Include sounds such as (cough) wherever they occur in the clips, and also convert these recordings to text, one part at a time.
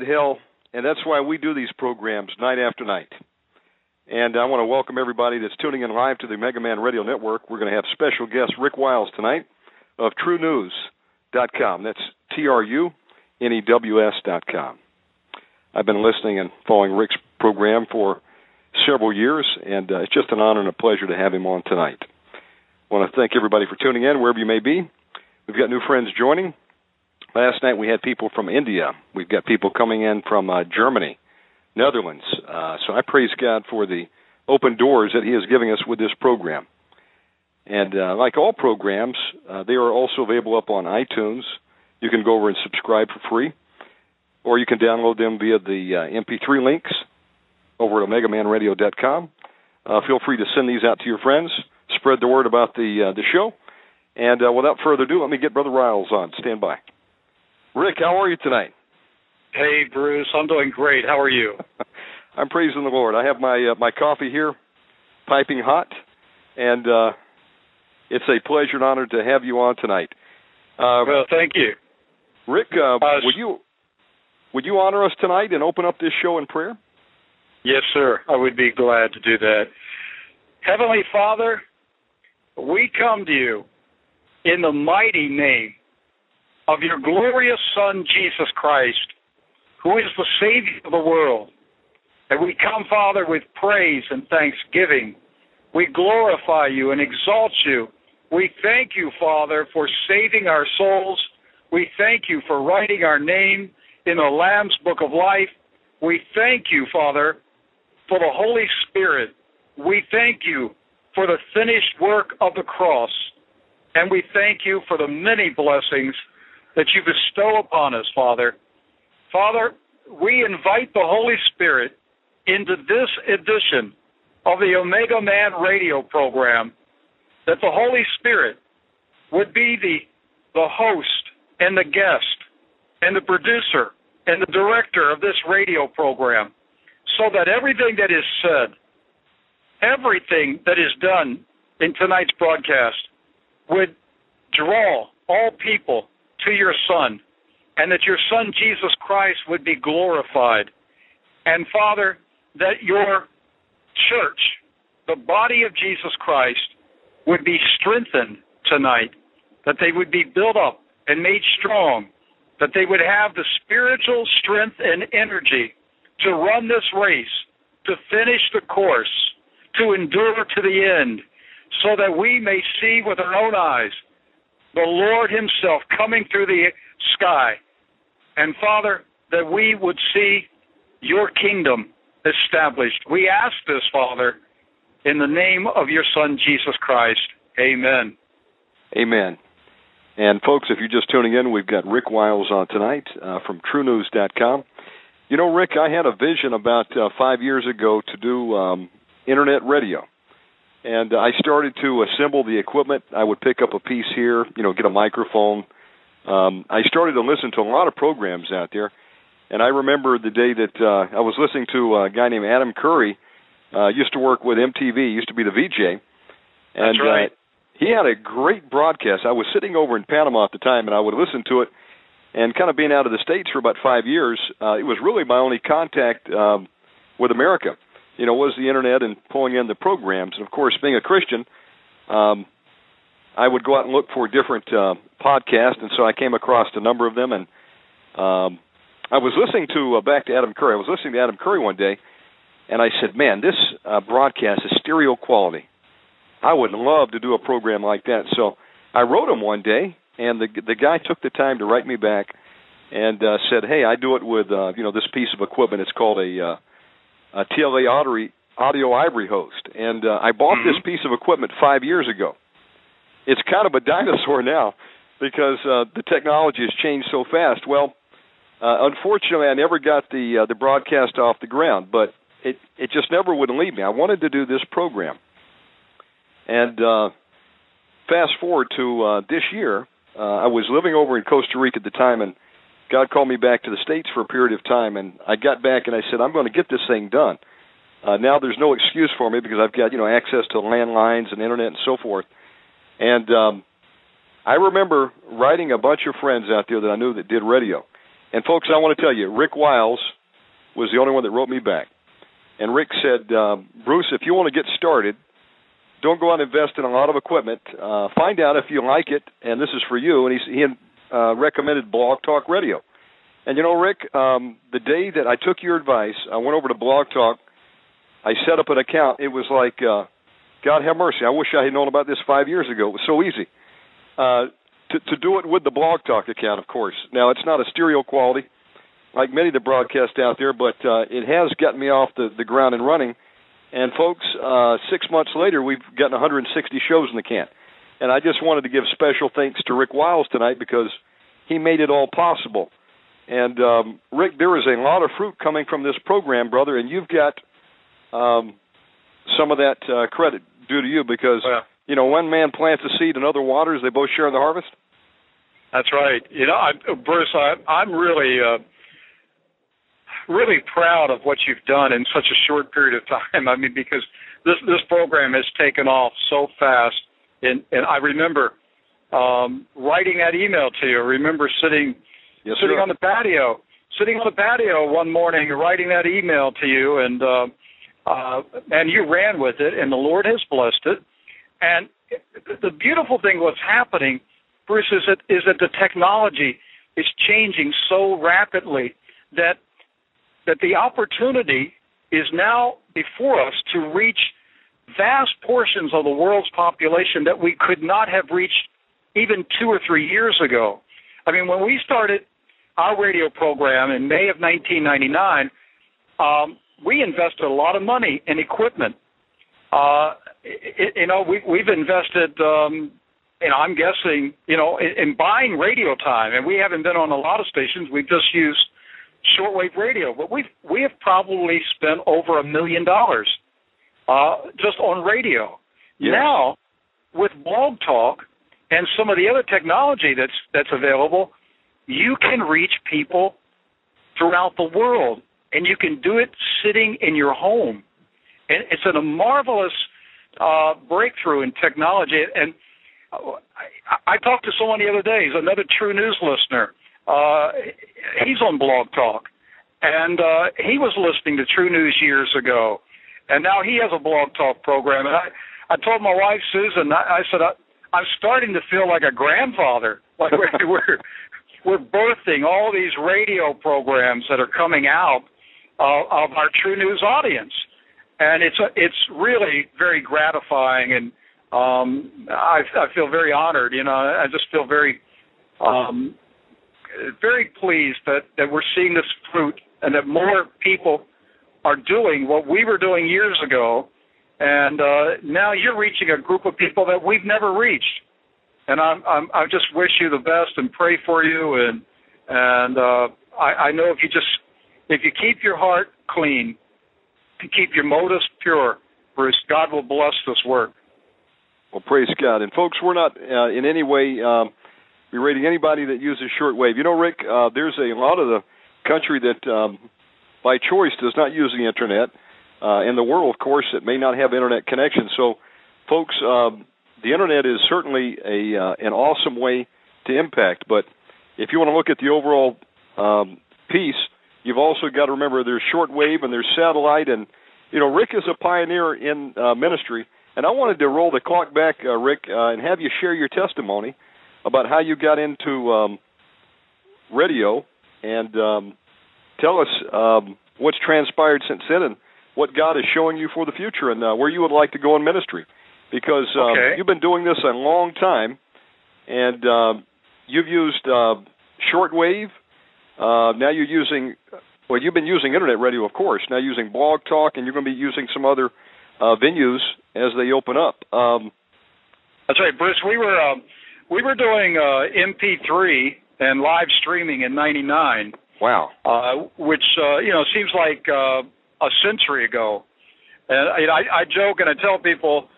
At hell, and that's why we do these programs night after night. And I want to welcome everybody that's tuning in live to the Mega Man Radio Network. We're going to have special guest Rick Wiles tonight of TruNews.com. That's T R U N E W S.com. I've been listening and following Rick's program for several years, and uh, it's just an honor and a pleasure to have him on tonight. I want to thank everybody for tuning in, wherever you may be. We've got new friends joining. Last night we had people from India. We've got people coming in from uh, Germany, Netherlands. Uh, so I praise God for the open doors that He is giving us with this program. And uh, like all programs, uh, they are also available up on iTunes. You can go over and subscribe for free, or you can download them via the uh, MP3 links over at OmegaManRadio.com. Uh, feel free to send these out to your friends. Spread the word about the uh, the show. And uh, without further ado, let me get Brother Wiles on. Stand by. Rick, how are you tonight? Hey, Bruce. I'm doing great. How are you? (laughs) I'm praising the Lord. I have my uh, my coffee here, piping hot, and uh, it's a pleasure and honor to have you on tonight. Uh, well, thank you. Rick, uh, Uh, would you would you honor us tonight and open up this show in prayer? Yes, sir. I would be glad to do that. Heavenly Father, we come to you in the mighty name of your glorious Son, Jesus Christ, who is the Savior of the world. And we come, Father, with praise and thanksgiving. We glorify you and exalt you. We thank you, Father, for saving our souls. We thank you for writing our name in the Lamb's Book of Life. We thank you, Father, for the Holy Spirit. We thank you for the finished work of the cross. And we thank you for the many blessings that you bestow upon us, Father. Father, we invite the Holy Spirit into this edition of the Omega Man radio program, that the Holy Spirit would be the, the host and the guest and the producer and the director of this radio program, so that everything that is said, everything that is done in tonight's broadcast would draw all people to your Son, and that your Son Jesus Christ would be glorified. And Father, that your church, the body of Jesus Christ, would be strengthened tonight, that they would be built up and made strong, that they would have the spiritual strength and energy to run this race, to finish the course, to endure to the end, so that we may see with our own eyes the Lord Himself coming through the sky. And Father, that we would see your kingdom established. We ask this, Father, in the name of your Son, Jesus Christ. Amen. Amen. And folks, if you're just tuning in, we've got Rick Wiles on tonight uh, from TruNews.com. You know, Rick, I had a vision about uh, five years ago to do um, internet radio, and I started to assemble the equipment. I would pick up a piece here, you know, get a microphone. Um, I started to listen to a lot of programs out there, and I remember the day that uh, I was listening to a guy named Adam Curry. Uh, used to work with MTV, used to be the VJ, and That's right. uh, he had a great broadcast. I was sitting over in Panama at the time, and I would listen to it. And kind of being out of the states for about five years, uh, it was really my only contact um, with America. You know, was the internet and pulling in the programs. And of course, being a Christian, um, I would go out and look for different uh, podcasts, and so I came across a number of them. And um, I was listening to uh, back to Adam Curry. I was listening to Adam Curry one day, and I said, "Man, this uh, broadcast is stereo quality. I would love to do a program like that." So I wrote him one day, and the the guy took the time to write me back and uh, said, "Hey, I do it with uh, you know this piece of equipment. It's called a, uh, a TLA audio, audio ivory host, and uh, I bought Mhm. this piece of equipment five years ago. It's kind of a (laughs) dinosaur now because uh, the technology has changed so fast. Well, uh, unfortunately, I never got the uh, the broadcast off the ground, but it it just never would leave me. I wanted to do this program, and uh, fast forward to uh, this year, uh, I was living over in Costa Rica at the time, and God called me back to the states for a period of time, and I got back and I said, I'm going to get this thing done. Uh, now there's no excuse for me because I've got you know access to landlines and internet and so forth, and um, I remember writing a bunch of friends out there that I knew that did radio. And folks, I want to tell you, Rick Wiles was the only one that wrote me back. And Rick said, uh, Bruce, if you want to get started, don't go out and invest in a lot of equipment. Uh, find out if you like it, and this is for you. And he, he uh, recommended Blog Talk Radio. And you know, Rick, um, the day that I took your advice, I went over to Blog Talk. I set up an account. It was like, uh, God have mercy. I wish I had known about this five years ago. It was so easy. Uh, to, to do it with the Blog Talk account, of course. Now, it's not a stereo quality like many of the broadcasts out there, but uh, it has gotten me off the, the ground and running. And folks, uh, six months later, we've gotten 160 shows in the can. And I just wanted to give special thanks to Rick Wiles tonight because he made it all possible. And um, Rick, there is a lot of fruit coming from this program, brother, and you've got um, some of that uh, credit due to you because Well, you know one man plants a seed and other waters; they both share the harvest. That's right. You know, I, Bruce, I, I'm really, uh, really proud of what you've done in such a short period of time. (laughs) I mean, because this this program has taken off so fast, and and I remember um, writing that email to you. I remember sitting Yes, sitting sir. on the patio, sitting on the patio one morning, writing that email to you, and uh, uh, and you ran with it, and the Lord has blessed it. And the beautiful thing, what's happening, Bruce, is that is that the technology is changing so rapidly that that the opportunity is now before us to reach vast portions of the world's population that we could not have reached even two or three years ago. I mean, when we started our radio program in May of 1999, um, we invested a lot of money in equipment. Uh, it, you know, we, we've invested, um, you know, I'm guessing, you know, in, in buying radio time, and we haven't been on a lot of stations. We've just used shortwave radio, but we've we have probably spent over a million dollars uh, just on radio. Yes. Now, with Blog Talk and some of the other technology that's that's available, you can reach people throughout the world, and you can do it sitting in your home. And it's a marvelous uh, breakthrough in technology. And I, I talked to someone the other day. He's another TruNews listener. Uh, he's on Blog Talk, and uh, he was listening to TruNews years ago, and now he has a Blog Talk program. And I, I told my wife Susan, I, I said, I, I'm starting to feel like a grandfather. (laughs) Like we're we're, we're birthing all these radio programs that are coming out uh, of our TruNews audience, and it's a, it's really very gratifying, and um, I, I feel very honored. You know, I just feel very um, very pleased that that we're seeing this fruit, and that more people are doing what we were doing years ago, and uh, now you're reaching a group of people that we've never reached. And I'm, I'm I just wish you the best and pray for you and and uh, I, I know if you just if you keep your heart clean and keep your motives pure, Bruce, God will bless this work. Well, praise God. And folks, we're not uh, in any way um, berating anybody that uses shortwave. You know, Rick, uh, there's a lot of the country that, um, by choice, does not use the internet. Uh, in the world, of course, that may not have internet connection. So, folks, um, the internet is certainly a uh, an awesome way to impact. But if you want to look at the overall um, piece, you've also got to remember there's shortwave and there's satellite, and you know Rick is a pioneer in uh, ministry. And I wanted to roll the clock back, uh, Rick, uh, and have you share your testimony about how you got into um, radio and um, tell us um, what's transpired since then and what God is showing you for the future and uh, where you would like to go in ministry. Because um, okay. you've been doing this a long time, and uh, you've used uh, shortwave. Uh, now you're using, well, you've been using internet radio, of course. Now using Blog Talk, and you're going to be using some other uh, venues as they open up. Um, That's right, Bruce. We were um, we were doing uh, MP3 and live streaming in '99. Wow. Uh, which uh, you know seems like uh, a century ago. And I, I joke and I tell people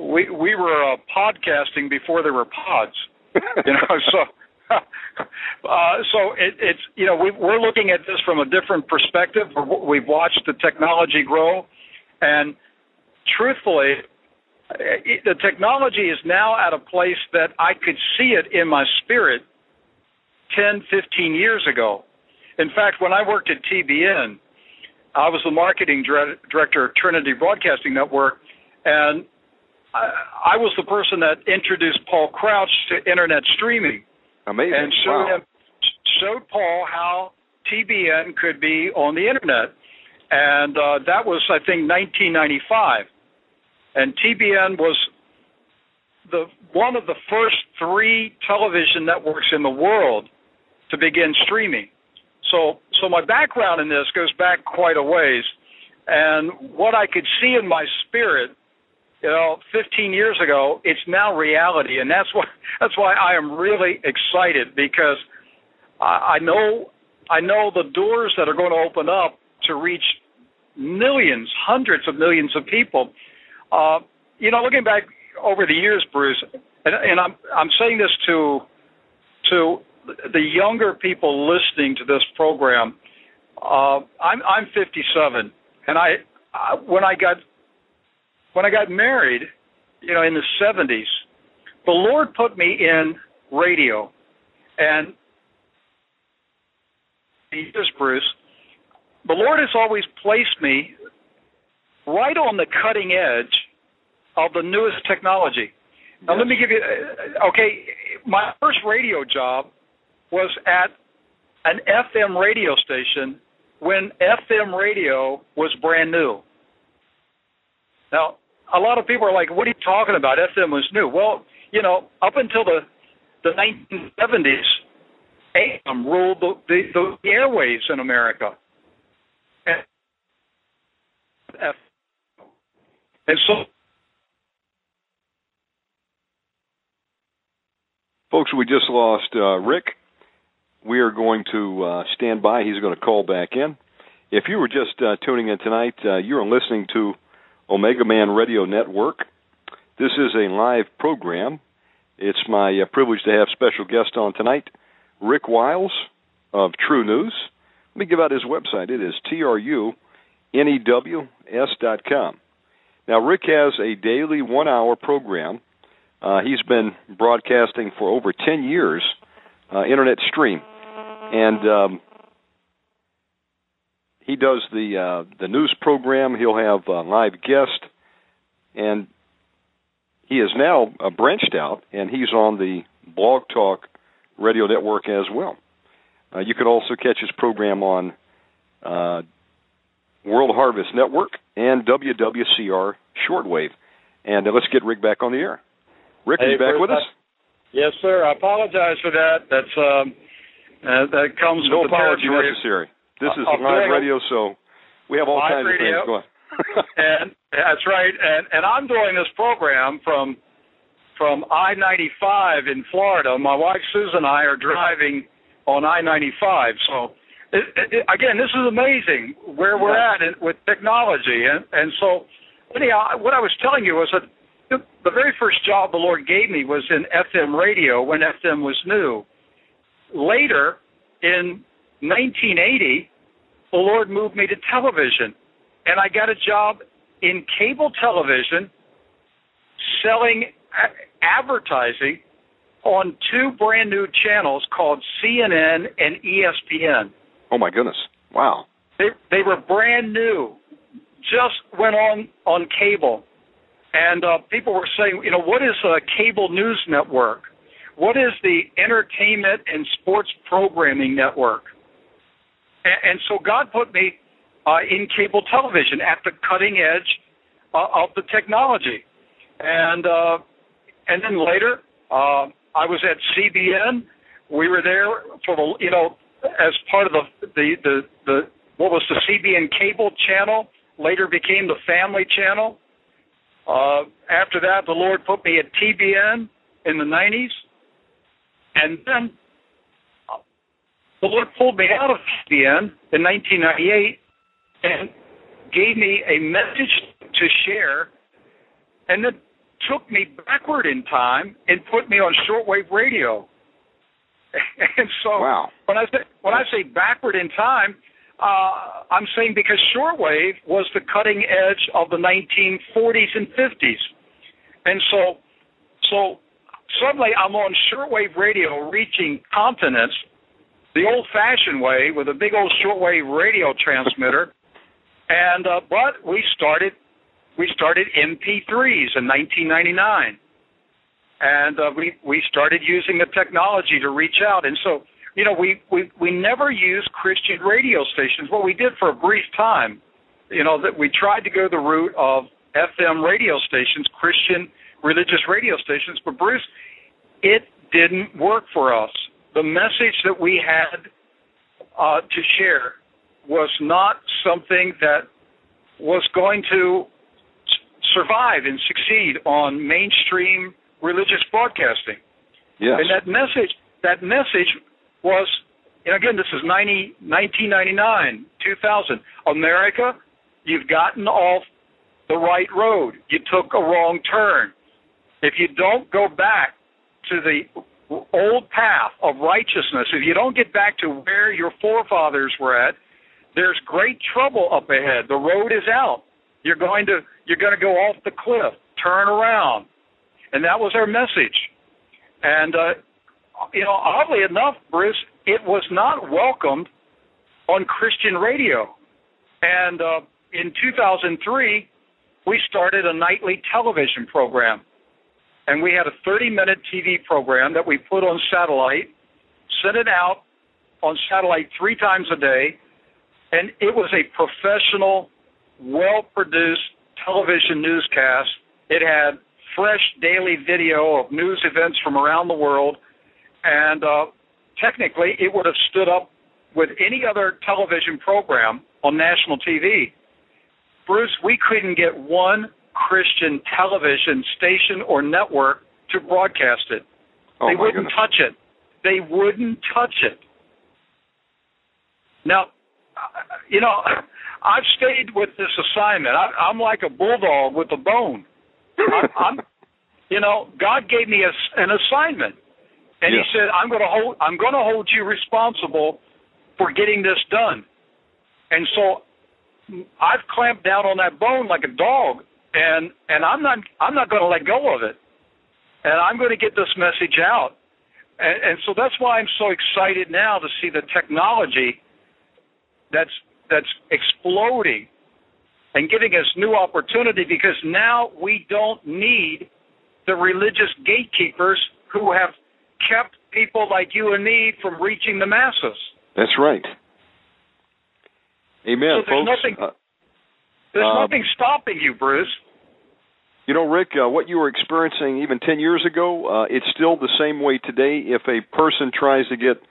we we were uh, podcasting before there were pods. you know, (laughs) so (laughs) uh, so it, it's you know we, we're looking at this from a different perspective. We've watched the technology grow, and truthfully, the technology is now at a place that I could see it in my spirit 10, 15 years ago. In fact, when I worked at TBN, I was the marketing director of Trinity Broadcasting Network, and I, I was the person that introduced Paul Crouch to internet streaming. Amazing. And showed wow. him, showed Paul how TBN could be on the internet. And uh, that was, I think, 1995 and TBN was the one of the first three television networks in the world to begin streaming. So, so my background in this goes back quite a ways, and what I could see in my spirit, you know, 15 years ago, it's now reality, and that's why (laughs) that's why I am really excited because I, I know I know the doors that are going to open up to reach millions, hundreds of millions of people. Uh, you know, looking back over the years, Bruce, and, and I'm I'm saying this to to the younger people listening to this program. Uh, I'm I'm 57, and I, I when I got when I got married, you know, in the 70s, the Lord put me in radio, and years, Bruce, the Lord has always placed me right on the cutting edge of the newest technology. Now, yes. let me give you. Uh, okay, my first radio job was at an FM radio station when FM radio was brand new. Now, a lot of people are like, "What are you talking about? FM was new." Well, you know, up until the the 1970s, AM ruled the, the, the airwaves in America. And, and so Folks, we just lost uh, Rick. We are going to uh, stand by. He's going to call back in. If you were just uh, tuning in tonight, uh, you are listening to Omega Man Radio Network. This is a live program. It's my uh, privilege to have special guest on tonight, Rick Wiles of TruNews. Let me give out his website. It is trunews.com. Now, Rick has a daily one hour program uh, he's been broadcasting for over 10 years, uh, internet stream, and um, he does the uh, the news program. He'll have a live guest, and he is now uh, branched out, and he's on the Blog Talk Radio Network as well. Uh, you can also catch his program on uh, World Harvest Network and WWCR Shortwave. And uh, let's get Rick back on the air. Rick, hey, are you back with us? Yes, sir. I apologize for that. That's um, uh, that comes no with apology necessary. This is uh, live radio, so we have all kinds radio. of things going. (laughs) (laughs) and That's right, and and I'm doing this program from from I-95 in Florida. My wife Susan and I are driving on I-95. So it, it, again, this is amazing where we're at in, with technology, and and so anyhow, what I was telling you was that the, the very first job the Lord gave me was in FM radio when FM was new. Later, in 1980, the Lord moved me to television, and I got a job in cable television selling advertising on two brand new channels called CNN and ESPN. Oh my goodness! Wow. They they were brand new, just went on on cable, and uh, people were saying, you know, what is a cable news network? What is the entertainment and sports programming network? And, and so God put me uh, in cable television at the cutting edge uh, of the technology, and uh, and then later uh, I was at CBN. We were there for the you know as part of the the the, the what was the CBN cable channel later became the Family Channel. Uh, after that, the Lord put me at TBN in the 90s, and then the Lord pulled me out of TBN in 1998 and gave me a message to share, and then took me backward in time and put me on shortwave radio. (laughs) and so wow. when I say when I say backward in time, uh, I'm saying because shortwave was the cutting edge of the 1940s and 50s, and so so suddenly I'm on shortwave radio reaching continents the old-fashioned way with a big old shortwave radio transmitter, and uh, but we started we started MP3s in 1999, and uh, we we started using the technology to reach out. And so, you know, we we we never used Christian radio stations. Well, we did for a brief time. You know that we tried to go the route of FM radio stations, Christian religious radio stations, but Bruce, it didn't work for us. The message that we had uh, to share was not something that was going to survive and succeed on mainstream religious broadcasting. Yes. And that message, that message was, and again, this is 90, 1999, 2000. America, you've gotten off the right road. You took a wrong turn. If you don't go back to the old path of righteousness, if you don't get back to where your forefathers were at, there's great trouble up ahead. The road is out. You're going to you're going to go off the cliff. Turn around. And that was our message. And uh, you know, oddly enough, Bruce, it was not welcomed on Christian radio. And uh, in 2003, we started a nightly television program. And we had a 30 minute TV program that we put on satellite, sent it out on satellite three times a day. And it was a professional well produced television newscast. It had fresh daily video of news events from around the world, and uh, technically, it would have stood up with any other television program on national TV. Bruce, we couldn't get one Christian television station or network to broadcast it. Oh, they wouldn't goodness. touch it. They wouldn't touch it. Now, you know, (laughs) I've stayed with this assignment. I, I'm like a bulldog with a bone. I'm, (laughs) I'm, you know, God gave me a, an assignment, and Yes. He said, "I'm going to hold. I'm going to hold you responsible for getting this done." And so, I've clamped down on that bone like a dog, and and I'm not I'm not going to let go of it, and I'm going to get this message out. And, and so that's why I'm so excited now to see the technology that's that's exploding and giving us new opportunity because now we don't need the religious gatekeepers who have kept people like you and me from reaching the masses. That's right. Amen, So folks. nothing- Uh, There's Um, nothing stopping you, Bruce. You know, Rick, uh, what you were experiencing even 10 years ago, uh, it's still the same way today. If a person tries to get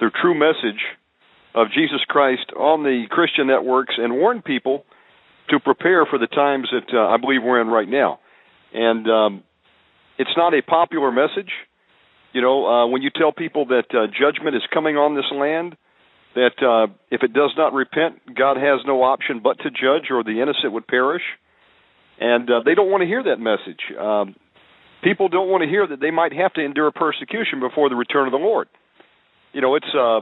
the true message of Jesus Christ on the Christian networks and warn people to prepare for the times that uh, I believe we're in right now. And um, it's not a popular message. You know, uh, when you tell people that uh, judgment is coming on this land, that uh, if it does not repent, God has no option but to judge, or the innocent would perish. And uh, they don't want to hear that message. Um, people don't want to hear that they might have to endure persecution before the return of the Lord. You know, it's uh,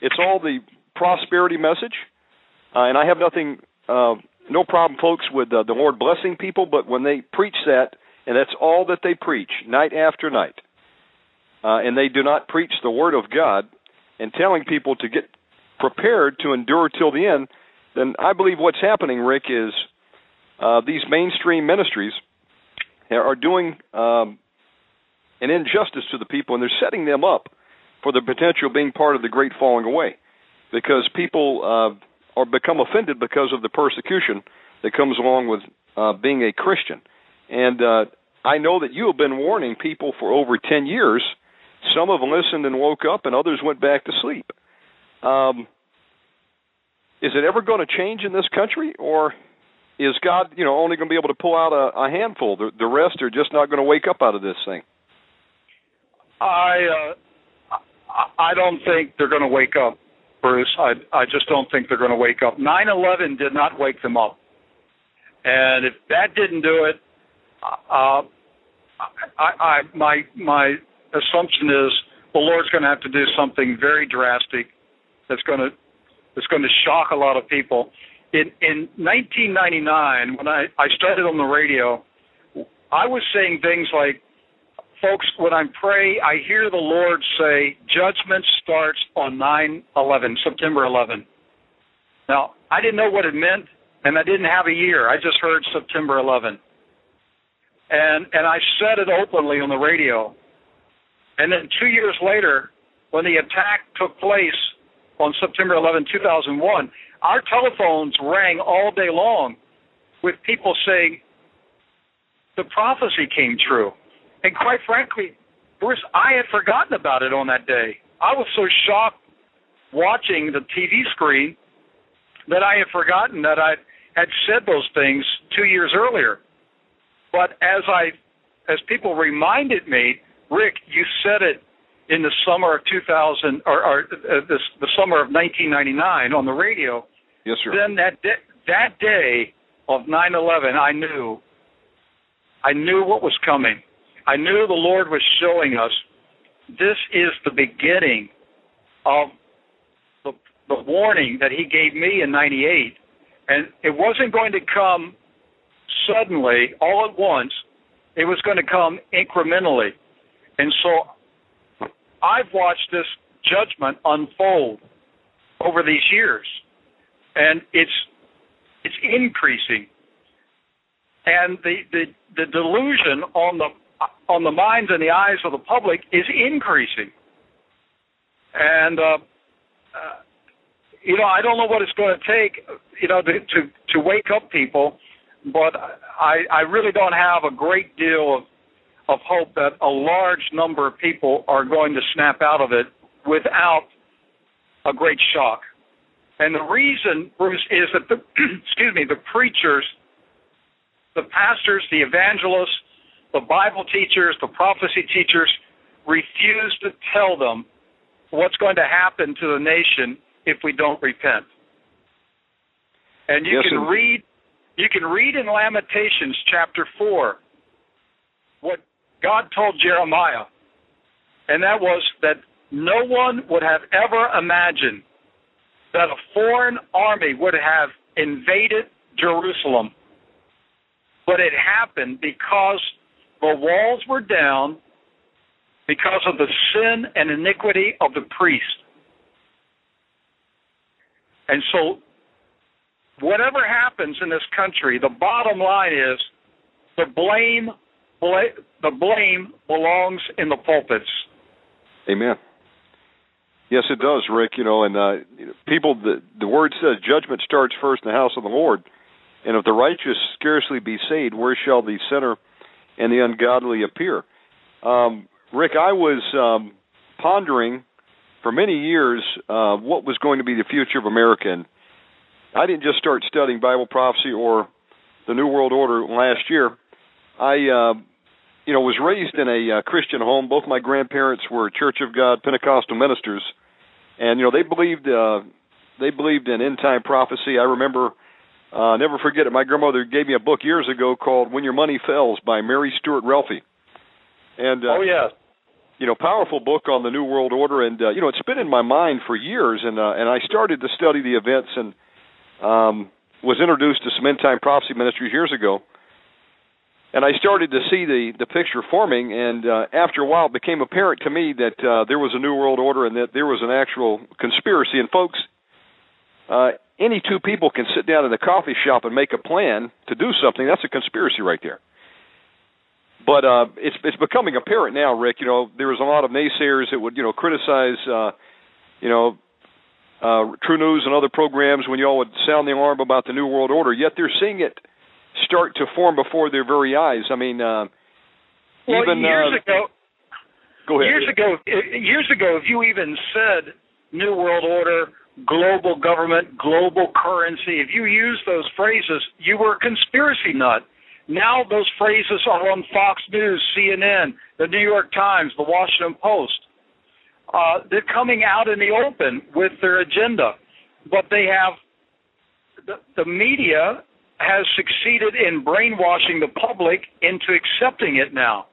it's all the prosperity message, uh, and I have nothing, uh, no problem, folks, with uh, the Lord blessing people. But when they preach that, and that's all that they preach night after night, uh, and they do not preach the Word of God and telling people to get prepared to endure till the end, then I believe what's happening, Rick, is uh, these mainstream ministries are doing um, an injustice to the people, and they're setting them up for the potential being part of the great falling away, because people uh, are become offended because of the persecution that comes along with uh, being a Christian. And uh, I know that you have been warning people for over ten years. Some have listened and woke up, and others went back to sleep. Um, is it ever going to change in this country, or is God, you know, only going to be able to pull out a, a handful? The, the rest are just not going to wake up out of this thing. I uh, I don't think they're going to wake up, Bruce. I I just don't think they're going to wake up. Nine eleven did not wake them up, and if that didn't do it, uh, I, I my my assumption is the Lord's going to have to do something very drastic that's going to that's going to shock a lot of people in in 1999 when I I started on the radio, I was saying things like, "Folks, when I pray, I hear the Lord say, judgment starts on 9/11, September 11." Now, I didn't know what it meant, and I didn't have a year. I just heard September 11, and and I said it openly on the radio. And then two years later, when the attack took place on September 11, 2001, our telephones rang all day long with people saying the prophecy came true. And quite frankly, Bruce, I had forgotten about it on that day. I was so shocked watching the TV screen that I had forgotten that I had said those things two years earlier. But as I, as people reminded me, Rick, you said it in the summer of 2000 or, or uh, this, the summer of 1999 on the radio. Yes, sir. Then that day, that day of 9/11, I knew. I knew what was coming. I knew the Lord was showing us this is the beginning of the, the warning that He gave me in '98, and it wasn't going to come suddenly all at once. It was going to come incrementally, and so I've watched this judgment unfold over these years and it's it's increasing. And the, the the delusion on the on the minds and the eyes of the public is increasing. And uh, uh, you know, I don't know what it's going to take, you know, to to, to wake up people, but I I really don't have a great deal of of hope that a large number of people are going to snap out of it without a great shock. And the reason, Bruce, is that the (clears throat) excuse me, the preachers, the pastors, the evangelists, the Bible teachers, the prophecy teachers refuse to tell them what's going to happen to the nation if we don't repent. And you yes, can read you can read in Lamentations chapter 4 what God told Jeremiah. And that was that no one would have ever imagined that a foreign army would have invaded Jerusalem. But it happened because the walls were down because of the sin and iniquity of the priest. And so, whatever happens in this country, the bottom line is the blame the blame belongs in the pulpits. Amen. Yes, it does, Rick. You know, and uh, people, the the word says judgment starts first in the house of the Lord, and if the righteous scarcely be saved, where shall the sinner and the ungodly appear? Um, Rick, I was um, pondering for many years uh, what was going to be the future of America, and I didn't just start studying Bible prophecy or the New World Order last year. I, uh, you know, was raised in a uh, Christian home. Both my grandparents were Church of God Pentecostal ministers, and you know they believed uh, they believed in end time prophecy. I remember, uh, never forget it. My grandmother gave me a book years ago called "When Your Money Fails" by Mary Stewart Relfe. And uh, oh yeah, you know, powerful book on the New World Order, and uh, you know, it's been in my mind for years, and uh, and I started to study the events and um, was introduced to some end time prophecy ministries years ago, and I started to see the the picture forming, and uh, after a while, it became apparent to me that uh, there was a New World Order and that there was an actual conspiracy. And folks, uh, any two people can sit down in a coffee shop and make a plan to do something. That's a conspiracy right there. But uh, it's it's becoming apparent now, Rick. You know, there was a lot of naysayers that would you know criticize, uh, you know, uh, TruNews and other programs when y'all would sound the alarm about the New World Order. Yet they're seeing it start to form before their very eyes. I mean, uh, well, even years uh, ago, go ahead. years ago, years ago, if you even said New World Order, global government, global currency, if you used those phrases, you were a conspiracy nut. Now those phrases are on Fox News, CNN, the New York Times, the Washington Post. Uh, they're coming out in the open with their agenda, but they have the, the media has succeeded in brainwashing the public into accepting it now.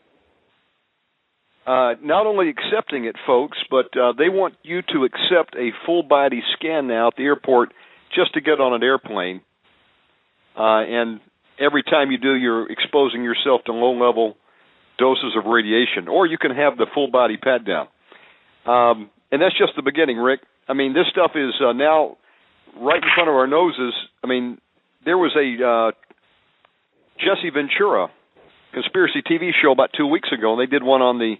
Uh, not only accepting it, folks, but uh, they want you to accept a full body scan now at the airport just to get on an airplane. Uh, and every time you do, you're exposing yourself to low level doses of radiation, or you can have the full body pat down. Um, and that's just the beginning, Rick. I mean, this stuff is uh, now right in front of our noses. I mean, there was a uh, Jesse Ventura conspiracy TV show about two weeks ago, and they did one on the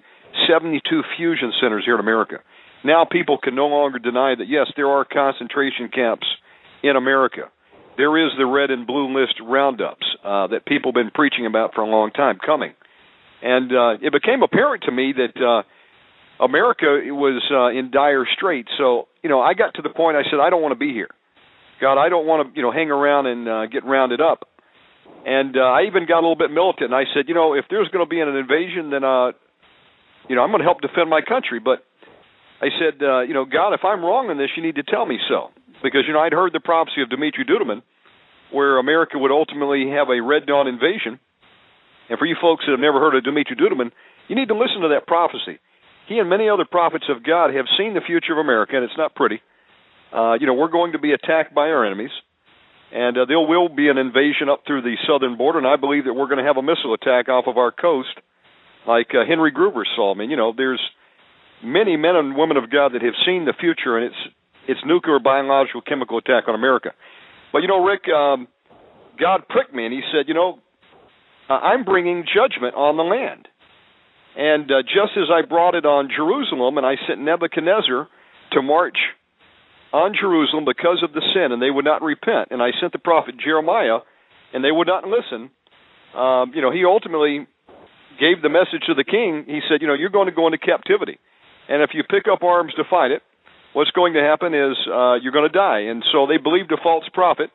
72 fusion centers here in America. Now people can no longer deny that yes, there are concentration camps in America. There is the red and blue list roundups uh, that people have been preaching about for a long time coming, and uh, it became apparent to me that uh, America was uh, in dire straits. So you know, I got to the point. I said, I don't want to be here. God, I don't want to, you know, hang around and uh, get rounded up. And uh, I even got a little bit militant. And I said, you know, if there's going to be an invasion, then, uh, you know, I'm going to help defend my country. But I said, uh, you know, God, if I'm wrong in this, you need to tell me so. Because, you know, I'd heard the prophecy of Dumitru Duduman, where America would ultimately have a Red Dawn invasion. And for you folks that have never heard of Dumitru Duduman, you need to listen to that prophecy. He and many other prophets of God have seen the future of America, and it's not pretty uh, you know, we're going to be attacked by our enemies, and uh, there will be an invasion up through the southern border, and I believe that we're going to have a missile attack off of our coast, like uh, Henry Gruver saw. I mean, you know, there's many men and women of God that have seen the future, and it's it's nuclear, biological, chemical attack on America. But you know, Rick, um, God pricked me, and He said, you know, uh, I'm bringing judgment on the land. And uh, just as I brought it on Jerusalem, and I sent Nebuchadnezzar to march on Jerusalem because of the sin, and they would not repent. And I sent the prophet Jeremiah, and they would not listen. Um, you know, he ultimately gave the message to the king. He said, you know, you're going to go into captivity, and if you pick up arms to fight it, what's going to happen is uh, you're going to die. And so they believed a false prophet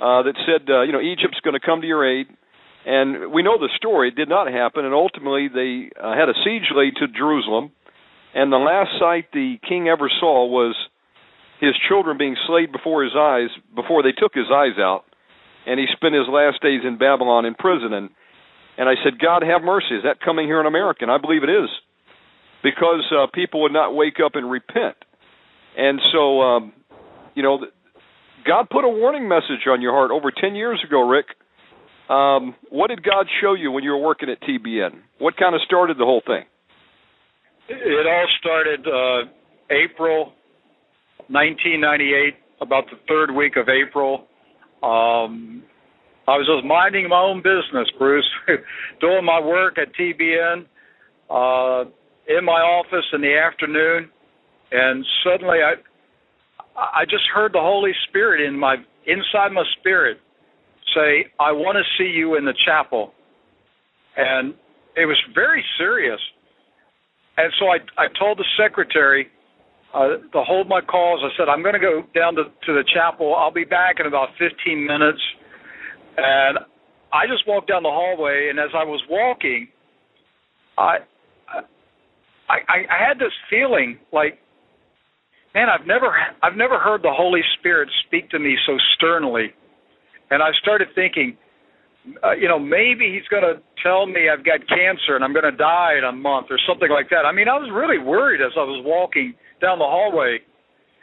uh, that said, uh, you know, Egypt's going to come to your aid. And we know the story. It did not happen, and ultimately they uh, had a siege laid to Jerusalem. And the last sight the king ever saw was his children being slayed before his eyes before they took his eyes out, and he spent his last days in Babylon in prison. And and I said, God have mercy. Is that coming here in America? And I believe it is, because uh, people would not wake up and repent. And so, um, you know, God put a warning message on your heart over ten years ago, Rick. Um, what did God show you when you were working at TBN? What kind of started the whole thing? It all started uh, April 1998, about the third week of April. Um, I was just minding my own business, Bruce, (laughs) doing my work at TBN uh, in my office in the afternoon, and suddenly I I just heard the Holy Spirit in my inside my spirit say, "I want to see you in the chapel," and it was very serious. And so I I told the secretary, uh, to hold my calls. I said, I'm going to go down to, to the chapel. I'll be back in about 15 minutes. And I just walked down the hallway, and as I was walking, I, I, I had this feeling like, man, I've never, I've never heard the Holy Spirit speak to me so sternly. And I started thinking, uh, you know, maybe he's going to tell me I've got cancer and I'm going to die in a month or something like that. I mean, I was really worried as I was walking down the hallway.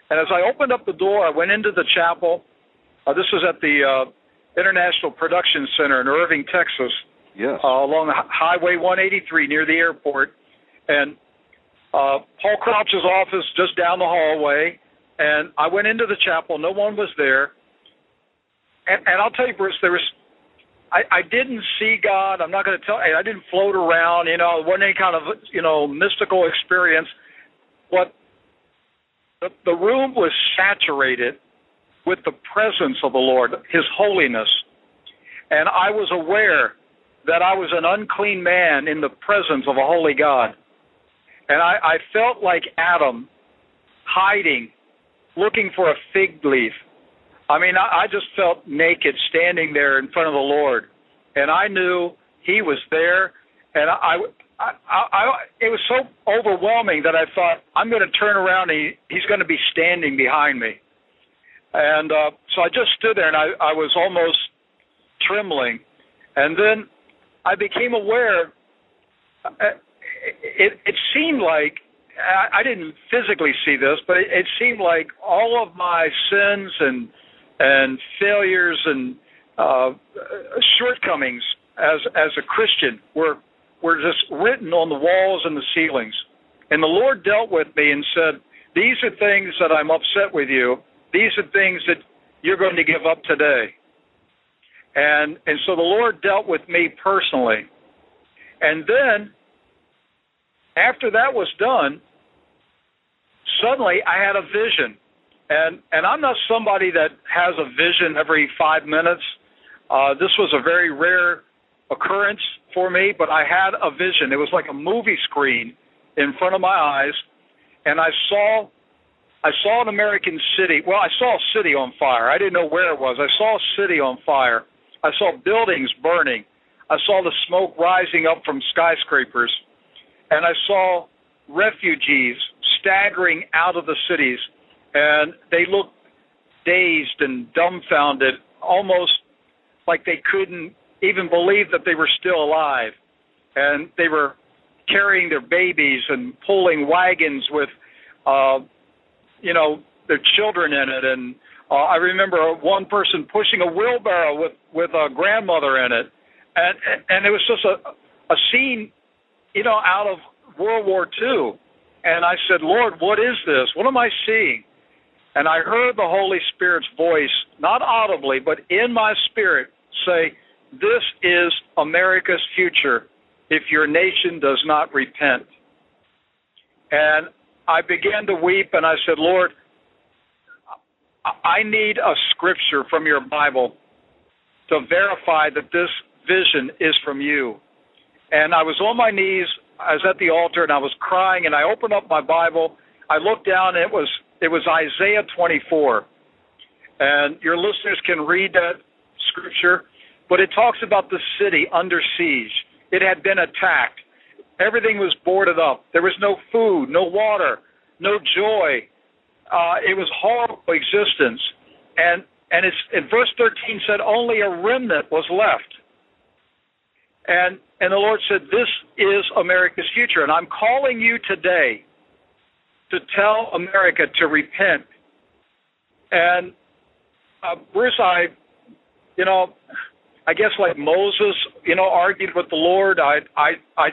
And as I opened up the door, I went into the chapel. Uh, this was at the uh, International Production Center in Irving, Texas. Yes. Uh, along Highway 183 near the airport. And uh, Paul Crouch's office just down the hallway. And I went into the chapel. No one was there. And, and I'll tell you, Bruce, there was I, I didn't see God. I'm not going to tell. I didn't float around. You know, it wasn't any kind of you know mystical experience. But the, the room was saturated with the presence of the Lord, His holiness, and I was aware that I was an unclean man in the presence of a holy God, and I, I felt like Adam, hiding, looking for a fig leaf I mean, I, I just felt naked standing there in front of the Lord, and I knew He was there, and I, I, I, I it was so overwhelming that I thought I'm going to turn around and he, He's going to be standing behind me, and uh, so I just stood there and I, I was almost trembling, and then I became aware. Uh, it, it seemed like I, didn't physically see this, but it, it seemed like all of my sins and and failures and uh, shortcomings as as a Christian were were just written on the walls and the ceilings. And the Lord dealt with me and said, "These are things that I'm upset with you. These are things that you're going to give up today." And and so the Lord dealt with me personally. And then after that was done, suddenly I had a vision and and I'm not somebody that has a vision every five minutes. Uh, this was a very rare occurrence for me, but I had a vision. It was like a movie screen in front of my eyes, and I saw I saw an American city. Well, I saw a city on fire. I didn't know where it was. I saw a city on fire. I saw buildings burning. I saw the smoke rising up from skyscrapers, and I saw refugees staggering out of the cities and they looked dazed and dumbfounded, almost like they couldn't even believe that they were still alive. And they were carrying their babies and pulling wagons with, uh, you know, their children in it. And uh, I remember one person pushing a wheelbarrow with with a grandmother in it, and and it was just a a scene, you know, out of World War II. And I said, Lord, what is this? What am I seeing? And I heard the Holy Spirit's voice, not audibly, but in my spirit, say, This is America's future if your nation does not repent. And I began to weep and I said, Lord, I need a scripture from your Bible to verify that this vision is from you. And I was on my knees, I was at the altar and I was crying and I opened up my Bible. I looked down and it was it was Isaiah 24. And your listeners can read that scripture, but it talks about the city under siege. It had been attacked. Everything was boarded up. There was no food, no water, no joy. Uh, it was horrible existence. And and it's in verse 13 said only a remnant was left. And and the Lord said, This is America's future. And I'm calling you today to tell America to repent. And uh, Bruce, I, you know, I guess like Moses, you know, argued with the Lord. I, I, I,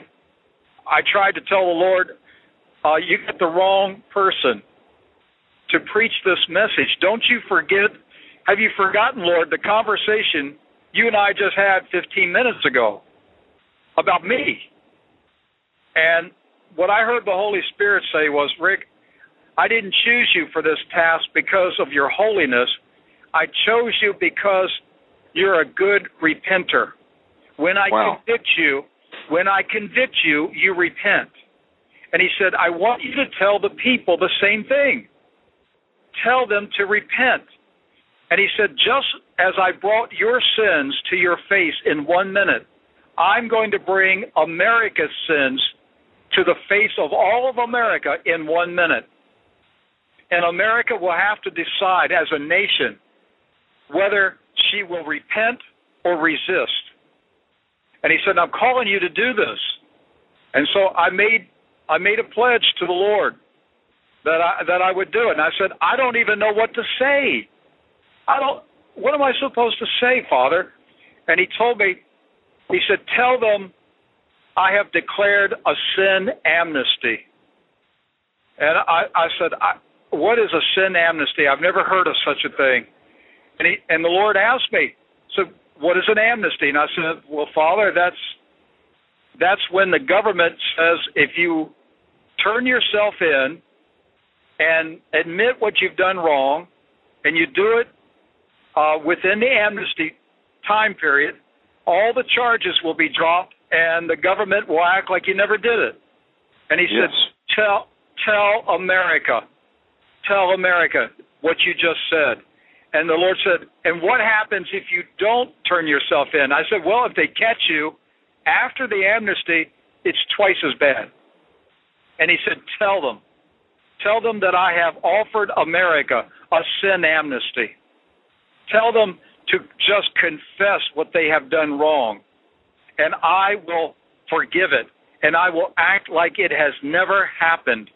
I tried to tell the Lord, uh, you get the wrong person to preach this message. Don't you forget? Have you forgotten, Lord, the conversation you and I just had 15 minutes ago about me? And what I heard the Holy Spirit say was, Rick, I didn't choose you for this task because of your holiness. I chose you because you're a good repenter. When I wow. convict you, when I convict you, you repent. And he said, I want you to tell the people the same thing. Tell them to repent. And he said, just as I brought your sins to your face in one minute, I'm going to bring America's sins to the face of all of America in one minute. And America will have to decide as a nation whether she will repent or resist. And he said, I'm calling you to do this. And so I made I made a pledge to the Lord that I that I would do it. And I said, I don't even know what to say. I don't what am I supposed to say, Father? And he told me, he said, Tell them I have declared a sin amnesty. And I, I said, I, What is a sin amnesty? I've never heard of such a thing. And he and the Lord asked me, So what is an amnesty? And I said, Well, Father, that's that's when the government says if you turn yourself in and admit what you've done wrong, and you do it uh, within the amnesty time period, all the charges will be dropped, and the government will act like you never did it. And he yes. said, "Tell, tell America, tell America what you just said." And the Lord said, "And what happens if you don't turn yourself in?" I said, "Well, if they catch you after the amnesty, it's twice as bad." And he said, Tell them. Tell them that I have offered America a sin amnesty. Tell them to just confess what they have done wrong. And I will forgive it. And I will act like it has never happened.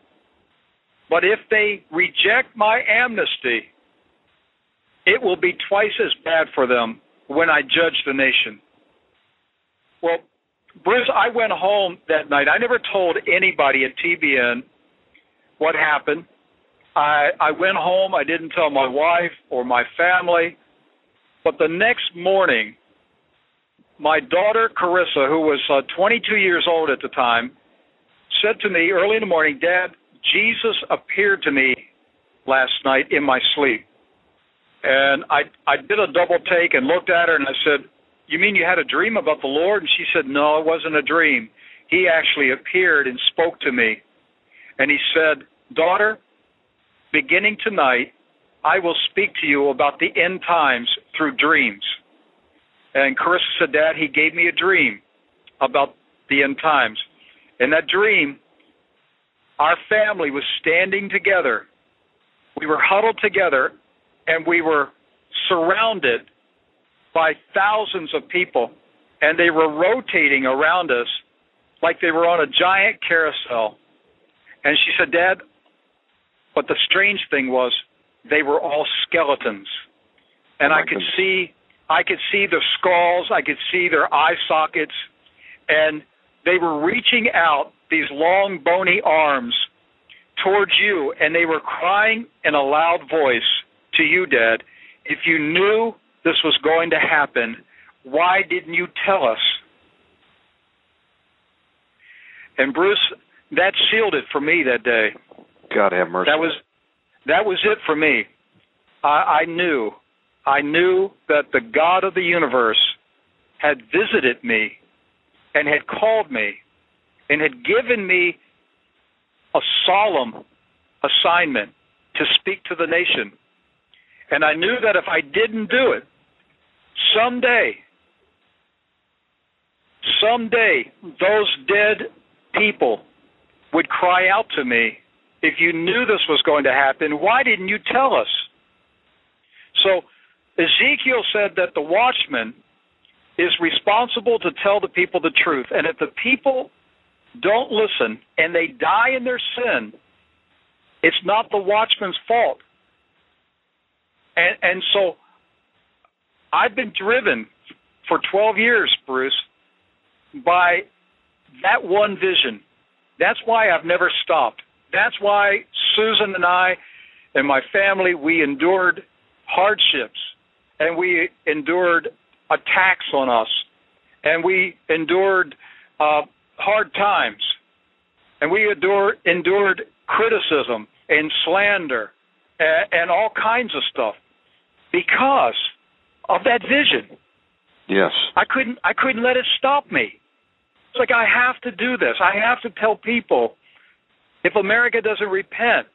But if they reject my amnesty, it will be twice as bad for them when I judge the nation. Well, Bruce, I went home that night. I never told anybody at TBN what happened. I I went home. I didn't tell my wife or my family. But the next morning, my daughter Carissa, who was uh, 22 years old at the time, said to me early in the morning, "Dad, Jesus appeared to me last night in my sleep." And I I did a double take and looked at her and I said, you mean you had a dream about the Lord? And she said, No, it wasn't a dream. He actually appeared and spoke to me. And he said, Daughter, beginning tonight, I will speak to you about the end times through dreams. And Carissa said, Dad, he gave me a dream about the end times. And that dream, our family was standing together. We were huddled together and we were surrounded by thousands of people, and they were rotating around us like they were on a giant carousel. And she said, Dad, but the strange thing was they were all skeletons. And I could see I could see their skulls, I could see their eye sockets, and they were reaching out these long bony arms towards you and they were crying in a loud voice to you, Dad, if you knew this was going to happen. Why didn't you tell us? And Bruce, that sealed it for me that day. God have mercy. That was that was it for me. I, I knew, I knew that the God of the universe had visited me and had called me and had given me a solemn assignment to speak to the nation. And I knew that if I didn't do it, someday, someday, those dead people would cry out to me, if you knew this was going to happen, why didn't you tell us? So Ezekiel said that the watchman is responsible to tell the people the truth. And if the people don't listen and they die in their sin, it's not the watchman's fault. And and so I've been driven for 12 years, Bruce, by that one vision. That's why I've never stopped. That's why Susan and I and my family, we endured hardships and we endured attacks on us and we endured uh, hard times and we endured, endured criticism and slander and, and all kinds of stuff because of that vision. Yes. I couldn't I couldn't let it stop me. It's like I have to do this. I have to tell people if America doesn't repent,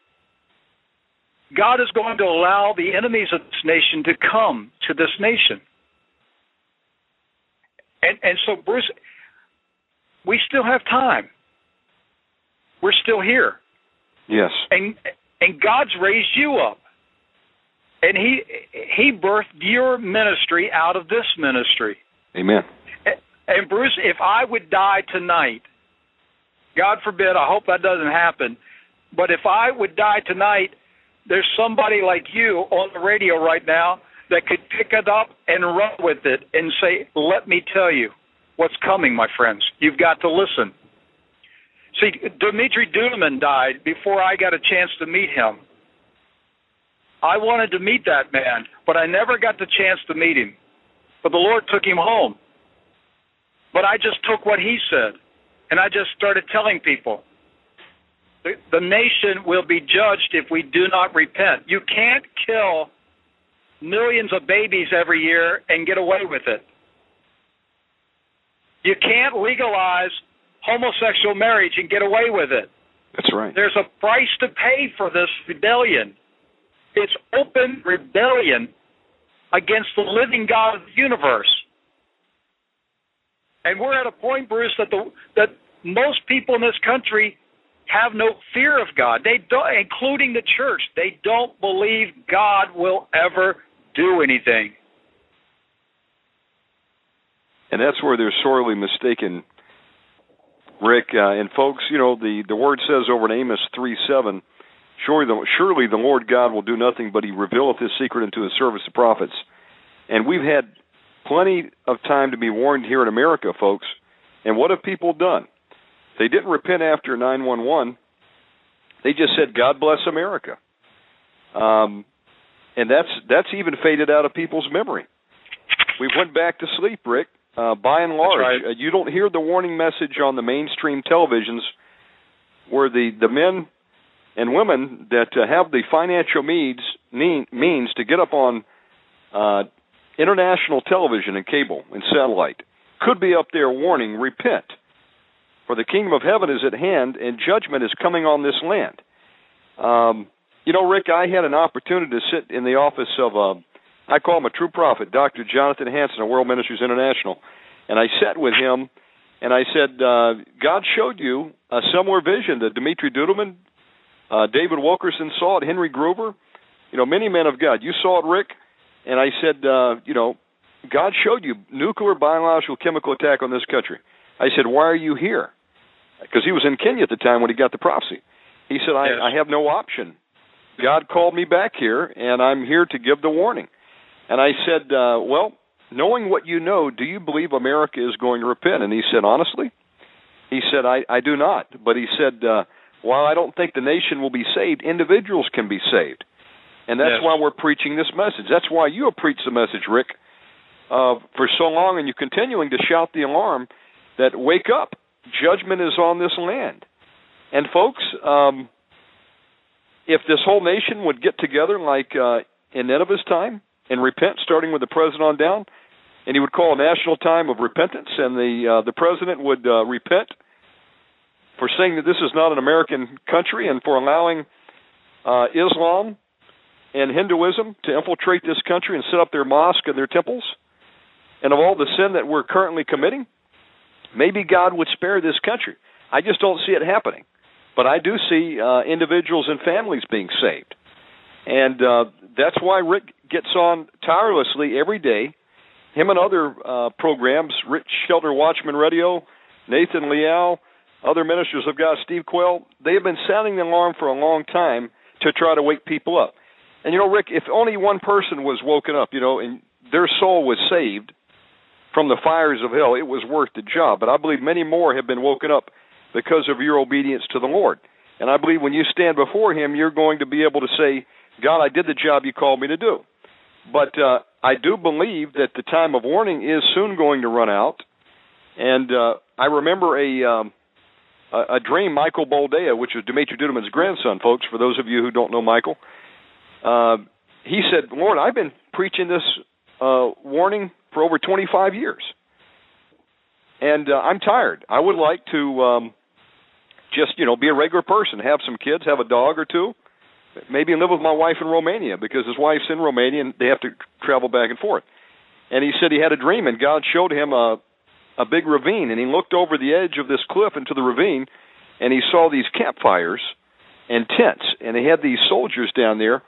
God is going to allow the enemies of this nation to come to this nation. And and so Bruce we still have time. We're still here. Yes. And and God's raised you up. And he he birthed your ministry out of this ministry. Amen. And Bruce, if I would die tonight, God forbid, I hope that doesn't happen, but if I would die tonight, there's somebody like you on the radio right now that could pick it up and run with it and say, "Let me tell you what's coming, my friends. You've got to listen." See, Dimitri Duduman died before I got a chance to meet him. I wanted to meet that man, but I never got the chance to meet him. But the Lord took him home. But I just took what he said, and I just started telling people the, the nation will be judged if we do not repent. You can't kill millions of babies every year and get away with it. You can't legalize homosexual marriage and get away with it. That's right. There's a price to pay for this rebellion. It's open rebellion against the living God of the universe. And we're at a point, Bruce, that the that most people in this country have no fear of God. They don't, including the church. They don't believe God will ever do anything. And that's where they're sorely mistaken Rick. Uh, and folks, you know the the word says over in Amos three seven, surely the, surely the Lord God will do nothing, but He revealeth His secret unto His service the prophets. And we've had plenty of time to be warned here in America, folks. And what have people done? They didn't repent after nine one one. They just said, "God bless America," um, and that's that's even faded out of people's memory. We went back to sleep, Rick. Uh, by and large, right. uh, you don't hear the warning message on the mainstream televisions where the, the men and women that uh, have the financial means means to get up on uh, international television and cable and satellite could be up there warning, repent, for the kingdom of heaven is at hand and judgment is coming on this land. Um, you know, Rick, I had an opportunity to sit in the office of uh, I call him a true prophet, Dr. Jonathan Hanson of World Ministries International. And I sat with him and I said, uh, God showed you a similar vision that Dimitri Duduman, uh, David Wilkerson saw it, Henry Gruver, you know, many men of God. You saw it, Rick. And I said, uh, you know, God showed you nuclear, biological, chemical attack on this country. I said, why are you here? Because he was in Kenya at the time when he got the prophecy. He said, I, Yes. I have no option. God called me back here, and I'm here to give the warning. And I said, uh, Well, knowing what you know, do you believe America is going to repent? And he said, Honestly? He said, I, I do not. But he said, uh, While I don't think the nation will be saved, individuals can be saved. And that's Yes. why we're preaching this message. That's why you have preached the message, Rick, uh, for so long, and you're continuing to shout the alarm that wake up, judgment is on this land. And folks, um, if this whole nation would get together like uh, in Nineveh's time and repent, starting with the president on down, and he would call a national time of repentance, and the uh, the president would uh, repent for saying that this is not an American country and for allowing uh, Islam and Hinduism to infiltrate this country and set up their mosque and their temples, and of all the sin that we're currently committing, maybe God would spare this country. I just don't see it happening. But I do see uh, individuals and families being saved. And uh, that's why Rick gets on tirelessly every day. Him and other uh, programs, Rich Shelter Watchman Radio, Nathan Leal, other ministers of God, Steve Quayle, they have been sounding the alarm for a long time to try to wake people up. And you know, Rick, if only one person was woken up, you know, and their soul was saved from the fires of hell, it was worth the job. But I believe many more have been woken up because of your obedience to the Lord. And I believe when you stand before Him, you're going to be able to say, God, I did the job you called me to do. But uh, I do believe that the time of warning is soon going to run out. And uh, I remember a um, a, a dream, Michael Boldea, which was Dimitri Duduman's grandson, folks. For those of you who don't know Michael, uh, he said, "Lord, I've been preaching this uh, warning for over 25 years, and uh, I'm tired. I would like to um, just you know be a regular person, have some kids, have a dog or two, maybe live with my wife in Romania because his wife's in Romania and they have to travel back and forth. And he said he had a dream and God showed him a a big ravine and he looked over the edge of this cliff into the ravine and he saw these campfires and tents and they had these soldiers down there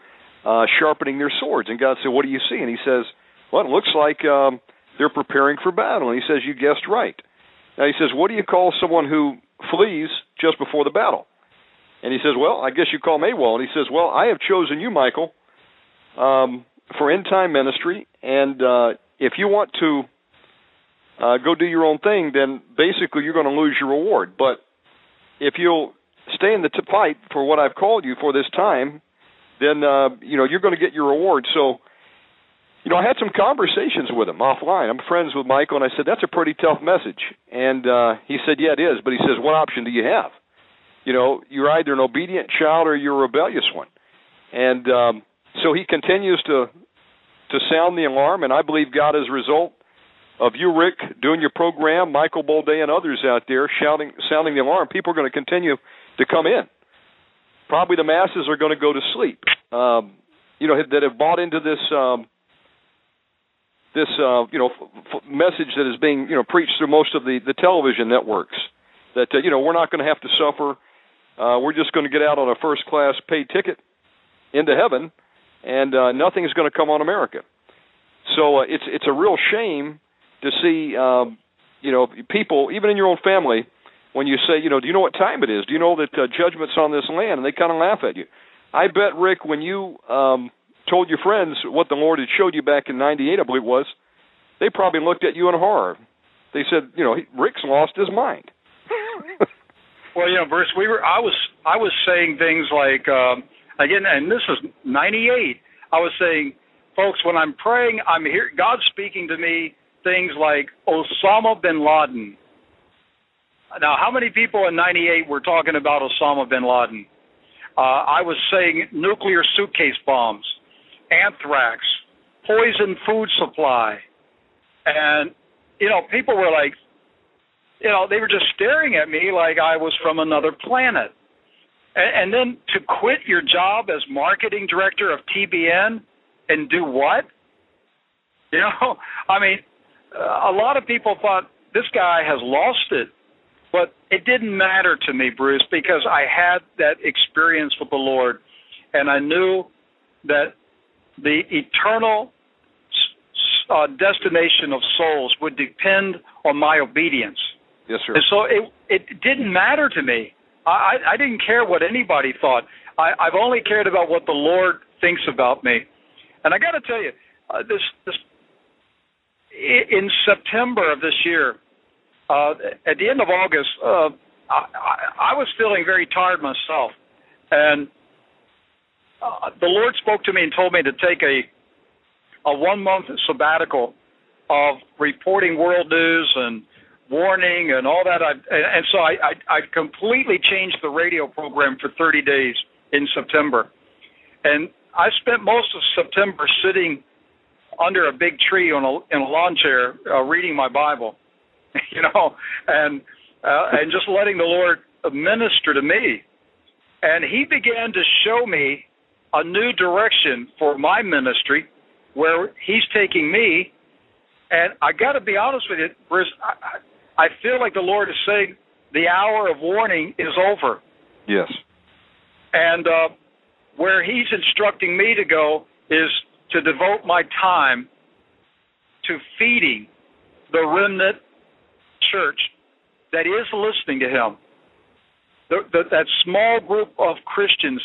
uh sharpening their swords. And God said what do you see? And he says well it looks like um they're preparing for battle. And he says you guessed right. Now he says what do you call someone who flees just before the battle and he says, Well, I guess you call well. And he says, Well, I have chosen you, Michael, um, for end time ministry. And uh, if you want to uh, go do your own thing, then basically you're going to lose your reward. But if you'll stay in the t- fight for what I've called you for this time, then uh, you know you're going to get your reward. So, you know, I had some conversations with him offline. I'm friends with Michael, and I said that's a pretty tough message. And uh, he said, Yeah, it is. But he says, What option do you have? You know you're either an obedient child or you're a rebellious one. And um so he continues to to sound the alarm and i believe god as a result of you rick doing your program michael boldea and others out there shouting sounding the alarm people are going to continue to come in. Probably the masses are going to go to sleep. Um you know that have bought into this um this uh you know f- f- message that is being you know preached through most of the the television networks that uh, you know we're not going to have to suffer uh, we're just going to get out on a first class paid ticket into heaven, and uh, nothing is going to come on America. So uh, it's it's a real shame to see um, you know people even in your own family when you say you know do you know what time it is? Do you know that uh, judgment's on this land? And they kind of laugh at you. I bet Rick when you um, told your friends what the Lord had showed you back in '98, I believe it was, they probably looked at you in horror. They said, you know, Rick's lost his mind. (laughs) Well, you know, Bruce, we were. I was. I was saying things like um, again, and this is '98. I was saying, folks, when I'm praying, I'm here. God's speaking to me things like Osama bin Laden. Now, how many people in '98 were talking about Osama bin Laden? Uh, I was saying nuclear suitcase bombs, anthrax, poison food supply, and you know, people were like, you know, they were just staring at me like I was from another planet. And, and then to quit your job as marketing director of TBN and do what? (laughs) You know, I mean, a lot of people thought this guy has lost it. But it didn't matter to me, Bruce, because I had that experience with the Lord, and I knew that the eternal uh, destination of souls would depend on my obedience. Yes, sir. And so it it didn't matter to me. I I didn't care what anybody thought. I I've only cared about what the Lord thinks about me. And I got to tell you, uh, this this in September of this year, uh, at the end of August, uh, I, I, was feeling very tired myself, and uh, the Lord spoke to me and told me to take a a one month sabbatical of reporting world news and warning and all that. I, and so I, I, I completely changed the radio program for 30 days in September. And I spent most of September sitting under a big tree on a in a lawn chair uh, reading my Bible, (laughs) you know, and uh, and just letting the Lord minister to me. And He began to show me a new direction for my ministry, where He's taking me. And I got to be honest with you, Bruce. I, I feel like the Lord is saying the hour of warning is over. Yes. And uh, where He's instructing me to go is to devote my time to feeding the remnant church that is listening to Him. The, the, that small group of Christians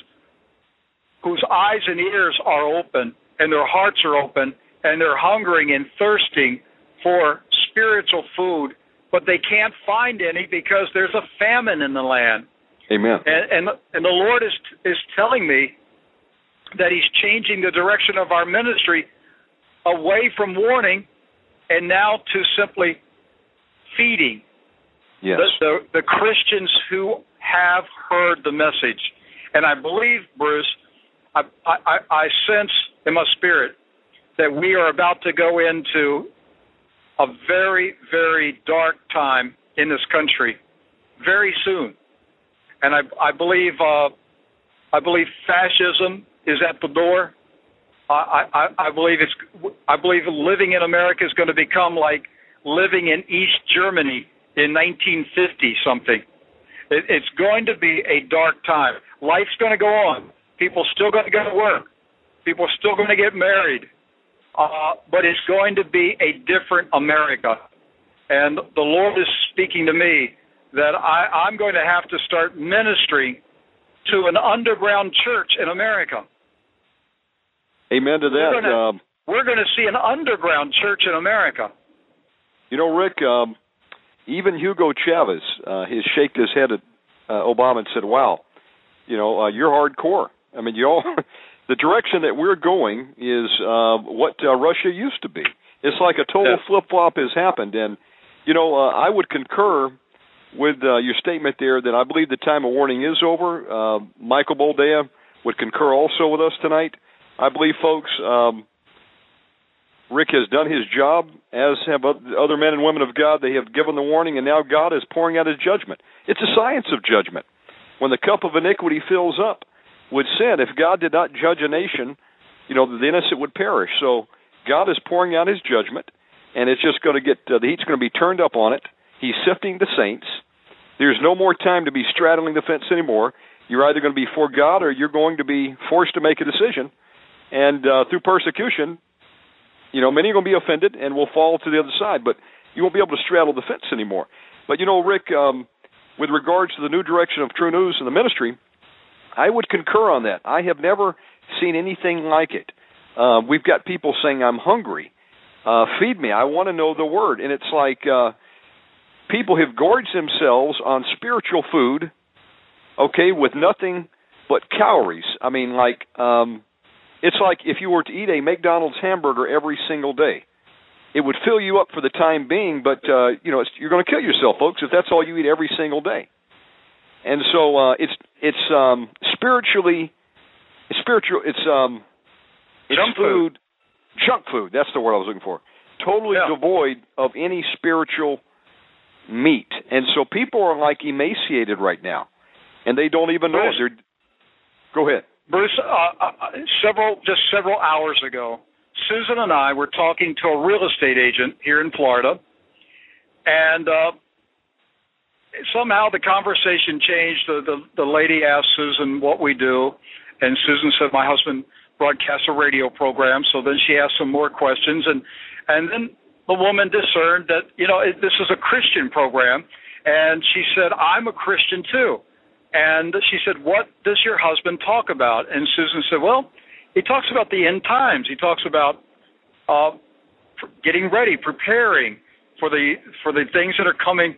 whose eyes and ears are open and their hearts are open and they're hungering and thirsting for spiritual food but they can't find any because there's a famine in the land. Amen. And and, and the Lord is is telling me that He's changing the direction of our ministry away from warning and now to simply feeding yes. the, the the Christians who have heard the message. And I believe, Bruce, I, I, I sense in my spirit that we are about to go into a very, very dark time in this country very soon. and I I believe uh, I believe fascism is at the door. I, I I believe it's I believe living in America is going to become like living in East Germany in 1950 something. It, it's going to be a dark time. Life's going to go on. People still going to go to work. People still going to get married. Uh, but it's going to be a different America. And the Lord is speaking to me that I, I'm going to have to start ministering to an underground church in America. Amen to that. We're going Um, to, we're going to see an underground church in America. you know, Rick, um, even Hugo Chavez, uh, he shaked his head at uh, Obama and said, "Wow, you know, uh, you're hardcore." I mean, you all, (laughs) the direction that we're going is uh, what uh, Russia used to be. It's like a total Yeah. flip flop has happened, and you know, uh, I would concur with uh, your statement there that I believe the time of warning is over. Uh, Michael Boldea would concur also with us tonight. I believe, folks. Um, Rick has done his job, as have other men and women of God. They have given the warning, and now God is pouring out his judgment. It's a science of judgment. When the cup of iniquity fills up with sin, if God did not judge a nation, you know, the innocent would perish. So God is pouring out his judgment, and it's just going to get, uh, the heat's going to be turned up on it. He's sifting the saints. There's no more time to be straddling the fence anymore. You're either going to be for God or you're going to be forced to make a decision. And uh, through persecution, you know, many are going to be offended and will fall to the other side, but you won't be able to straddle the fence anymore. But you know, Rick, um, with regards to the new direction of TruNews and the ministry, I would concur on that. I have never seen anything like it. Uh, we've got people saying, "I'm hungry, uh, feed me. I want to know the word," and it's like uh, people have gorged themselves on spiritual food, okay, with nothing but calories. I mean, like. Um, it's like if you were to eat a McDonald's hamburger every single day. It would fill you up for the time being, but uh, you know it's, you're going to kill yourself, folks, if that's all you eat every single day. And so uh, it's it's um, spiritually, it's spiritual. It's um, it's Junk food, junk food. That's the word I was looking for. Totally Yeah. devoid of any spiritual meat, and so people are like emaciated right now, and they don't even know it. They're, go ahead. Bruce, uh, uh, several just several hours ago, Susan and I were talking to a real estate agent here in Florida, and uh, somehow the conversation changed. The, the the lady asked Susan what we do, and Susan said my husband broadcasts a radio program. So then she asked some more questions, and and then the woman discerned that you know it, this is a Christian program, and she said I'm a Christian too. And she said, What does your husband talk about? And Susan said, Well, he talks about the end times. He talks about uh, getting ready, preparing for the for the things that are coming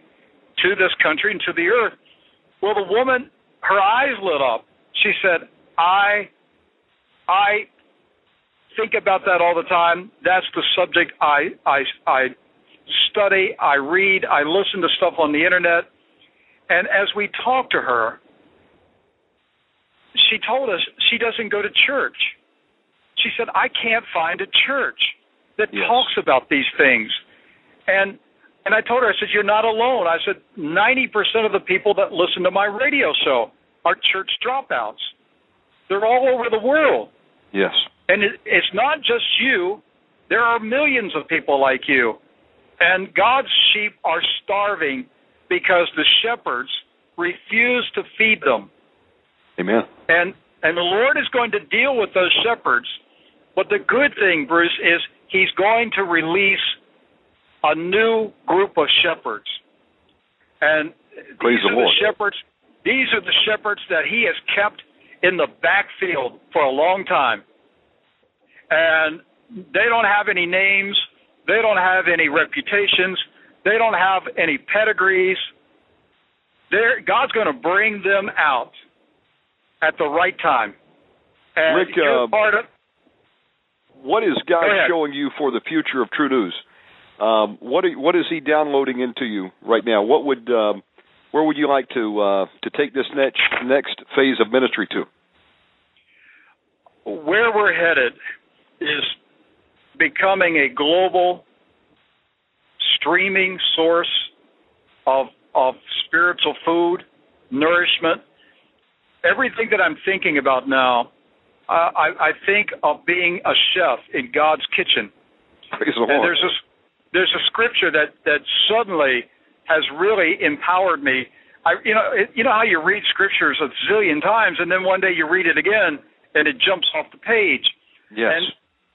to this country and to the earth. Well, the woman, her eyes lit up. She said, "I, I think about that all the time. That's the subject I I I study, I read, I listen to stuff on the internet." And as we talked to her, she told us she doesn't go to church. She said, I can't find a church that Yes. talks about these things. And and I told her, I said, You're not alone. I said, ninety percent of the people that listen to my radio show are church dropouts. They're all over the world. Yes. And it, it's not just you. There are millions of people like you. And God's sheep are starving because the shepherds refuse to feed them. Amen. And and the Lord is going to deal with those shepherds. But the good thing, Bruce, is he's going to release a new group of shepherds. And these the are Lord. the shepherds these are the shepherds that he has kept in the backfield for a long time. And they don't have any names, they don't have any reputations, they don't have any pedigrees. They're, God's going to bring them out at the right time. And Rick, uh, of What is God Go showing you for the future of TruNews? Um, what are, what is He downloading into you right now? What would um, where would you like to uh, to take this next next phase of ministry to? where we're headed is becoming a global streaming source of of spiritual food, nourishment, everything that I'm thinking about now, uh, I, I think of being a chef in God's kitchen. Praise the And there's a there's a scripture that that suddenly has really empowered me. I you know it, you know how you read scriptures a zillion times and then one day you read it again and it jumps off the page. yes. And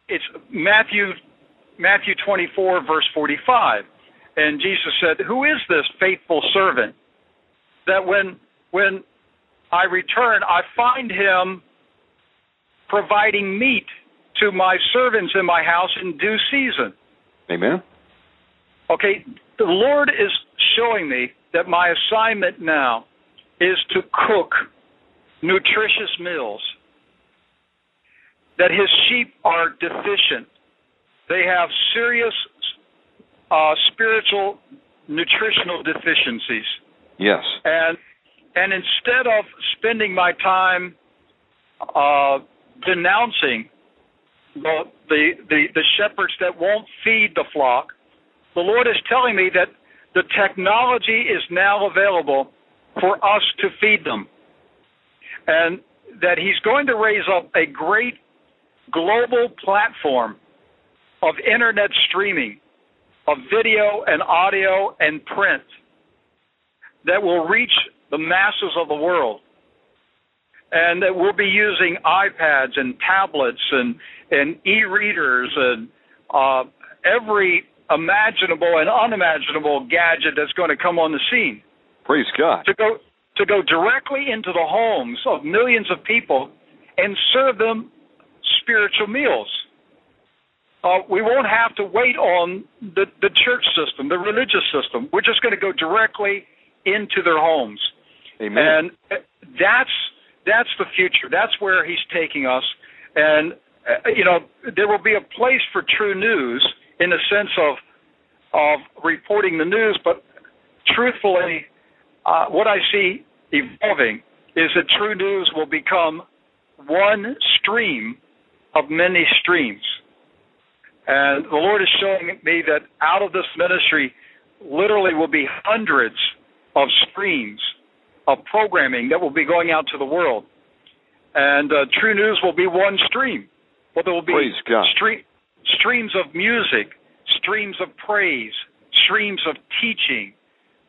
it's Matthew Matthew 24 verse 45. And Jesus said, "Who is this faithful servant that when when I return I find him providing meat to my servants in my house in due season?" Amen. Okay, the Lord is showing me that my assignment now is to cook nutritious meals. That his sheep are deficient. They have serious uh, spiritual nutritional deficiencies. Yes. And and instead of spending my time uh, denouncing the, the the the shepherds that won't feed the flock, the Lord is telling me that the technology is now available for us to feed them, and that He's going to raise up a great global platform of internet streaming, of video and audio and print that will reach the masses of the world. And that we'll be using iPads and tablets and, and e readers and uh, every imaginable and unimaginable gadget that's going to come on the scene Praise God. to go to go directly into the homes of millions of people and serve them spiritual meals. Uh, we won't have to wait on the, the church system, the religious system. We're just going to go directly into their homes, Amen. and that's that's the future. That's where he's taking us. And uh, you know, there will be a place for TruNews in the sense of of reporting the news, but truthfully, uh, what I see evolving is that TruNews will become one stream of many streams. And the Lord is showing me that out of this ministry literally will be hundreds of streams of programming that will be going out to the world. And uh, TruNews will be one stream. But there will be God. stre- streams of music, streams of praise, streams of teaching,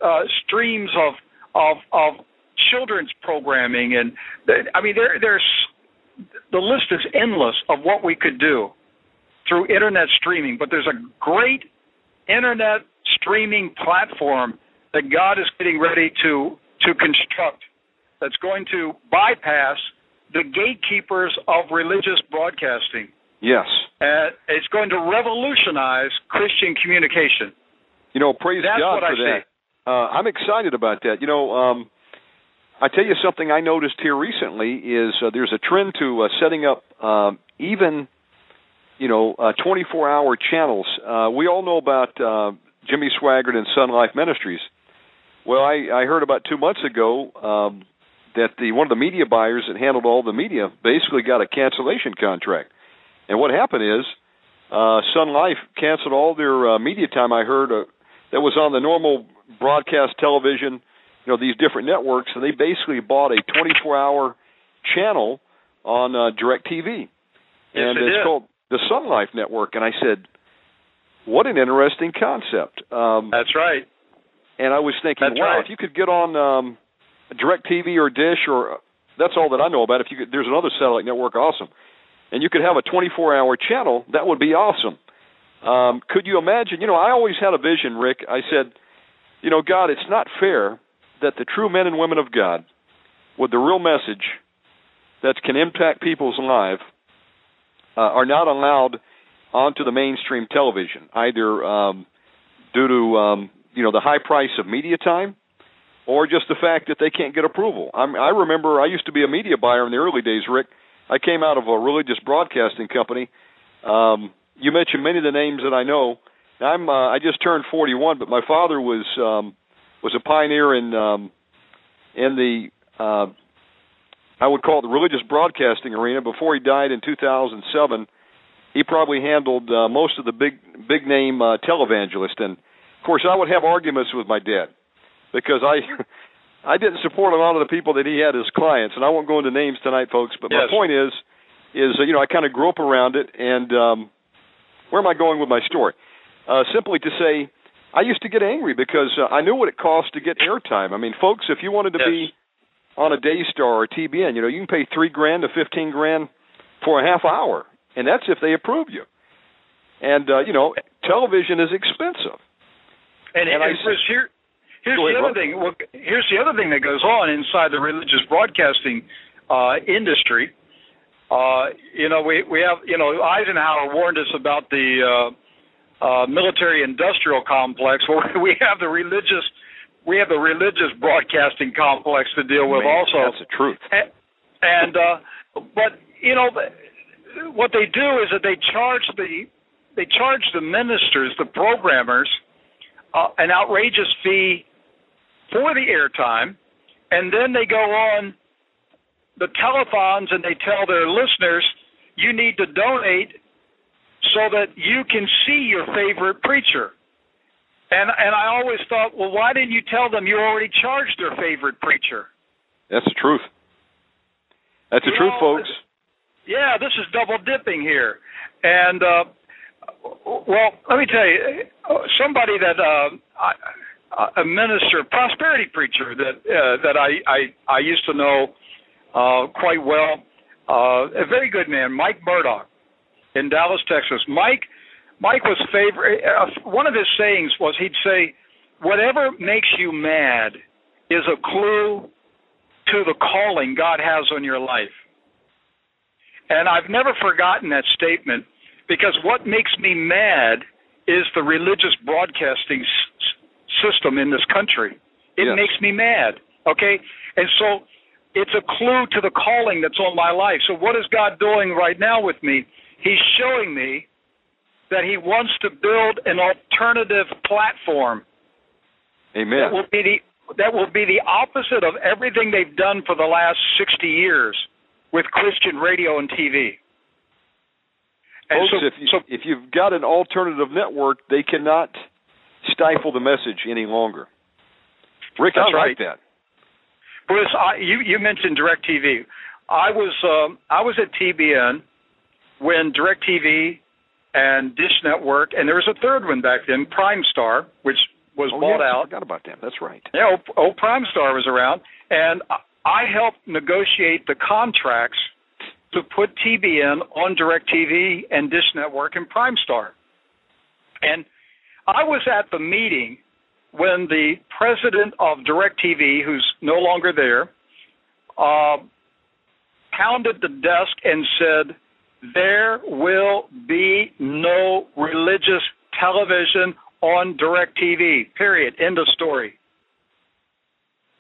uh, streams of of of children's programming, and I mean there there's the list is endless of what we could do through internet streaming. But there's a great internet streaming platform that God is getting ready to to construct that's going to bypass the gatekeepers of religious broadcasting. yes. And it's going to revolutionize Christian communication. You know, praise God. That's God what I for that. Uh, I'm excited about that. You know, um, I tell you something I noticed here recently is uh, there's a trend to uh, setting up um, even, you know, uh, 24-hour channels. Uh, we all know about uh, Jimmy Swaggart and SonLife Ministries. Well, I, I heard about two months ago um, that the one of the media buyers that handled all the media basically got a cancellation contract. And what happened is uh, SonLife canceled all their uh, media time. I heard uh, that was on the normal broadcast television, you know, these different networks, and they basically bought a 24-hour channel on uh, DirecTV, and it's did. called the SonLife Network. And I said, "What an interesting concept." Um, That's right. and I was thinking, That's wow, right. if you could get on um, DirecTV or Dish or that's all that I know about. If you could, there's another satellite network, awesome, and you could have a 24-hour channel, that would be awesome. Um, could you imagine? You know, I always had a vision, Rick. I said, you know, God, it's not fair that the true men and women of God, with the real message that can impact people's lives, uh, are not allowed onto the mainstream television, either um, due to um, you know the high price of media time, or just the fact that they can't get approval. I'm, I remember I used to be a media buyer in the early days, Rick. I came out of a religious broadcasting company. Um, you mentioned many of the names that I know. I'm uh, I just turned 41, but my father was um, was a pioneer in um, in the uh, I would call it the religious broadcasting arena. Before he died in 2007, he probably handled uh, most of the big big name uh, televangelists, and of course I would have arguments with my dad because I (laughs) I didn't support a lot of the people that he had as clients, and I won't go into names tonight, folks. But yes. my point is, is you know I kind of grew up around it, and um, where am I going with my story? Uh, simply to say, I used to get angry because uh, I knew what it cost to get airtime. I mean, folks, if you wanted to yes. be on a Daystar or TBN, you know, you can pay three grand to fifteen grand for a half hour, and that's if they approve you. And uh, you know, television is expensive. And, And I and Chris, here, here's the other thing. Well, here's the other thing that goes on inside the religious broadcasting uh, industry. Uh, you know, we we have you know Eisenhower warned us about the uh, uh, military-industrial complex. (laughs) Well, we have the religious we have the religious broadcasting complex to deal with Man, also. that's the truth. And, and uh, but you know what they do is that they charge the they charge the ministers, the programmers, uh, an outrageous fee for the airtime, and then they go on the telephones and they tell their listeners, you need to donate so that you can see your favorite preacher. And and I always thought, well, why didn't you tell them you already charged their favorite preacher? That's the truth. That's the You truth, know, folks. Yeah, this is double dipping here. And uh well, let me tell you, somebody that uh, I, a minister, prosperity preacher that uh, that I, I I used to know uh, quite well, uh, a very good man, Mike Murdock, in Dallas, Texas. Mike Mike was favorite. Uh, one of his sayings was he'd say, "Whatever makes you mad is a clue to the calling God has on your life." And I've never forgotten that statement because what makes me mad is the religious broadcasting system in this country. It Yes. makes me mad. Okay? And so it's a clue to the calling that's on my life. So what is God doing right now with me? He's showing me that he wants to build an alternative platform Amen. that will be the that will be the opposite of everything they've done for the last 60 years with Christian radio and TV. And Folks, so, if, you, so if you've got an alternative network, they cannot stifle the message any longer. Rick, That's I right. like that. Bruce, I, you you mentioned DirecTV. I was um, I was at TBN when DirecTV and Dish Network, and there was a third one back then, Prime Star, which was Oh, bought yes, I forgot about that. That's right. Yeah, old, old Prime Star was around, and I- I helped negotiate the contracts to put TBN on DirecTV and Dish Network and Prime Star. And I was at the meeting when the president of DirecTV, who's no longer there, uh, pounded the desk and said, "There will be no religious television on DirecTV." Period. End of story.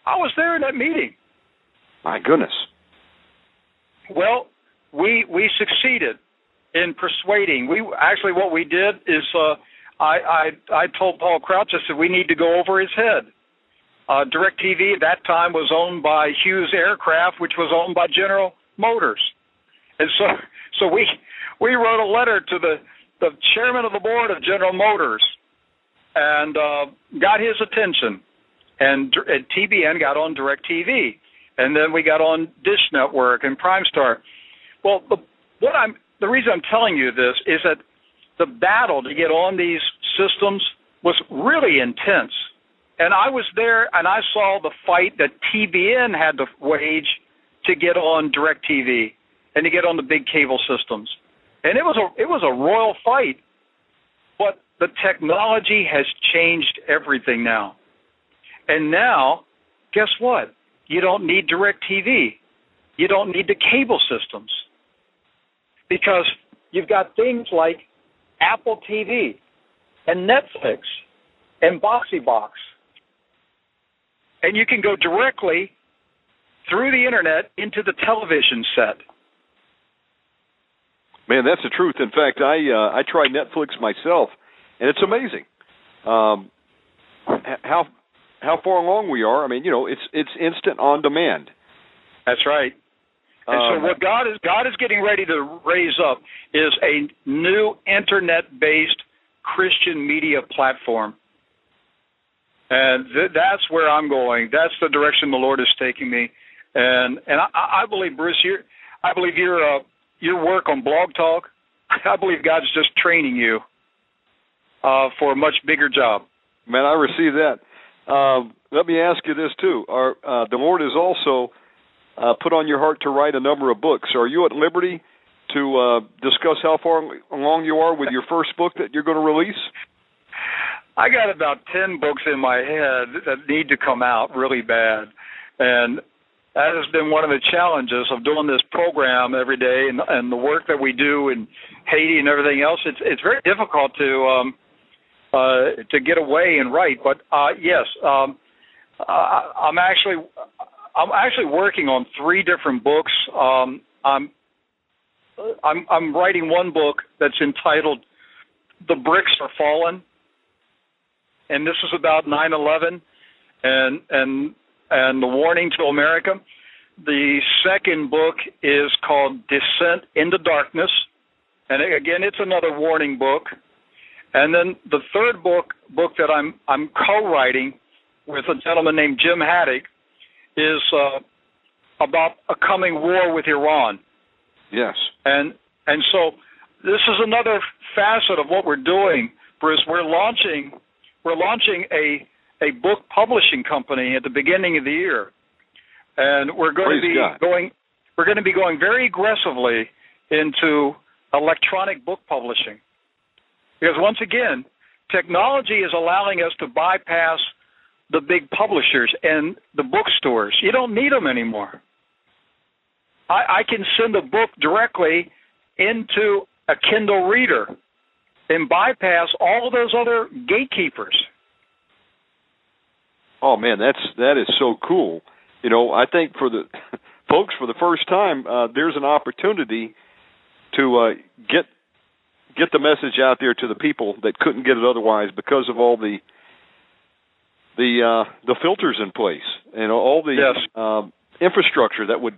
I was there in that meeting. My goodness. Well, we we succeeded in persuading. We actually what we did is uh, I I I told Paul Crouch I said we need to go over his head. Uh, DirecTV at that time was owned by Hughes Aircraft, which was owned by General Motors, and so (laughs) so we we wrote a letter to the the chairman of the board of General Motors and uh, got his attention, and, and TBN got on DirecTV and then we got on Dish Network and Prime Star. Well, the, what I'm the reason I'm telling you this is that the battle to get on these systems was really intense, and I was there and I saw the fight that TBN had to wage to get on DirecTV and to get on the big cable systems, and it was a it was a royal fight, but the technology has changed everything now, and now, guess what? You don't need DirecTV. You don't need the cable systems because you've got things like Apple TV and Netflix and Boxee Box. And you can go directly through the internet into the television set. Man, that's the truth. In fact, I uh, I tried Netflix myself, and it's amazing um, how how far along we are. I mean, you know, it's it's instant on demand. That's right. And Um, so what God is God is getting ready to raise up is a new internet based Christian media platform. and th- that's where I'm going. That's the direction the Lord is taking me, and and I, I believe Bruce, you I believe your uh, your work on Blog Talk, (laughs) I believe God's just training you uh, for a much bigger job. Man, I receive that. Uh, let me ask you this too: Our, uh, the Lord is also uh, put on your heart to write a number of books? Are you at liberty to uh, discuss how far along you are with your first book that you're going to release? I got about ten books in my head that need to come out really bad, and that has been one of the challenges of doing this program every day and, and the work that we do in Haiti and everything else. It's it's very difficult to um, uh, to get away and write. But uh, yes, um, uh, I'm actually I'm actually working on three different books. Um, I'm I'm I'm writing one book that's entitled "The Bricks Are Fallen," and this is about 9/11 and and and the warning to America. The second book is called Descent into Darkness, and again, it's another warning book. And then the third book book that I'm I'm co-writing with a gentleman named Jim Haddock is uh, about a coming war with Iran. Yes. And and so this is another facet of what we're doing, Bruce. We're launching we're launching a a book publishing company at the beginning of the year, and we're going Praise to be God. going we're going to be going very aggressively into electronic book publishing because once again, technology is allowing us to bypass the big publishers and the bookstores. You don't need them anymore. I, I can send a book directly into a Kindle reader and bypass all those other gatekeepers. Oh man, that's that is so cool. You know, I think for the (laughs) folks for the first time, uh, there's an opportunity to uh, get get the message out there to the people that couldn't get it otherwise because of all the the uh, the filters in place and all the Yes. um, infrastructure that would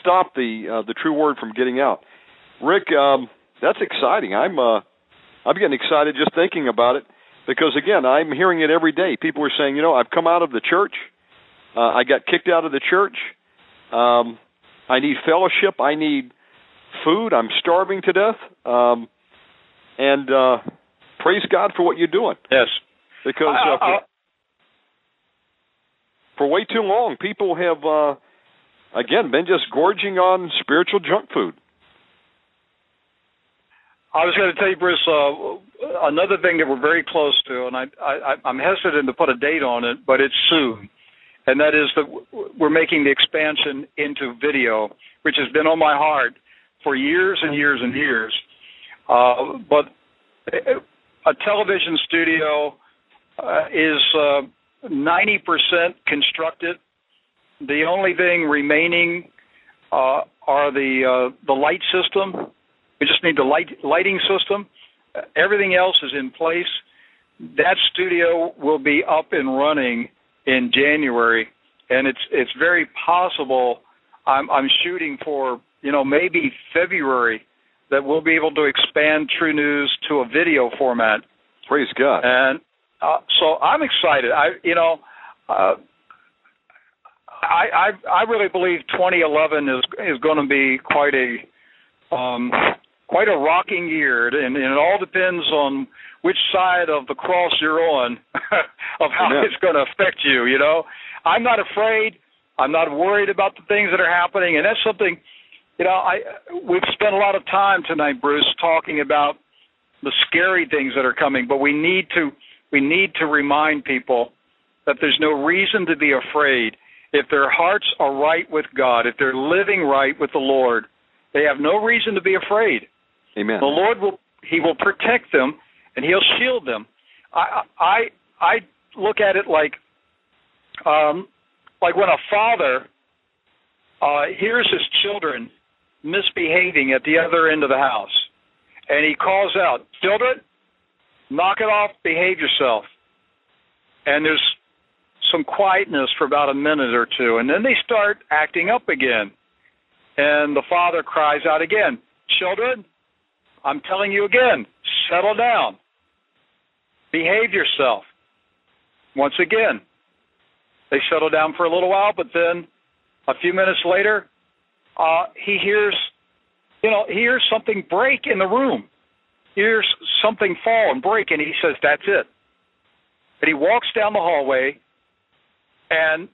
stop the uh, the true word from getting out. Rick, um, that's exciting. I'm uh, I'm getting excited just thinking about it because again, I'm hearing it every day. People are saying, you know, I've come out of the church. Uh, I got kicked out of the church. Um, I need fellowship. I need food. I'm starving to death. Um, and uh, praise God for what you're doing Yes. because I- uh, I- for way too long, people have uh, again been just gorging on spiritual junk food. I was going to tell you, Bruce, uh, another thing that we're very close to, and I, I, I'm hesitant to put a date on it, but it's soon, and that is that we're making the expansion into video, which has been on my heart for years and years and years. Uh, but a television studio uh, is uh, 90% constructed. The only thing remaining uh, are the uh, the light system. We just need the light lighting system. Uh, everything else is in place. That studio will be up and running in January, and it's it's very possible. I'm I'm shooting for you know maybe February that we'll be able to expand TruNews to a video format. Praise God. And uh, so I'm excited. I, you know, uh, I, I I really believe 2011 is is going to be quite a um, quite a rocking year, and, and it all depends on which side of the cross you're on (laughs) of how Amen. it's going to affect you. You know, I'm not afraid. I'm not worried about the things that are happening, and that's something. You know, I we've spent a lot of time tonight, Bruce, talking about the scary things that are coming, but we need to we need to remind people that there's no reason to be afraid if their hearts are right with God, if they're living right with the Lord, they have no reason to be afraid. Amen. The Lord will He will protect them and He'll shield them. I I I look at it like um like when a father uh hears his children misbehaving at the other end of the house and he calls out, Children, knock it off, behave yourself. And there's some quietness for about a minute or two, and then they start acting up again. And the father cries out again, Children, I'm telling you again, settle down, behave yourself. once again. They settle down for a little while, but then a few minutes later, uh, he hears, you know, he hears something break in the room. He hears something fall and break, and he says, "That's it." And he walks down the hallway, and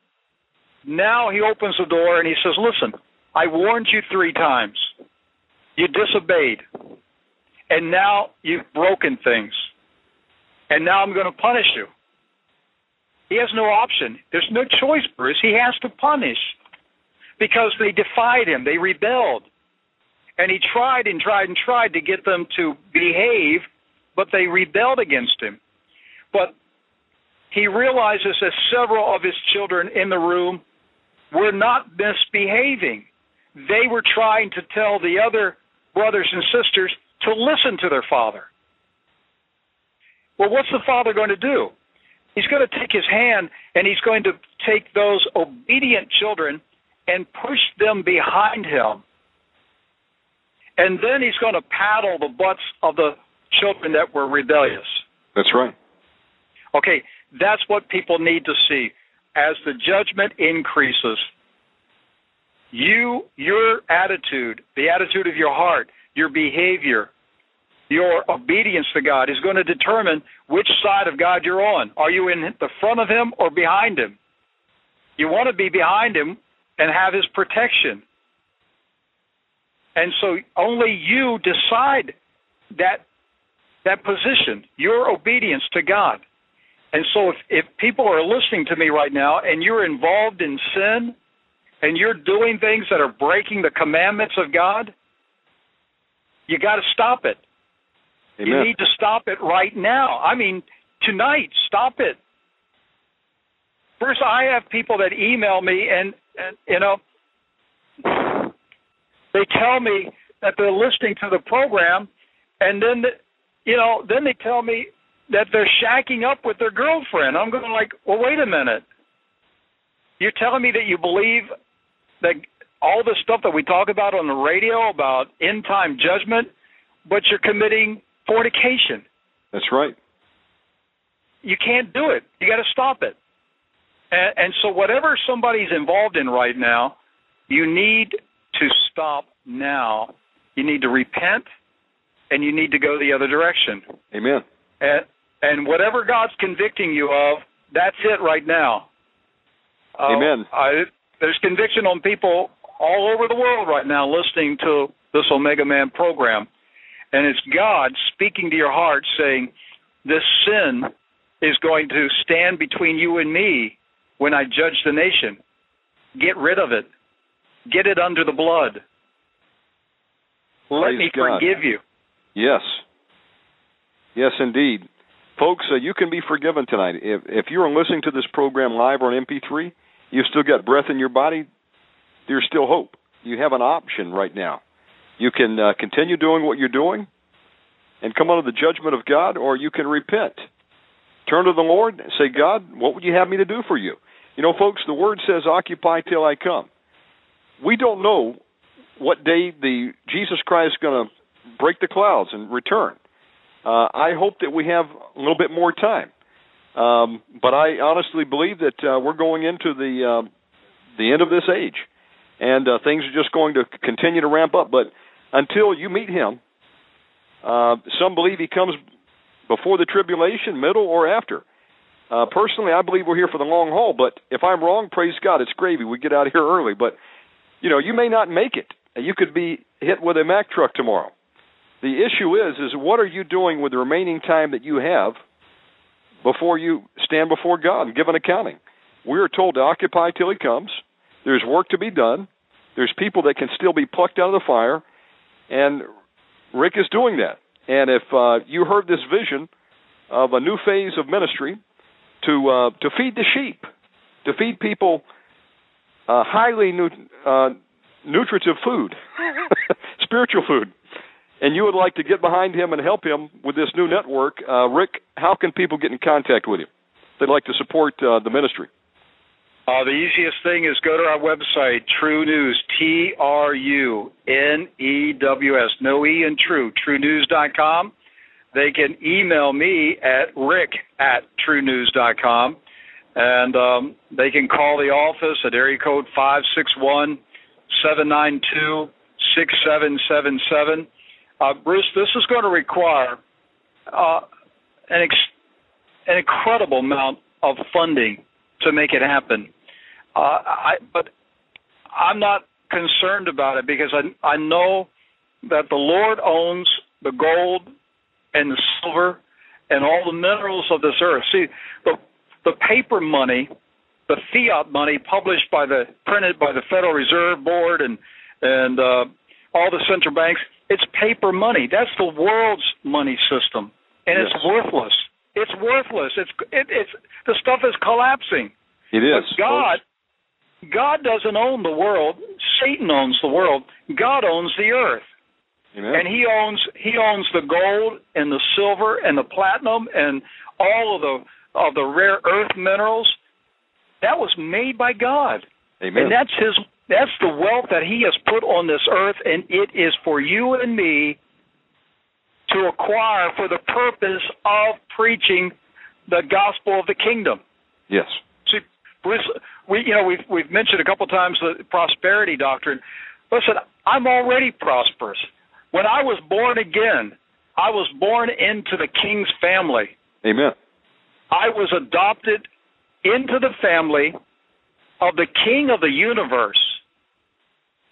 now he opens the door and he says, "Listen, I warned you three times. You disobeyed, and now you've broken things, and now I'm going to punish you." He has no option. There's no choice, Bruce. He has to punish because they defied him. They rebelled. And he tried and tried and tried to get them to behave, but they rebelled against him. But he realizes that several of his children in the room were not misbehaving. They were trying to tell the other brothers and sisters to listen to their father. Well, what's the father going to do? He's going to take his hand and he's going to take those obedient children and push them behind him. And then he's going to paddle the butts of the children that were rebellious. That's right. Okay, that's what people need to see. As the judgment increases, you, your attitude, the attitude of your heart, your behavior, your obedience to God is going to determine which side of God you're on. Are you in the front of Him or behind Him? You want to be behind Him and have His protection. And so only you decide that that position, your obedience to God. And so if, if people are listening to me right now and you're involved in sin and you're doing things that are breaking the commandments of God, you got to stop it. Amen. You need to stop it right now. I mean, tonight, stop it. First, I have people that email me, and, and you know, they tell me that they're listening to the program, and then, you know, then they tell me that they're shacking up with their girlfriend. I'm going like, well, wait a minute. You're telling me that you believe that all the stuff that we talk about on the radio about end time judgment, but you're committing fornication. That's right. You can't do it. You got to stop it. And, and so, whatever somebody's involved in right now, you need to stop now. You need to repent, and you need to go the other direction. Amen. And, and whatever God's convicting you of, that's it right now. Uh, Amen. I, there's conviction on people all over the world right now listening to this Omega Man program. And it's God speaking to your heart saying, This sin is going to stand between you and me when I judge the nation. Get rid of it. Get it under the blood. Let Praise me God. forgive you. Yes. Yes, indeed. Folks, uh, you can be forgiven tonight. If, if you're listening to this program live or on MP3, you've still got breath in your body, there's still hope. You have an option right now. You can uh, continue doing what you're doing and come under the judgment of God, or you can repent. Turn to the Lord and say, God, what would you have me to do for you? You know, folks, the word says, occupy till I come. We don't know what day the Jesus Christ is going to break the clouds and return. Uh, I hope that we have a little bit more time. Um, but I honestly believe that uh, we're going into the uh, the end of this age, and uh, things are just going to continue to ramp up. But until you meet Him, uh, some believe He comes before the tribulation, middle, or after. Uh, personally, I believe we're here for the long haul. But if I'm wrong, praise God, it's gravy. We get out of here early. But you know, you may not make it. You could be hit with a Mack truck tomorrow. The issue is, is what are you doing with the remaining time that you have before you stand before God and give an accounting? We are told to occupy till He comes. There's work to be done. There's people that can still be plucked out of the fire, and Rick is doing that. And if uh, you heard this vision of a new phase of ministry to uh, to feed the sheep, to feed people uh, highly nu- uh, nutritive food, (laughs) (laughs) spiritual food, and you would like to get behind him and help him with this new network, uh, Rick, how can people get in contact with you? They'd like to support uh, the ministry. Uh, the easiest thing is go to our website, TruNews, T R U N E W S, no E in True, trunews.com. They can email me at rick at trunews.com. and um, they can call the office at area code five six one seven nine two six seven seven seven. Uh, Bruce, this is going to require uh, an ex- an incredible amount of funding to make it happen. Uh, I, but I'm not concerned about it because I I know that the Lord owns the gold and the silver and all the minerals of this earth. See, the the paper money, the fiat money published by the printed by the Federal Reserve Board and and uh, all the central banks, it's paper money. That's the world's money system, and yes. it's worthless. It's worthless. It's it, it's the stuff is collapsing. It is. But God, God doesn't own the world. Satan owns the world. God owns the earth. Amen. And he owns he owns the gold and the silver and the platinum and all of the of the rare earth minerals. That was made by God. Amen. And that's his that's the wealth that he has put on this earth and it is for you and me to acquire for the purpose of preaching the gospel of the kingdom. Yes. See, we you know we've we've mentioned a couple times the prosperity doctrine. Listen, I'm already prosperous. When I was born again, I was born into the king's family. Amen. I was adopted into the family of the king of the universe,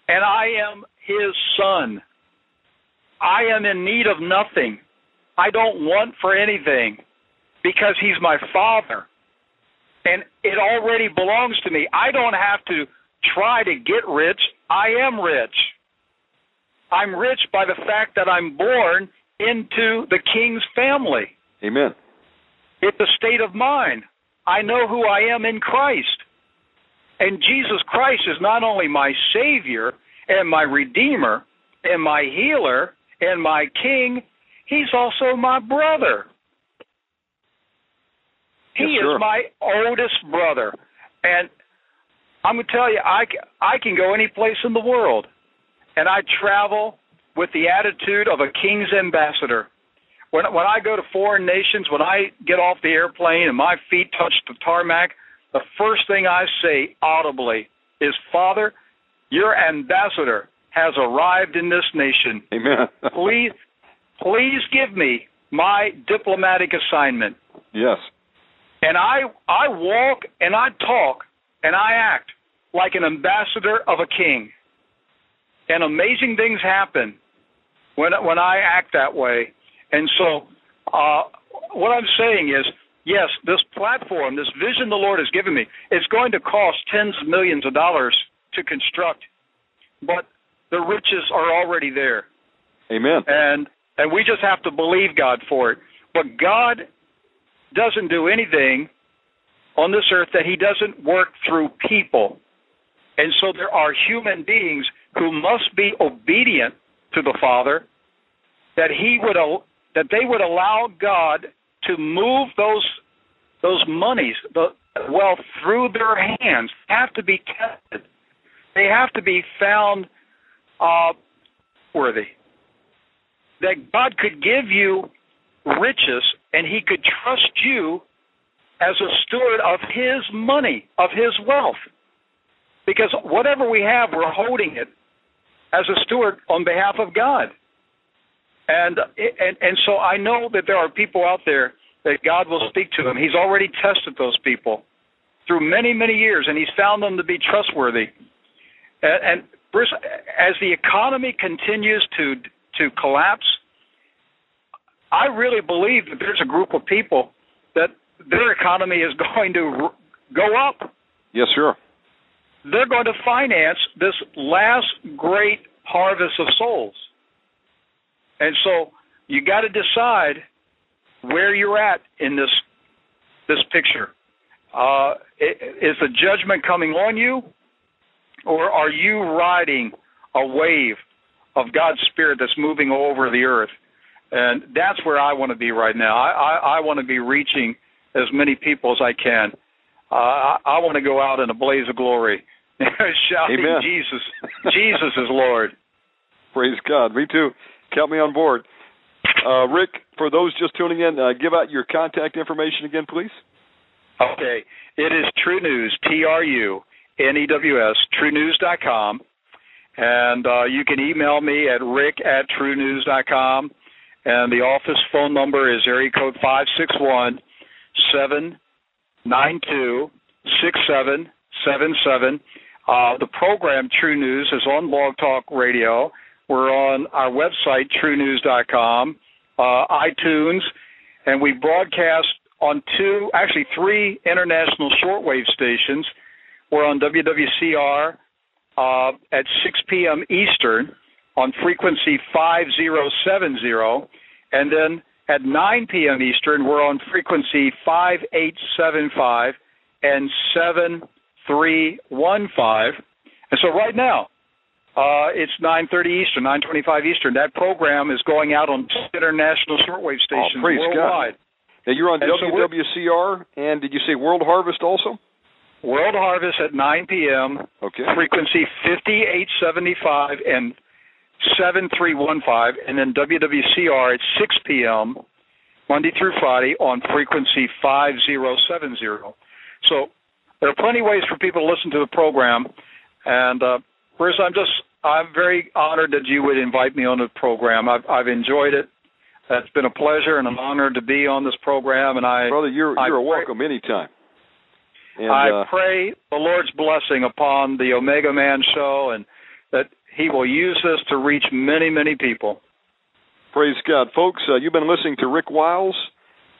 and I am his son. I am in need of nothing. I don't want for anything because he's my father. And it already belongs to me. I don't have to try to get rich. I am rich. I'm rich by the fact that I'm born into the king's family. Amen. It's a state of mind. I know who I am in Christ. And Jesus Christ is not only my Savior and my Redeemer and my healer and my King, He's also my brother. He yes, is my oldest brother. And I'm going to tell you, I, I can go any place in the world and I travel with the attitude of a king's ambassador. When when I go to foreign nations, when I get off the airplane and my feet touch the tarmac, the first thing I say audibly is, "Father, your ambassador has arrived in this nation. Amen. (laughs) please, please give me my diplomatic assignment." Yes. And I I walk and I talk and I act like an ambassador of a king and amazing things happen when when I act that way. And so, uh, what I'm saying is, yes, this platform, this vision the Lord has given me, it's going to cost tens of millions of dollars to construct, but the riches are already there. Amen. And and we just have to believe God for it. But God doesn't do anything on this earth that He doesn't work through people. And so there are human beings who must be obedient to the Father, that he would that they would allow God to move those those monies, the wealth through their hands, have to be tested. They have to be found uh, worthy. That God could give you riches, and He could trust you as a steward of His money, of His wealth. Because whatever we have, we're holding it as a steward on behalf of God. And and and so I know that there are people out there that God will speak to them. He's already tested those people through many many years, and He's found them to be trustworthy. And, and Bruce, as the economy continues to to collapse, I really believe that there's a group of people that their economy is (laughs) going to go up. Yes, sir they're going to finance this last great harvest of souls. And so you got to decide where you're at in this this picture. Uh, is the judgment coming on you, or are you riding a wave of God's Spirit that's moving over the earth? And that's where I want to be right now. I, I, I want to be reaching as many people as I can. Uh, I, I want to go out in a blaze of glory (laughs) shouting Amen. Jesus, Jesus is Lord. (laughs) Praise God. Me too. Count me on board. Uh, Rick, for those just tuning in, uh, give out your contact information again, please. Okay. It is TruNews, T R U N E W S, trunews.com. And uh, you can email me at rick at trunews.com. And the office phone number is area code 561 792 6777. Uh, the program TruNews is on Blog Talk Radio. We're on our website, trunews.com, uh, iTunes, and we broadcast on two, actually three international shortwave stations. We're on WWCR uh, at 6 p.m. Eastern on frequency 5070, and then at 9 p.m. Eastern, we're on frequency 5875 and 7315. And so right now, uh, it's 9:30 Eastern, 9:25 Eastern. That program is going out on international shortwave stations oh, worldwide. God. Now you're on and WWCR, so and did you say World Harvest also? World Harvest at 9 p.m. Okay. Frequency 5875 and 7315, and then WWCR at 6 p.m. Monday through Friday on frequency 5070. So there are plenty of ways for people to listen to the program, and uh, Bruce, I'm just I'm very honored that you would invite me on the program. I've I've enjoyed it. It's been a pleasure and an honor to be on this program, and I brother, you're I you're pray, welcome anytime. And, I uh, pray the Lord's blessing upon the Omega Man show, and that He will use this to reach many, many people. Praise God, folks. Uh, you've been listening to Rick Wiles,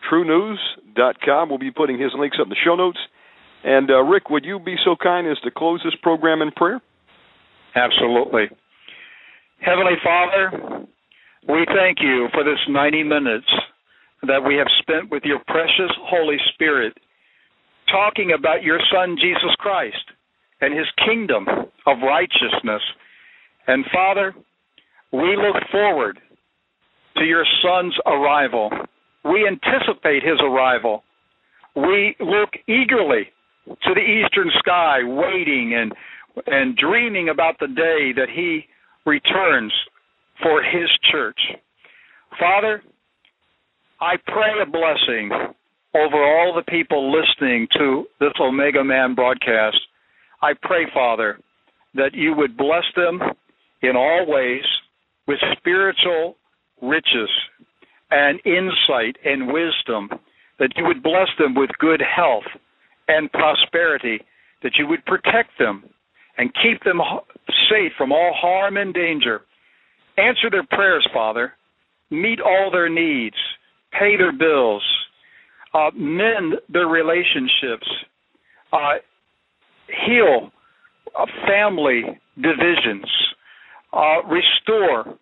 TruNews.com. We'll be putting his links up in the show notes. And uh, Rick, would you be so kind as to close this program in prayer? Absolutely. Heavenly Father, we thank you for this 90 minutes that we have spent with your precious Holy Spirit talking about your Son, Jesus Christ, and his kingdom of righteousness. And Father, we look forward to your Son's arrival. We anticipate his arrival. We look eagerly to the eastern sky, waiting and and dreaming about the day that he returns for his church. Father, I pray a blessing over all the people listening to this Omega Man broadcast. I pray, Father, that you would bless them in all ways with spiritual riches and insight and wisdom, that you would bless them with good health and prosperity, that you would protect them and keep them safe from all harm and danger. Answer their prayers, Father. Meet all their needs. Pay their bills. Uh, mend their relationships. Uh, heal uh, family divisions. Uh, restore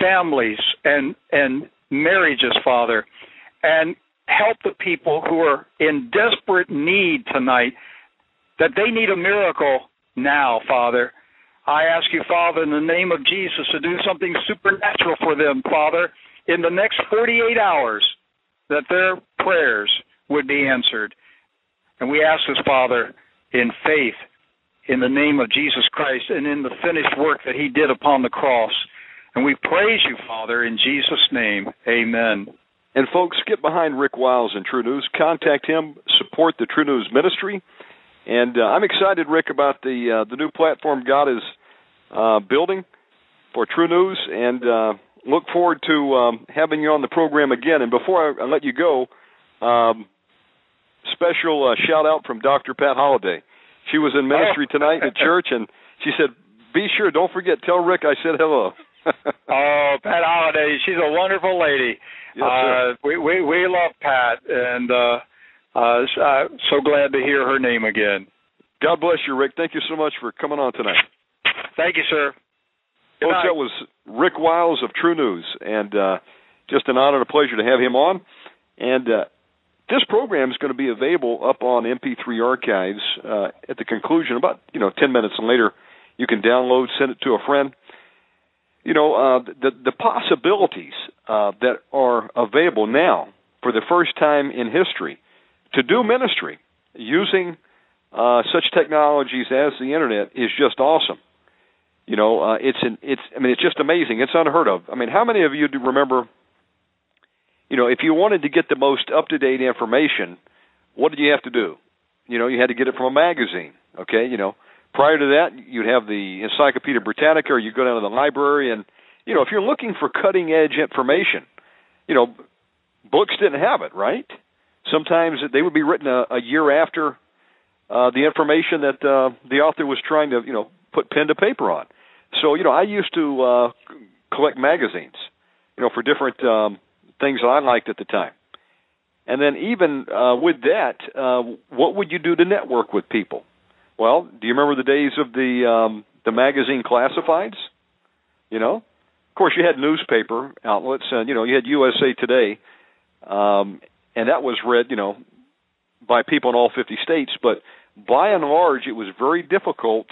families and and marriages, Father, and help the people who are in desperate need tonight that they need a miracle now, Father. I ask you, Father, in the name of Jesus, to do something supernatural for them, Father, in the next 48 hours, that their prayers would be answered. And we ask this, Father, in faith, in the name of Jesus Christ, and in the finished work that He did upon the cross. And we praise you, Father, in Jesus' name. Amen. And folks, get behind Rick Wiles and TruNews. Contact him. Support the TruNews ministry. And uh, I'm excited, Rick, about the uh, the new platform God is uh, building for TruNews, and uh, look forward to um, having you on the program again. And before I, I let you go, um, special uh, shout out from Dr. Pat Holliday. She was in ministry oh. tonight at church, and she said, "Be sure, don't forget, tell Rick I said hello." (laughs) oh, Pat Holliday, she's a wonderful lady. Yes. Uh, we we we love Pat, and uh, uh, so glad to hear her name again. God bless you, Rick. Thank you so much for coming on tonight. Thank you, sir. Good Folks, night. that was Rick Wiles of TruNews, and uh, just an honor and a pleasure to have him on. And uh, this program is going to be available up on MP3 archives uh, at the conclusion, about you know ten minutes later. You can download, send it to a friend. You know uh, the the possibilities uh, that are available now for the first time in history to do ministry using uh, such technologies as the internet is just awesome. You know, uh, it's an, it's I mean it's just amazing. It's unheard of. I mean, how many of you do remember? You know, if you wanted to get the most up to date information what did you have to do? You know, you had to get it from a magazine. Okay, you know, prior to that, you'd have the Encyclopedia Britannica, or you'd go down to the library, and you know, if you're looking for cutting edge information, you know, books didn't have it, right? Sometimes they would be written a, a year after uh, the information that uh, the author was trying to, you know, put pen to paper on. So, you know, I used to uh, collect magazines, you know, for different um, things that I liked at the time. And then even uh, with that, uh, what would you do to network with people? Well, do you remember the days of the um, the magazine classifieds? You know, of course, you had newspaper outlets, and you know, you had USA Today, um, and that was read, you know, by people in all 50 states. But by and large, it was very difficult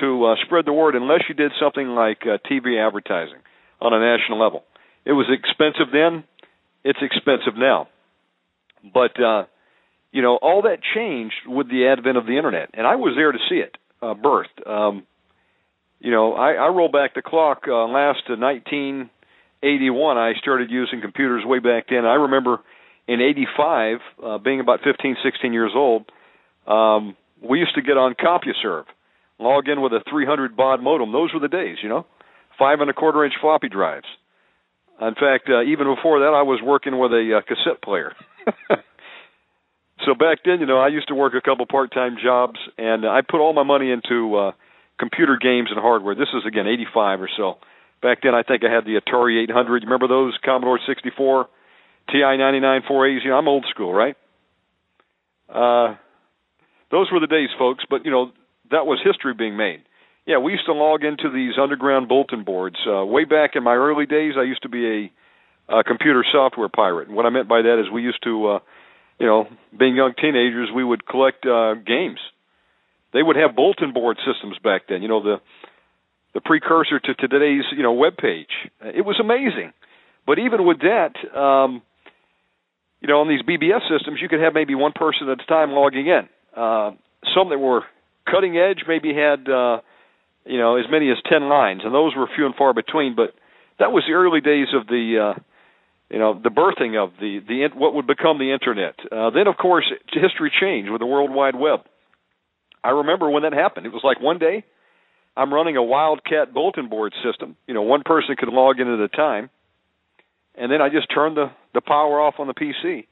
to uh, spread the word unless you did something like uh, TV advertising on a national level. It was expensive then; it's expensive now. But uh, you know, all that changed with the advent of the internet, and I was there to see it uh, birthed. Um, you know, I, I roll back the clock uh, last to 1981. I started using computers way back then. I remember in '85, uh, being about 15, 16 years old, um, we used to get on CompuServe, log in with a 300 baud modem. Those were the days, you know, five and a quarter inch floppy drives. In fact, uh, even before that, I was working with a uh, cassette player. (laughs) so back then, you know, I used to work a couple part-time jobs, and I put all my money into uh, computer games and hardware. This is again '85 or so. Back then, I think I had the Atari 800. You remember those Commodore 64, TI 99 4As? You know, I'm old school, right? Uh, those were the days, folks. But you know, that was history being made. Yeah, we used to log into these underground bulletin boards. Uh, way back in my early days, I used to be a, a computer software pirate. And what I meant by that is we used to, uh, you know, being young teenagers, we would collect uh, games. They would have bulletin board systems back then. You know, the the precursor to today's you know web page. It was amazing. But even with that, um, you know, on these BBS systems, you could have maybe one person at a time logging in. Uh, some that were cutting edge maybe had uh, you know as many as ten lines, and those were few and far between. But that was the early days of the uh, you know the birthing of the the what would become the internet. Uh, then of course history changed with the World Wide Web. I remember when that happened. It was like one day I'm running a Wildcat bulletin board system. You know, one person could log in at a time, and then I just turned the the power off on the PC,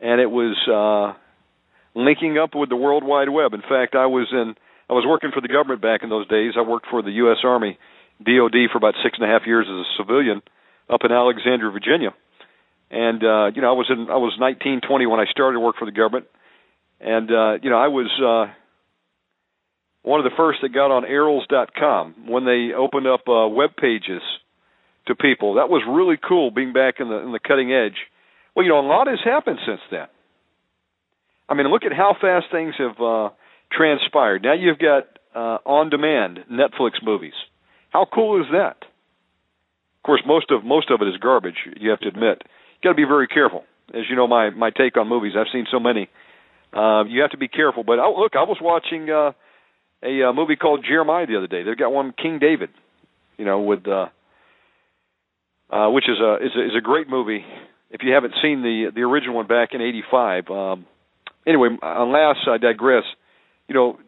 and it was uh, linking up with the World Wide Web. In fact, I was in I was working for the government back in those days. I worked for the U.S. Army, DoD, for about six and a half years as a civilian up in Alexandria, Virginia. And uh, you know, I was in I was 19, 20 when I started to work for the government, and uh, you know, I was uh, one of the first that got on Arils.com when they opened up uh, web pages to people. That was really cool, being back in the in the cutting edge. Well, you know, a lot has happened since then. I mean, look at how fast things have uh, transpired. Now you've got uh, on-demand Netflix movies. How cool is that? Of course, most of most of it is garbage. You have to admit. You got to be very careful. As you know, my my take on movies. I've seen so many. Uh, you have to be careful. But oh, look, I was watching. Uh, a uh, movie called Jeremiah the other day. They've got one King David, you know, with uh, uh, which is a is a, is a great movie. If you haven't seen the the original one back in '85, um, anyway, unless I digress, you know,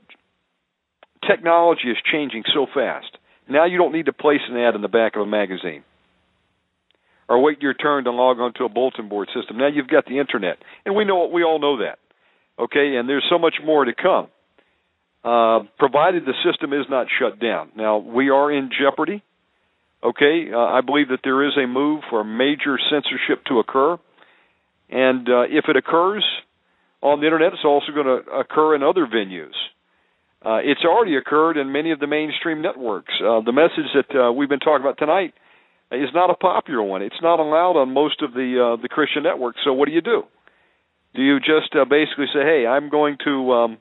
technology is changing so fast. Now you don't need to place an ad in the back of a magazine or wait your turn to log onto a bulletin board system. Now you've got the internet, and we know we all know that. Okay, and there's so much more to come. Uh, provided the system is not shut down. Now, we are in jeopardy. Okay, uh, I believe that there is a move for major censorship to occur. And uh, if it occurs on the internet, it's also going to occur in other venues. Uh, it's already occurred in many of the mainstream networks. Uh, the message that uh, we've been talking about tonight is not a popular one. It's not allowed on most of the uh, the Christian networks. So what do you do? Do you just basically say, "Hey, I'm going to um,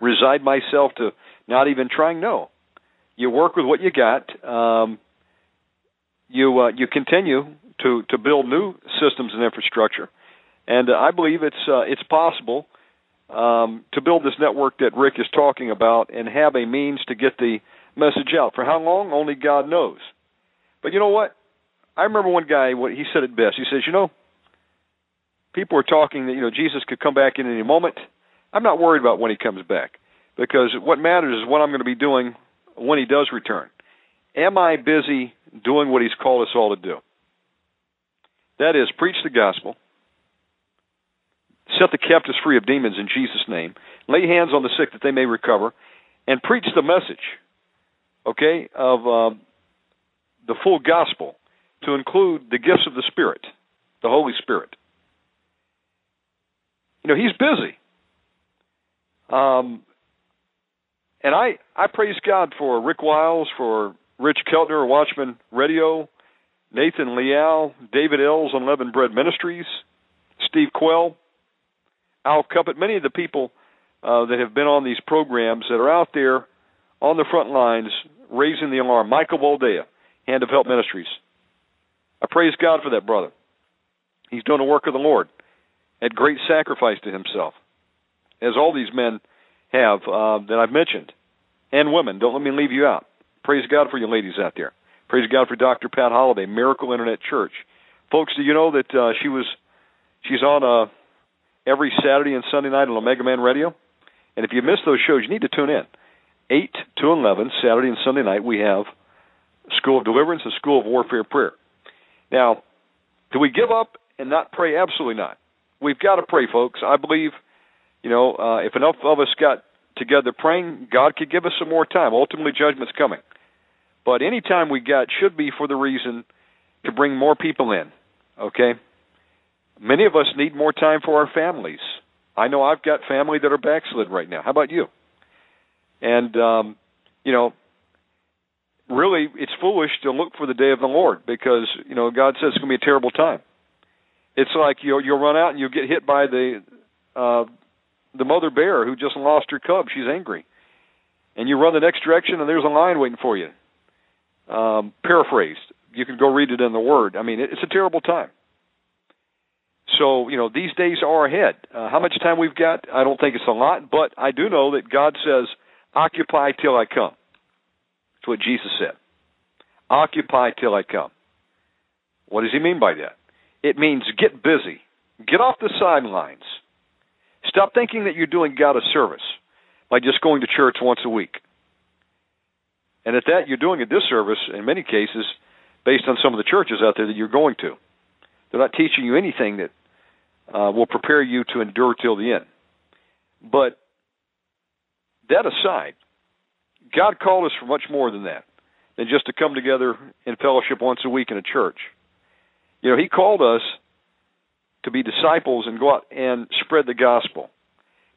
reside myself to not even trying. No, you work with what you got. Um, you uh, you continue to to build new systems and infrastructure, and uh, I believe it's uh, it's possible um, to build this network that Rick is talking about and have a means to get the message out. For how long? Only God knows. But you know what? I remember one guy. What he said it best. He says, "You know, people are talking that you know Jesus could come back in any moment. I'm not worried about when he comes back because what matters is what I'm going to be doing when he does return. Am I busy doing what he's called us all to do? That is, preach the gospel, set the captives free of demons in Jesus' name, lay hands on the sick that they may recover, and preach the message, okay, of uh, the full gospel to include the gifts of the Spirit, the Holy Spirit. You know, he's busy. Um, and I, I praise God for Rick Wiles, for Rich Keltner, Watchman Radio, Nathan Leal, David Eells on Leavened Bread Ministries, Steve Quayle, Al Cuppett, many of the people uh, that have been on these programs that are out there on the front lines raising the alarm. Michael Boldea, Hand of Help Ministries. I praise God for that brother. He's doing the work of the Lord at great sacrifice to himself, as all these men have uh, that I've mentioned, and women. Don't let me leave you out. Praise God for you ladies out there. Praise God for Dr. Pat Holliday, Miracle Internet Church. Folks, do you know that uh, she was she's on uh, every Saturday and Sunday night on Omega Man Radio? And if you miss those shows, you need to tune in. 8 to 11, Saturday and Sunday night, we have School of Deliverance and School of Warfare Prayer. Now, do we give up and not pray? Absolutely not. We've got to pray, folks. I believe, you know, uh, if enough of us got together praying, God could give us some more time. Ultimately, judgment's coming. But any time we got should be for the reason to bring more people in. Okay? Many of us need more time for our families. I know I've got family that are backslid right now. How about you? And um, you know, really it's foolish to look for the day of the Lord because, you know, God says it's gonna be a terrible time. It's like you'll you'll run out and you'll get hit by the uh the mother bear who just lost her cub. She's angry. And you run the next direction and there's a lion waiting for you um, paraphrased. You can go read it in the Word. I mean, it's a terrible time. So, you know, these days are ahead. Uh, how much time we've got, I don't think it's a lot, but I do know that God says, occupy till I come. That's what Jesus said. Occupy till I come. What does he mean by that? It means get busy. Get off the sidelines. Stop thinking that you're doing God a service by just going to church once a week. And at that, you're doing a disservice in many cases based on some of the churches out there that you're going to. They're not teaching you anything that uh, will prepare you to endure till the end. But that aside, God called us for much more than that, than just to come together in fellowship once a week in a church. You know, He called us to be disciples and go out and spread the gospel,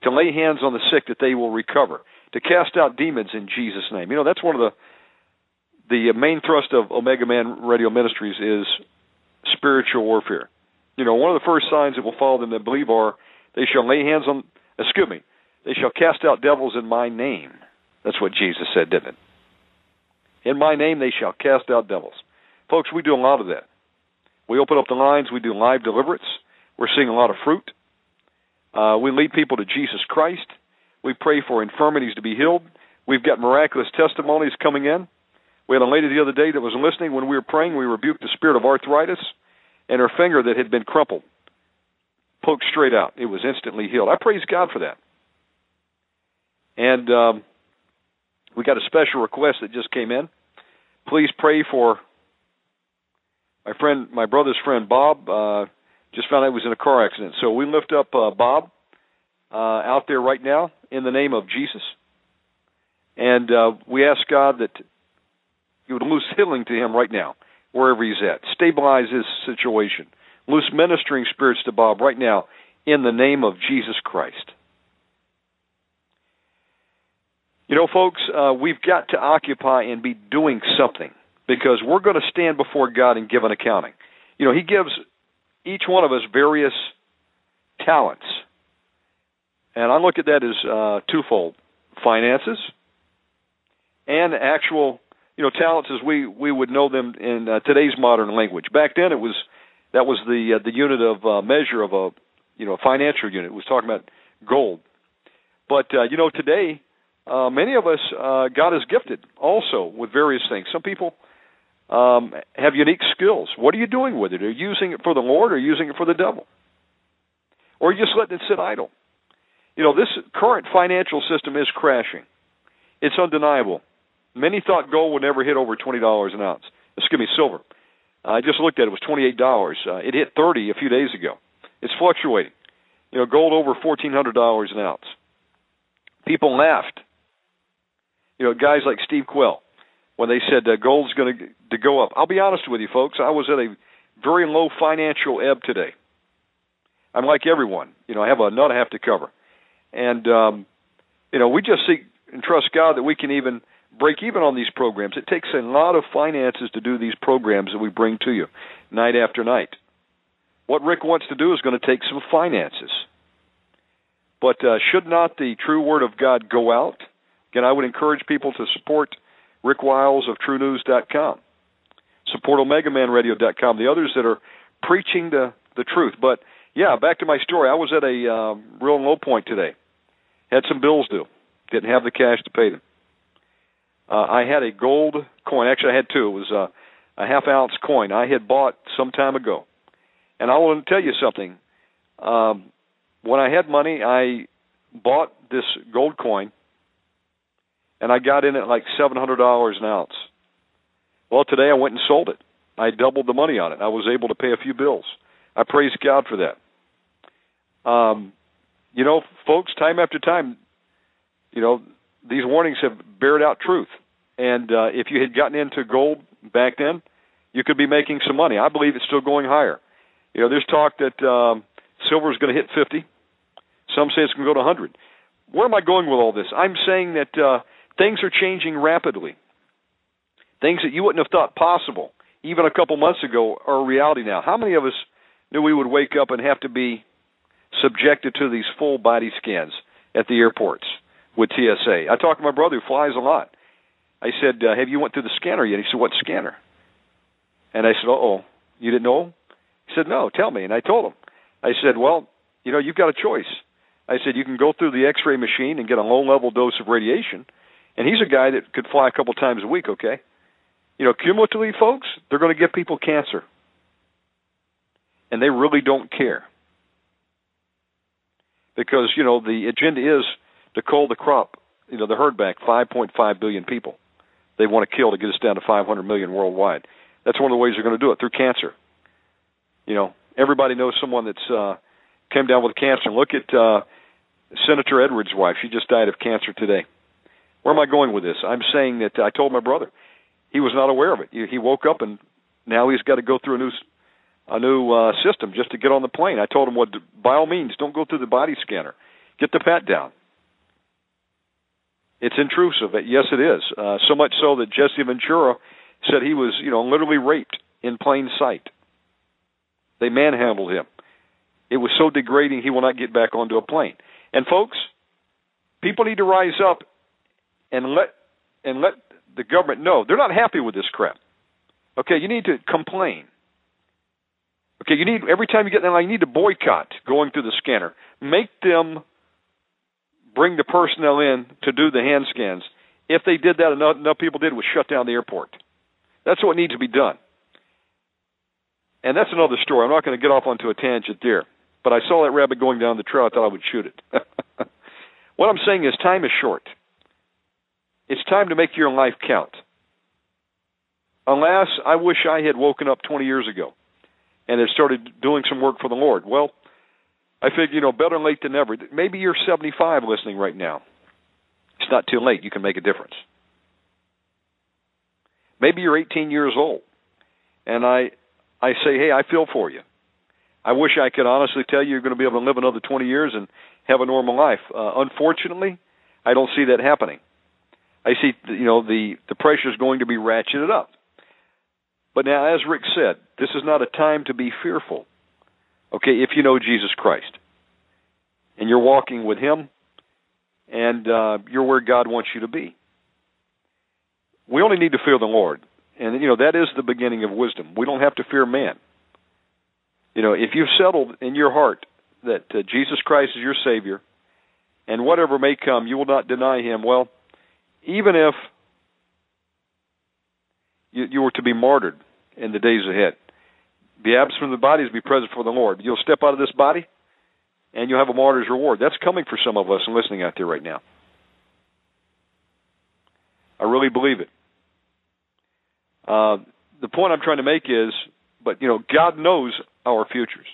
to lay hands on the sick that they will recover, to cast out demons in Jesus' name. You know, that's one of the the main thrust of Omega Man Radio Ministries is spiritual warfare. You know, one of the first signs that will follow them that believe are they shall lay hands on excuse me, they shall cast out devils in my name. That's what Jesus said, didn't it? In my name they shall cast out devils. Folks, we do a lot of that. We open up the lines, we do live deliverance. We're seeing a lot of fruit. Uh, we lead people to Jesus Christ. We pray for infirmities to be healed. We've got miraculous testimonies coming in. We had a lady the other day that was listening when we were praying. We rebuked the spirit of arthritis, and her finger that had been crumpled poked straight out. It was instantly healed. I praise God for that. And um, we got a special request that just came in. Please pray for my friend, my brother's friend Bob. Uh, just found out he was in a car accident. So we lift up uh, Bob uh, out there right now in the name of Jesus. And uh, we ask God that you would loose healing to him right now, wherever he's at. Stabilize his situation. Loose ministering spirits to Bob right now in the name of Jesus Christ. You know, folks, uh, we've got to occupy and be doing something because we're going to stand before God and give an accounting. You know, He gives each one of us various talents and I look at that as uh, twofold: finances and actual, you know, talents as we we would know them in uh, today's modern language. Back then, it was that was the uh, the unit of uh, measure of a you know a financial unit. It was talking about gold. But uh, you know, today, uh, many of us uh, God has gifted also with various things. Some people um, have unique skills. What are you doing with it? Are you using it for the Lord or using it for the devil? or are you just letting it sit idle? You know, this current financial system is crashing. It's undeniable. Many thought gold would never hit over twenty dollars an ounce. Excuse me, silver. I just looked at it; it was twenty eight dollars. Uh, it hit thirty a few days ago. It's fluctuating. You know, gold over fourteen hundred dollars an ounce. People laughed. You know, guys like Steve Quayle when they said uh, gold's going to to go up. I'll be honest with you, folks. I was at a very low financial ebb today. I'm like everyone. You know, I have a nut I have to cover, and um, you know, we just seek and trust God that we can even break even on these programs. It takes a lot of finances to do these programs that we bring to you night after night. What Rick wants to do is going to take some finances. But uh, should not the true word of God go out? Again, I would encourage people to support Rick Wiles of TruNews.com, support OmegaManRadio.com, the others that are preaching the the truth. But yeah, back to my story. I was at a um, real low point today. Had some bills due. Didn't have the cash to pay them. Uh, I had a gold coin. Actually, I had two. It was a, a half ounce coin I had bought some time ago. And I want to tell you something. Um, when I had money, I bought this gold coin, and I got in at like seven hundred dollars an ounce. Well, today I went and sold it. I doubled the money on it. I was able to pay a few bills. I praise God for that. Um, you know, folks, time after time, you know, these warnings have bared out truth. And uh, if you had gotten into gold back then, you could be making some money. I believe it's still going higher. You know, there's talk that um, silver is going to hit 50. Some say it's going to go to 100. Where am I going with all this? I'm saying that uh, things are changing rapidly. Things that you wouldn't have thought possible even a couple months ago are a reality now. How many of us knew we would wake up and have to be subjected to these full body scans at the airports with TSA? I talked to my brother who flies a lot. I said, uh, "Have you went through the scanner yet?" He said, "What scanner?" And I said, "Oh, you didn't know?" He said, "No, tell me." And I told him. I said, "Well, you know, you've got a choice." I said, "You can go through the X-ray machine and get a low-level dose of radiation." And he's a guy that could fly a couple times a week. Okay, you know, cumulatively, folks, they're going to give people cancer and they really don't care because you know the agenda is to cull the crop, you know, the herd back 5.5 billion people. They want to kill to get us down to 500 million worldwide. That's one of the ways they're going to do it through cancer. You know, everybody knows someone that's uh, came down with cancer. Look at uh, Senator Edwards' wife; she just died of cancer today. Where am I going with this? I'm saying that I told my brother he was not aware of it. He woke up and now he's got to go through a new a new uh, system just to get on the plane. I told him, well, by all means, don't go through the body scanner. Get the pat down. It's intrusive. Yes, it is. Uh, so much so that Jesse Ventura said he was, you know, literally raped in plain sight. They manhandled him. It was so degrading he will not get back onto a plane. And folks, people need to rise up and let and let the government know they're not happy with this crap. Okay, you need to complain. Okay, you need every time you get in line, you need to boycott going through the scanner. Make them bring the personnel in to do the hand scans. If they did that, enough, enough people did was shut down the airport. That's what needs to be done. And that's another story. I'm not going to get off onto a tangent there. But I saw that rabbit going down the trail. I thought I would shoot it. (laughs) what I'm saying is, time is short. It's time to make your life count. Alas, I wish I had woken up 20 years ago and had started doing some work for the Lord. Well, I figure, you know, better late than never. Maybe you're 75 listening right now. It's not too late. You can make a difference. Maybe you're 18 years old, and I, I say, hey, I feel for you. I wish I could honestly tell you you're going to be able to live another 20 years and have a normal life. Uh, unfortunately, I don't see that happening. I see, you know, the the pressure is going to be ratcheted up. But now, as Rick said, this is not a time to be fearful. Okay, if you know Jesus Christ and you're walking with Him and uh, you're where God wants you to be. We only need to fear the Lord. And, you know, that is the beginning of wisdom. We don't have to fear man. You know, if you've settled in your heart that uh, Jesus Christ is your Savior and whatever may come, you will not deny Him, well, even if you, you were to be martyred in the days ahead. Be absent from the body is be present for the Lord. You'll step out of this body, and you'll have a martyr's reward. That's coming for some of us and listening out there right now. I really believe it. Uh, the point I'm trying to make is, but you know, God knows our futures,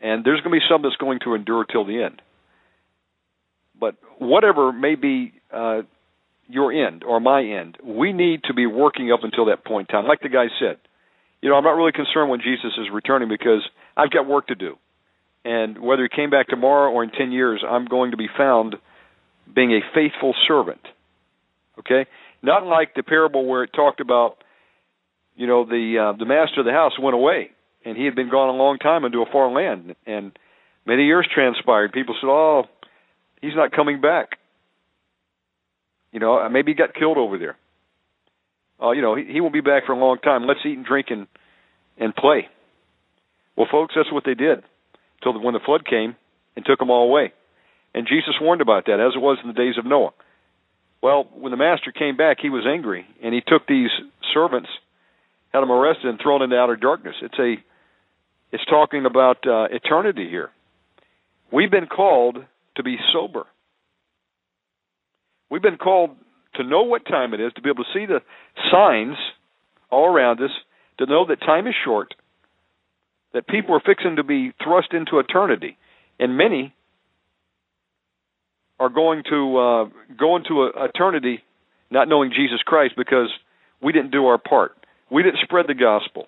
and there's going to be some that's going to endure till the end. But whatever may be uh, your end or my end, we need to be working up until that point in time. Like the guy said, you know, I'm not really concerned when Jesus is returning because I've got work to do. And whether he came back tomorrow or in 10 years, I'm going to be found being a faithful servant. Okay? Not like the parable where it talked about, you know, the uh, the master of the house went away and he had been gone a long time into a far land and many years transpired. People said, "Oh, he's not coming back." You know, uh, maybe he got killed over there. Uh, you know, he, he won't be back for a long time. Let's eat and drink and and play. Well, folks, that's what they did till when the flood came and took them all away. And Jesus warned about that, as it was in the days of Noah. Well, when the master came back, he was angry, and he took these servants, had them arrested, and thrown into outer darkness. It's a, it's talking about uh, eternity here. We've been called to be sober. We've been called to know what time it is, to be able to see the signs all around us, to know that time is short, that people are fixing to be thrust into eternity, and many are going to uh, go into a, eternity not knowing Jesus Christ because we didn't do our part. We didn't spread the gospel.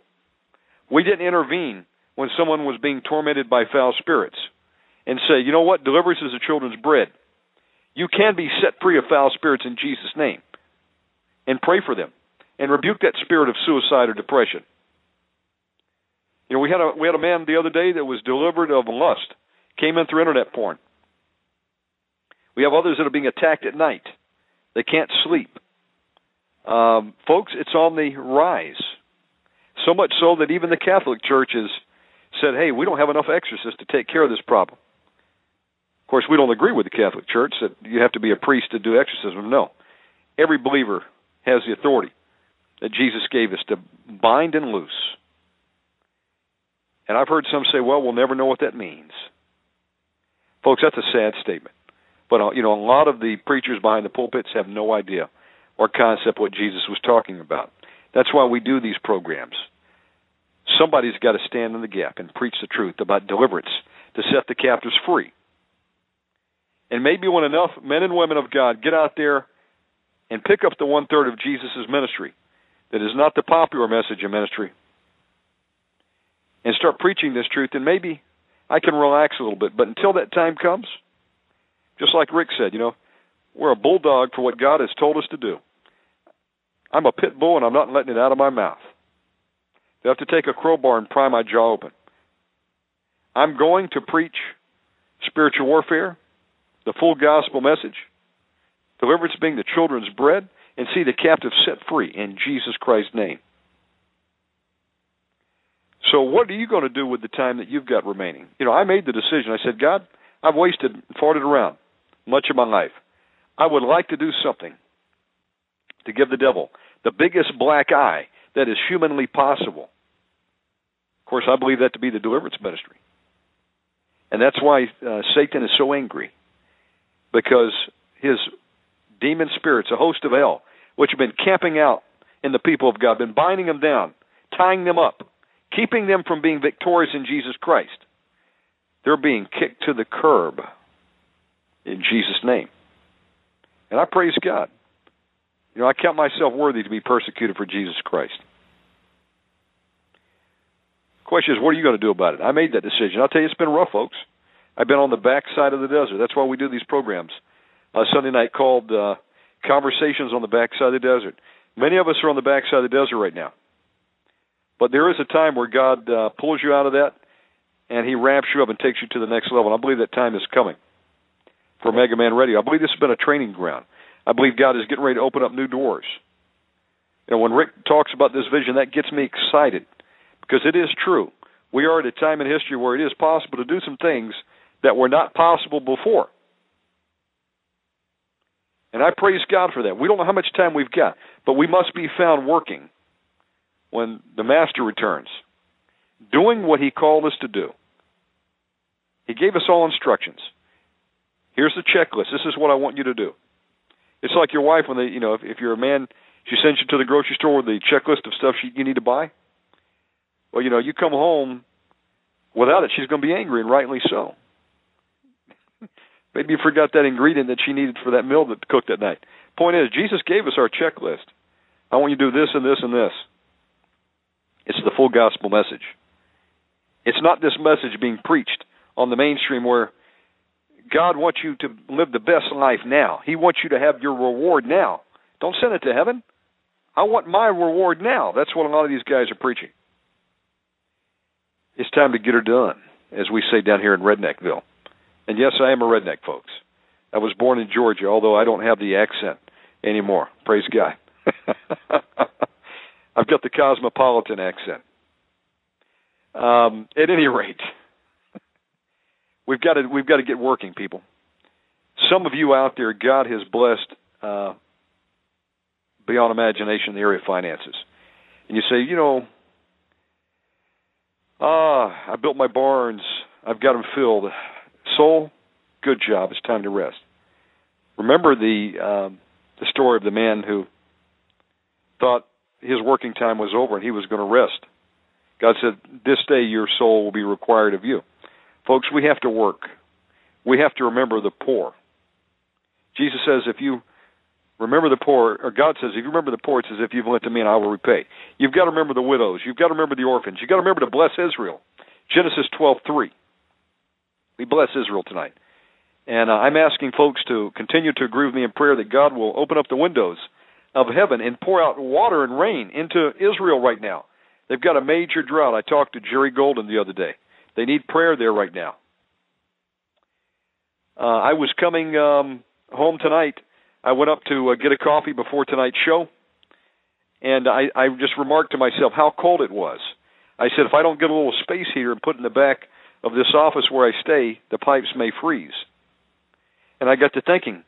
We didn't intervene when someone was being tormented by foul spirits and say, you know what, deliverance is the children's bread. You can be set free of foul spirits in Jesus' name and pray for them and rebuke that spirit of suicide or depression. You know, we had a we had a man the other day that was delivered of lust, came in through internet porn. We have others that are being attacked at night. They can't sleep. Um, folks, it's on the rise. So much so that even the Catholic Church has said, hey, we don't have enough exorcists to take care of this problem. Of course, we don't agree with the Catholic Church that you have to be a priest to do exorcism. No. Every believer has the authority that Jesus gave us to bind and loose. And I've heard some say, well, we'll never know what that means. Folks, that's a sad statement. But, uh, you know, a lot of the preachers behind the pulpits have no idea or concept what Jesus was talking about. That's why we do these programs. Somebody's got to stand in the gap and preach the truth about deliverance to set the captives free. And maybe when enough men and women of God get out there and pick up the one third of Jesus' ministry that is not the popular message of ministry and start preaching this truth, then maybe I can relax a little bit. But until that time comes, just like Rick said, you know, we're a bulldog for what God has told us to do. I'm a pit bull and I'm not letting it out of my mouth. They have to take a crowbar and pry my jaw open. I'm going to preach spiritual warfare, the full gospel message, deliverance being the children's bread, and see the captive set free in Jesus Christ's name. So, what are you going to do with the time that you've got remaining? You know, I made the decision. I said, God, I've wasted, farted around much of my life. I would like to do something to give the devil the biggest black eye that is humanly possible. Of course, I believe that to be the deliverance ministry. And that's why uh, Satan is so angry because his demon spirits, a host of hell, which have been camping out in the people of God, been binding them down, tying them up, keeping them from being victorious in Jesus Christ. They're being kicked to the curb in Jesus' name. And I praise God. You know, I count myself worthy to be persecuted for Jesus Christ. Question is, what are you going to do about it? I made that decision. I'll tell you, it's been rough, folks. I've been on the backside of the desert. That's why we do these programs. Sunday night called uh, Conversations on the Backside of the Desert. Many of us are on the backside of the desert right now. But there is a time where God uh, pulls you out of that and He ramps you up and takes you to the next level. And I believe that time is coming for Mega Man Radio. I believe this has been a training ground. I believe God is getting ready to open up new doors. You know, when Rick talks about this vision, that gets me excited because it is true. We are at a time in history where it is possible to do some things that were not possible before. And I praise God for that. We don't know how much time we've got, but we must be found working when the Master returns, doing what He called us to do. He gave us all instructions. Here's the checklist. This is what I want you to do. It's like your wife when they, you know, if, if you're a man, she sends you to the grocery store with the checklist of stuff she, you need to buy. Well, you know, you come home without it, she's going to be angry, and rightly so. Maybe you forgot that ingredient that she needed for that meal that cooked that night. Point is, Jesus gave us our checklist. I want you to do this and this and this. It's the full gospel message. It's not this message being preached on the mainstream where God wants you to live the best life now. He wants you to have your reward now. Don't send it to heaven. I want my reward now. That's what a lot of these guys are preaching. It's time to get her done, as we say down here in Redneckville. And yes, I am a redneck, folks. I was born in Georgia, although I don't have the accent anymore. Praise God. (laughs) I've got the cosmopolitan accent. Um, at any rate, (laughs) we've got to we've got to get working, people. Some of you out there, God has blessed uh, beyond imagination in the area of finances, and you say, you know, ah, I built my barns, I've got them filled. Soul, good job. It's time to rest. Remember the um, the story of the man who thought his working time was over and he was going to rest. God said, "This day your soul will be required of you." Folks, we have to work. We have to remember the poor. Jesus says, if you remember the poor, or God says, if you remember the poor, it's as if you've lent to me and I will repay. You've got to remember the widows. You've got to remember the orphans. You've got to remember to bless Israel. Genesis 12:3. We bless Israel tonight. And uh, I'm asking folks to continue to agree with me in prayer that God will open up the windows of heaven and pour out water and rain into Israel right now. They've got a major drought. I talked to Jerry Golden the other day. They need prayer there right now. Uh, I was coming um, home tonight. I went up to uh, get a coffee before tonight's show, and I, I just remarked to myself how cold it was. I said, if I don't get a little space heater and put in the back of this office where I stay, the pipes may freeze. And I got to thinking,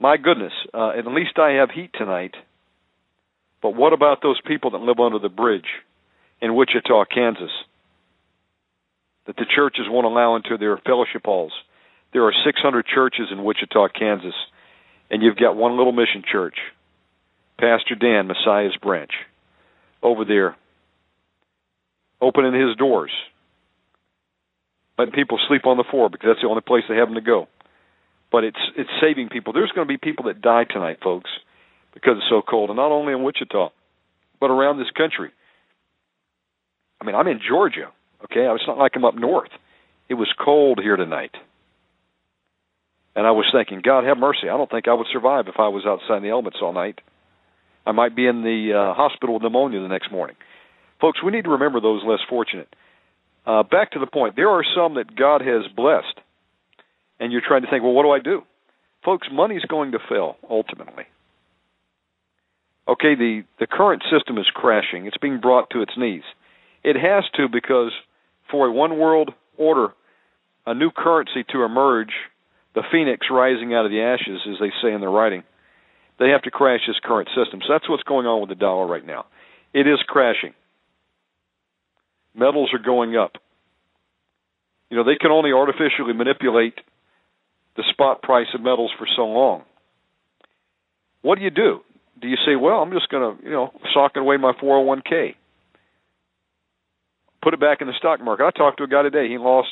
my goodness, uh, at least I have heat tonight. But what about those people that live under the bridge in Wichita, Kansas? that the churches won't allow into their fellowship halls. There are 600 churches in Wichita, Kansas, and you've got one little mission church, Pastor Dan, Messiah's branch, over there, opening his doors, letting people sleep on the floor because that's the only place they have them to go. But it's it's saving people. There's going to be people that die tonight, folks, because it's so cold, and not only in Wichita, but around this country. I mean, I'm in Georgia. Okay, it's not like I'm up north. It was cold here tonight. And I was thinking, God have mercy. I don't think I would survive if I was outside in the elements all night. I might be in the uh, hospital with pneumonia the next morning. Folks, we need to remember those less fortunate. Uh, back to the point, there are some that God has blessed, and you're trying to think, well, what do I do? Folks, money's going to fail ultimately. Okay, the, the current system is crashing. It's being brought to its knees. It has to because for a one world order, a new currency to emerge, the phoenix rising out of the ashes, as they say in their writing, they have to crash this current system. So that's what's going on with the dollar right now. It is crashing. Metals are going up. You know, they can only artificially manipulate the spot price of metals for so long. What do you do? Do you say, well, I'm just going to, you know, sock away my 401k? put it back in the stock market. I talked to a guy today. He lost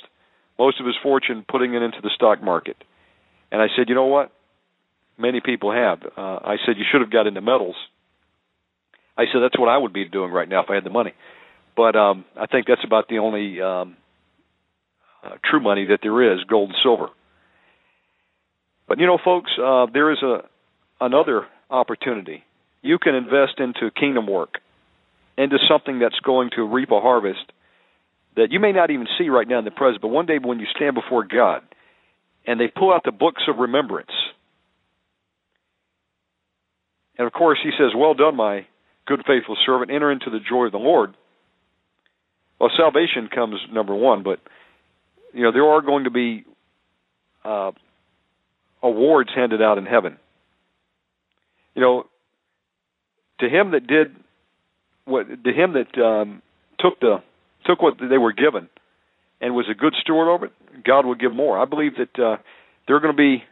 most of his fortune putting it into the stock market. And I said, you know what? Many people have. Uh, I said, you should have got into metals. I said, that's what I would be doing right now if I had the money. But um, I think that's about the only um, uh, true money that there is, gold and silver. But you know, folks, uh, there is a another opportunity. You can invest into kingdom work, into something that's going to reap a harvest that you may not even see right now in the present, but one day when you stand before God and they pull out the books of remembrance. And of course, he says, Well done, my good, faithful servant. Enter into the joy of the Lord. Well, salvation comes number one, but you know there are going to be uh, awards handed out in heaven. You know, to him that did what, to him that um, took the took what they were given and was a good steward over it, God will give more. I believe that uh, there are going to be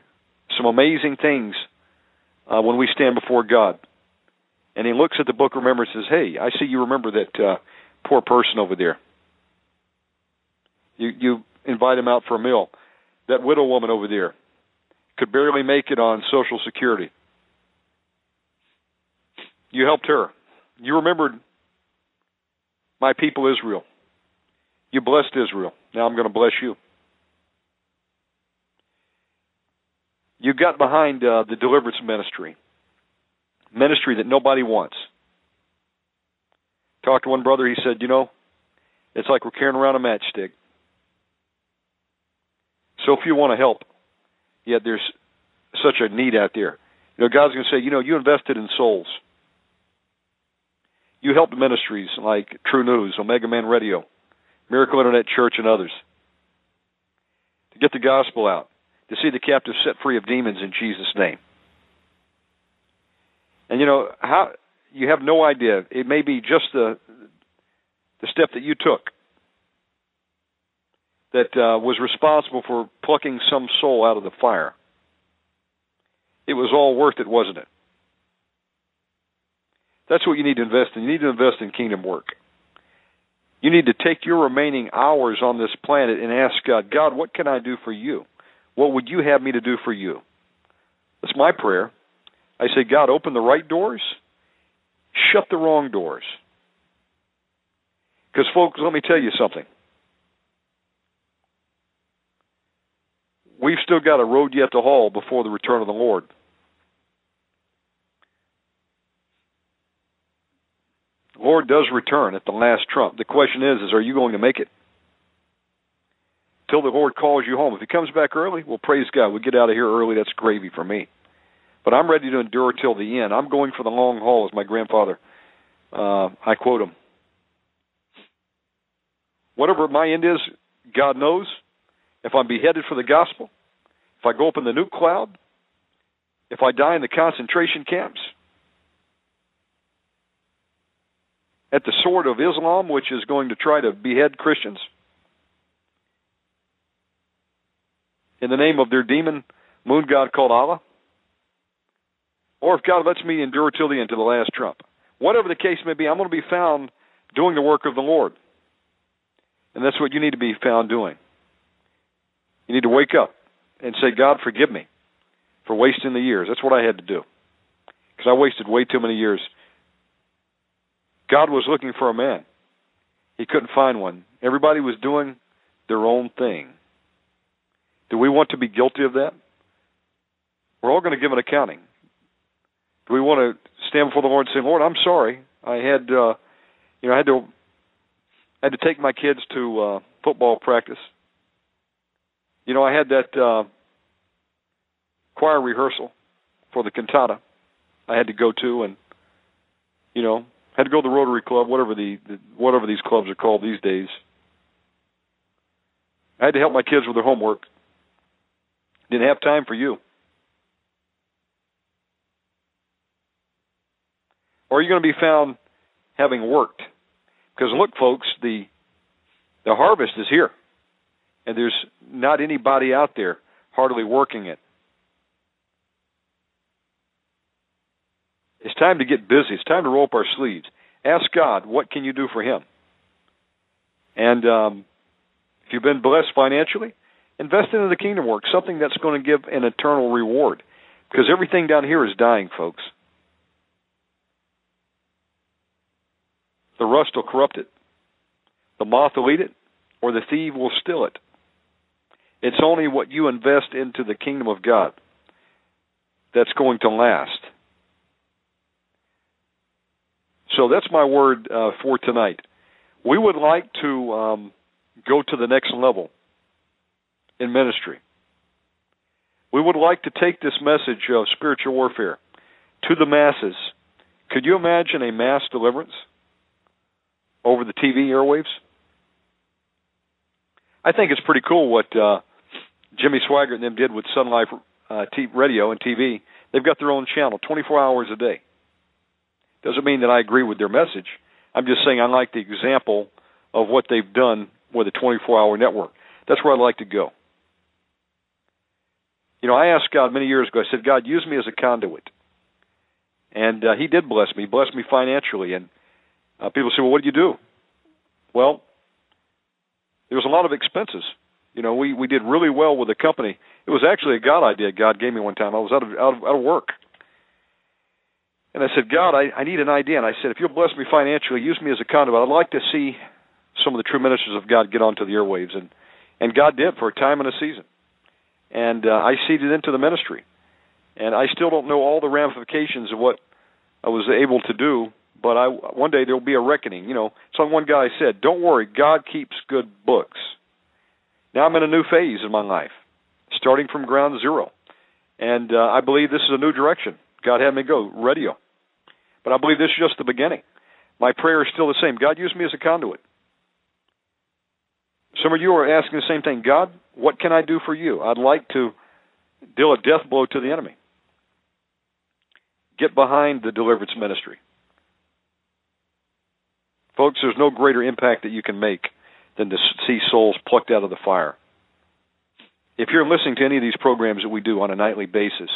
some amazing things uh, when we stand before God. And He looks at the book, remember, and says, "Hey, I see you remember that uh, poor person over there. You you invite him out for a meal. That widow woman over there could barely make it on Social Security. You helped her. You remembered my people Israel. You blessed Israel. Now I'm going to bless you. You got behind uh, the deliverance ministry, ministry that nobody wants. Talked to one brother. He said, "You know, it's like we're carrying around a matchstick. So few want to help, yet there's such a need out there. You know, God's going to say, you know, you invested in souls. You helped ministries like TruNews, Omega Man Radio, Miracle Internet Church, and others to get the gospel out, to see the captives set free of demons in Jesus' name. And you know how you have no idea. It may be just the the step that you took that uh, was responsible for plucking some soul out of the fire. It was all worth it, wasn't it? That's what you need to invest in. You need to invest in kingdom work. You need to take your remaining hours on this planet and ask God, God, what can I do for you? What would you have me to do for you? That's my prayer. I say, God, open the right doors, shut the wrong doors. Because, folks, let me tell you something. we've still got a road yet to haul before the return of the Lord. The Lord does return at the last trump. The question is, is are you going to make it? Till the Lord calls you home. If he comes back early, well, praise God. We get out of here early. That's gravy for me. But I'm ready to endure till the end. I'm going for the long haul, as my grandfather. Uh, I quote him. Whatever my end is, God knows. If I'm beheaded for the gospel, if I go up in the nuke cloud, if I die in the concentration camps, at the sword of Islam, which is going to try to behead Christians, in the name of their demon moon god called Allah, or if God lets me endure till the end, to the last trump. Whatever the case may be, I'm going to be found doing the work of the Lord. And that's what you need to be found doing. You need to wake up and say, God, forgive me for wasting the years. That's what I had to do. Because I wasted way too many years. God was looking for a man. He couldn't find one. Everybody was doing their own thing. Do we want to be guilty of that? We're all going to give an accounting. Do we want to stand before the Lord and say, Lord, I'm sorry. I had, uh, you know, I had to, I had to take my kids to uh, football practice you know, I had that uh, choir rehearsal for the cantata. I had to go to, and you know, had to go to the Rotary Club, whatever the, the whatever these clubs are called these days. I had to help my kids with their homework. Didn't have time for you. Or are you going to be found having worked? Because look, folks, the the harvest is here and there's not anybody out there hardly working it. It's time to get busy. It's time to roll up our sleeves. Ask God, what can you do for Him? And um, if you've been blessed financially, invest into the kingdom work, something that's going to give an eternal reward. Because everything down here is dying, folks. The rust will corrupt it, the moth will eat it, or the thief will steal it. It's only what you invest into the kingdom of God that's going to last. So that's my word uh, for tonight. We would like to um, go to the next level in ministry. We would like to take this message of spiritual warfare to the masses. Could you imagine a mass deliverance over the TV airwaves? I think it's pretty cool what uh, Jimmy Swaggart and them did with SonLife uh, t- Radio and TV. They've got their own channel, 24 hours a day. Doesn't mean that I agree with their message. I'm just saying I like the example of what they've done with a 24-hour network. that's where I'd like to go. You know, I asked God many years ago. I said, God, use me as a conduit, and uh, He did bless me. Blessed me financially, and uh, people say, well, what do you do? Well, there was a lot of expenses. You know, we we did really well with the company. It was actually a God idea God gave me one time. I was out of out of, out of work, and I said, God, I, I need an idea. And I said, if you'll bless me financially, use me as a conduit. I'd like to see some of the true ministers of God get onto the airwaves, and and God did for a time and a season. And uh, I seeded into the ministry, and I still don't know all the ramifications of what I was able to do. But I one day there will be a reckoning. You know, some one guy said, "Don't worry, God keeps good books." Now I'm in a new phase in my life, starting from ground zero, and uh, I believe this is a new direction. God had me go radio. But I believe this is just the beginning. My prayer is still the same. God, use me as a conduit. Some of you are asking the same thing. God, what can I do for you? I'd like to deal a death blow to the enemy. Get behind the deliverance ministry. Folks, there's no greater impact that you can make than to see souls plucked out of the fire. If you're listening to any of these programs that we do on a nightly basis,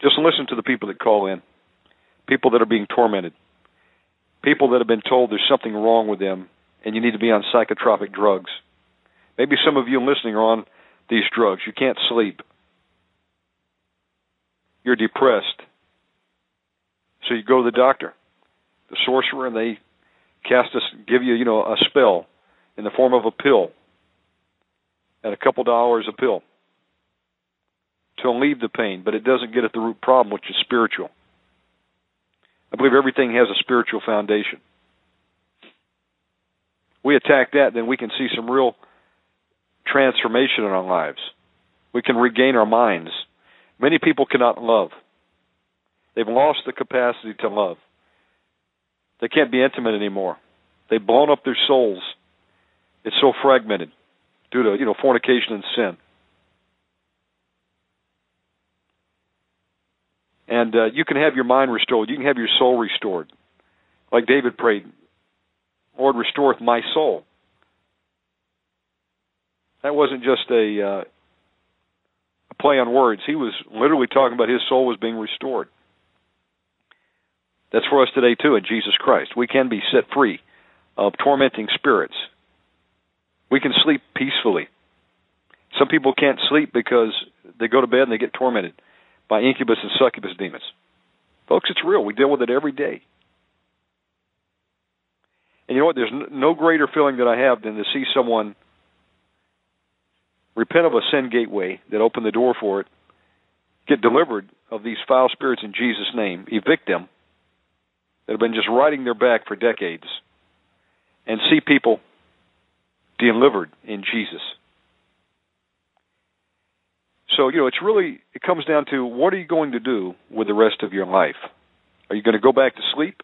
just listen to the people that call in people that are being tormented, people that have been told there's something wrong with them and you need to be on psychotropic drugs. Maybe some of you listening are on these drugs. You can't sleep. You're depressed. So you go to the doctor, the sorcerer, and they cast us, give you, you know, a spell in the form of a pill at a couple dollars a pill to alleviate the pain, but it doesn't get at the root problem, which is spiritual. I believe everything has a spiritual foundation. We attack that, then we can see some real transformation in our lives. We can regain our minds. Many people cannot love. They've lost the capacity to love. They can't be intimate anymore. They've blown up their souls. It's so fragmented due to, you know, fornication and sin. And uh, you can have your mind restored. You can have your soul restored. Like David prayed, Lord, restoreth my soul. That wasn't just a, uh, a play on words. He was literally talking about his soul was being restored. That's for us today, too, in Jesus Christ. We can be set free of tormenting spirits. We can sleep peacefully. Some people can't sleep because they go to bed and they get tormented by incubus and succubus demons. Folks, it's real. We deal with it every day. And you know what? There's no greater feeling that I have than to see someone repent of a sin gateway that opened the door for it, get delivered of these foul spirits in Jesus' name, evict them that have been just riding their back for decades, and see people delivered in Jesus. So, you know, it's really, it comes down to what are you going to do with the rest of your life? Are you going to go back to sleep?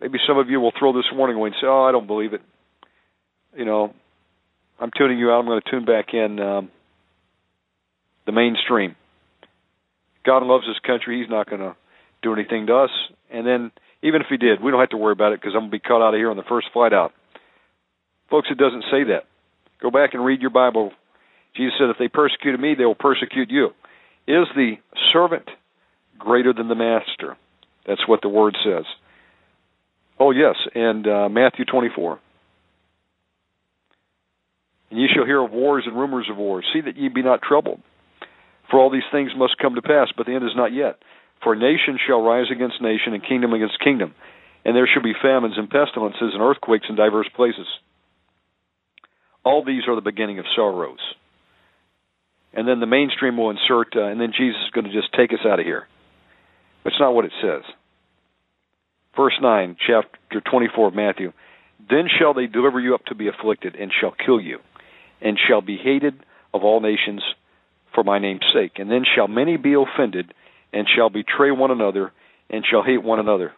Maybe some of you will throw this warning away and say, oh, I don't believe it. You know, I'm tuning you out. I'm going to tune back in um, the mainstream. God loves this country. He's not going to do anything to us. And then, even if he did, we don't have to worry about it because I'm going to be cut out of here on the first flight out. Folks, it doesn't say that. Go back and read your Bible Jesus said, If they persecuted me, they will persecute you. Is the servant greater than the master? That's what the word says. Oh, yes, and uh, Matthew 24. And ye shall hear of wars and rumors of wars. See that ye be not troubled. For all these things must come to pass, but the end is not yet. For nation shall rise against nation, and kingdom against kingdom. And there shall be famines and pestilences and earthquakes in diverse places. All these are the beginning of sorrows and then the mainstream will insert, uh, and then Jesus is going to just take us out of here. That's not what it says. Verse 9, chapter 24 of Matthew. Then shall they deliver you up to be afflicted, and shall kill you, and shall be hated of all nations for my name's sake. And then shall many be offended, and shall betray one another, and shall hate one another.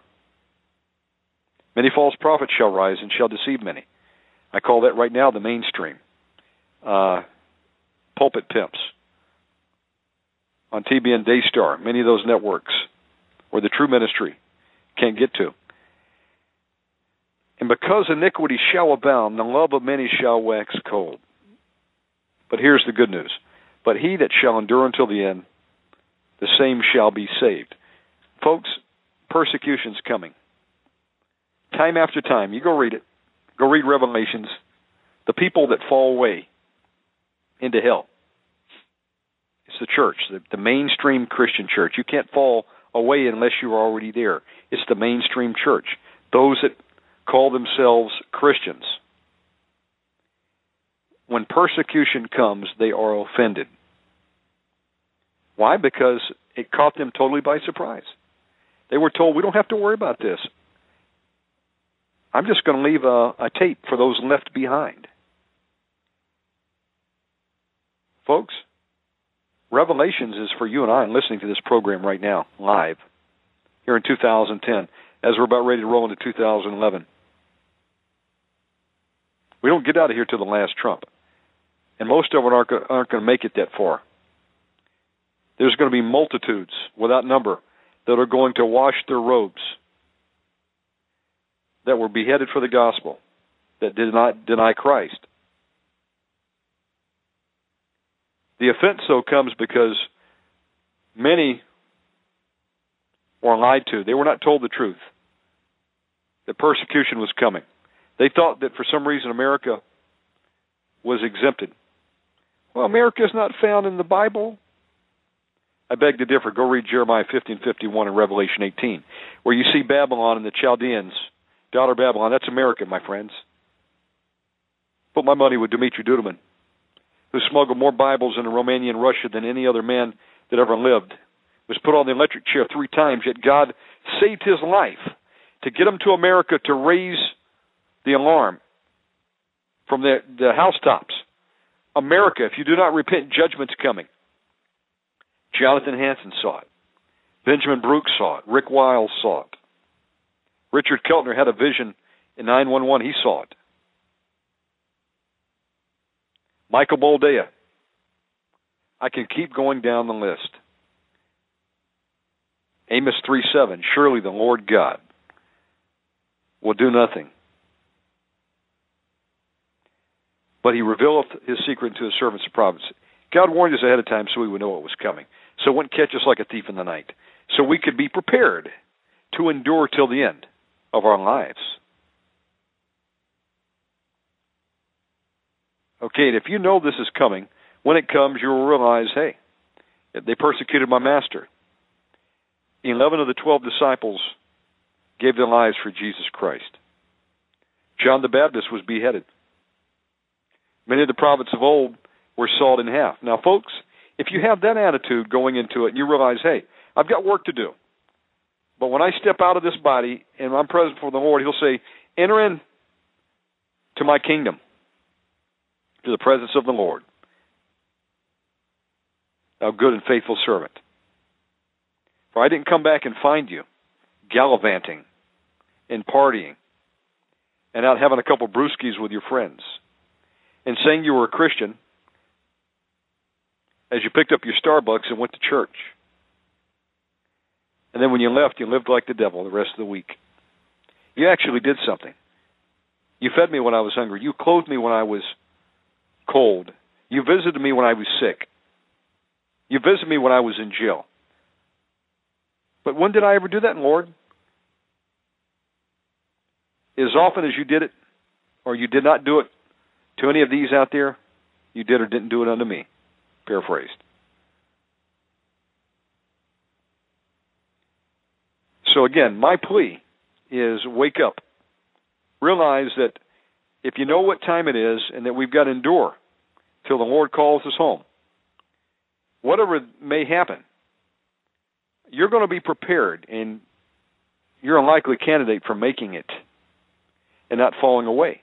Many false prophets shall rise, and shall deceive many. I call that right now the mainstream. Uh, pulpit pimps on TBN Daystar, many of those networks where the true ministry can't get to. And because iniquity shall abound, the love of many shall wax cold. But here's the good news. But he that shall endure until the end, the same shall be saved. Folks, persecution's coming. Time after time. You go read it. Go read Revelations. The people that fall away into hell. It's the church, the, the mainstream Christian church. You can't fall away unless you're already there. It's the mainstream church. Those that call themselves Christians. When persecution comes, they are offended. Why? Because it caught them totally by surprise. They were told, we don't have to worry about this. I'm just going to leave a, a tape for those left behind. Folks, Revelations is for you and I and listening to this program right now, live, here in 2010, as we're about ready to roll into 2011. We don't get out of here till the last trump. And most of it aren't, aren't going to make it that far. There's going to be multitudes without number that are going to wash their robes, that were beheaded for the gospel, that did not deny Christ. The offense, though, comes because many were lied to. They were not told the truth that persecution was coming. They thought that for some reason America was exempted. Well, America is not found in the Bible. I beg to differ. Go read Jeremiah 15:51 and Revelation 18, where you see Babylon and the Chaldeans, daughter Babylon. That's America, my friends. Put my money with Dumitru Duduman, who smuggled more Bibles into Romania and Russia than any other man that ever lived. Was put on the electric chair three times, yet God saved his life to get him to America to raise the alarm from the, the housetops. America, if you do not repent, judgment's coming. Jonathan Hanson saw it. Benjamin Brooks saw it. Rick Wiles saw it. Richard Keltner had a vision in 911. He saw it. Michael Boldea. I can keep going down the list. Amos 3 7. Surely the Lord God will do nothing. But he revealeth his secret to his servants of prophecy. God warned us ahead of time so we would know what was coming. So it wouldn't catch us like a thief in the night. So we could be prepared to endure till the end of our lives. Okay, and if you know this is coming, when it comes, you will realize, hey, they persecuted my master. Eleven of the twelve disciples gave their lives for Jesus Christ. John the Baptist was beheaded. Many of the prophets of old were sawed in half. Now, folks, if you have that attitude going into it and you realize, hey, I've got work to do, but when I step out of this body and I'm present for the Lord, He'll say, enter in to my kingdom, to the presence of the Lord. Thou good and faithful servant. For I didn't come back and find you gallivanting and partying and out having a couple brewskis with your friends and saying you were a Christian as you picked up your Starbucks and went to church. And then when you left, you lived like the devil the rest of the week. You actually did something. You fed me when I was hungry. You clothed me when I was cold. You visited me when I was sick. You visited me when I was in jail. But when did I ever do that, Lord? As often as you did it, or you did not do it to any of these out there, you did or didn't do it unto me. Paraphrased. So again, my plea is wake up. Realize that if you know what time it is and that we've got to endure till the Lord calls us home, whatever may happen, you're going to be prepared and you're a likely candidate for making it and not falling away.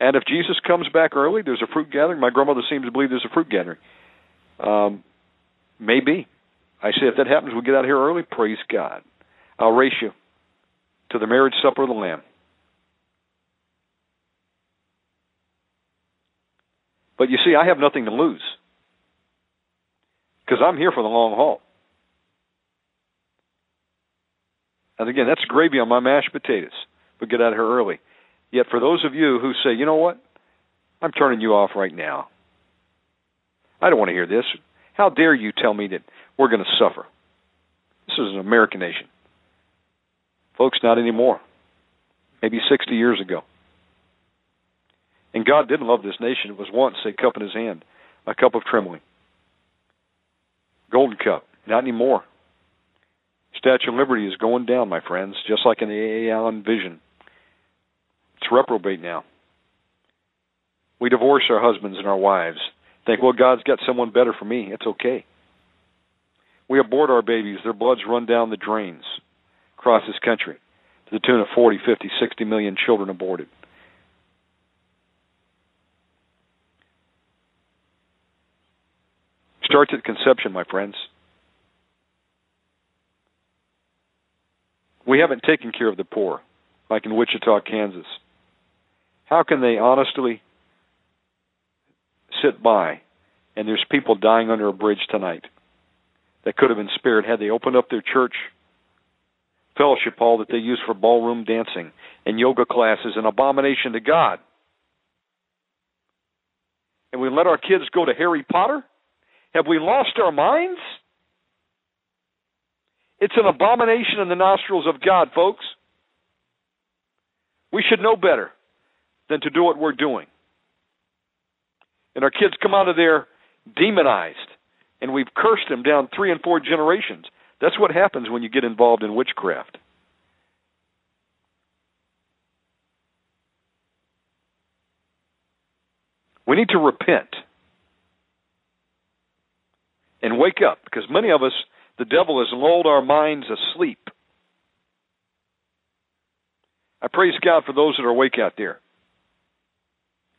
And if Jesus comes back early, there's a fruit gathering. My grandmother seems to believe there's a fruit gathering. Um, maybe. I say if that happens, we get out of here early. Praise God. I'll race you to the marriage supper of the Lamb. But you see, I have nothing to lose because I'm here for the long haul. And again, that's gravy on my mashed potatoes. But get out of here early. Yet for those of you who say, you know what, I'm turning you off right now. I don't want to hear this. How dare you tell me that we're going to suffer? This is an American nation. Folks, not anymore. Maybe 60 years ago. And God didn't love this nation. It was once a cup in his hand, a cup of trembling. Golden cup. Not anymore. Statue of Liberty is going down, my friends, just like in the A. Allen vision. It's reprobate now. We divorce our husbands and our wives. Think, well, God's got someone better for me. It's okay. We abort our babies. Their bloods run down the drains across this country to the tune of 40, 50, 60 million children aborted. Starts at conception, my friends. We haven't taken care of the poor, like in Wichita, Kansas. How can they honestly sit by and there's people dying under a bridge tonight that could have been spared had they opened up their church fellowship hall that they use for ballroom dancing and yoga classes, an abomination to God? And we let our kids go to Harry Potter? Have we lost our minds? It's an abomination in the nostrils of God, folks. We should know better than to do what we're doing. And our kids come out of there demonized, and we've cursed them down three and four generations. That's what happens when you get involved in witchcraft. We need to repent and wake up because many of us, the devil has lulled our minds asleep. I praise God for those that are awake out there.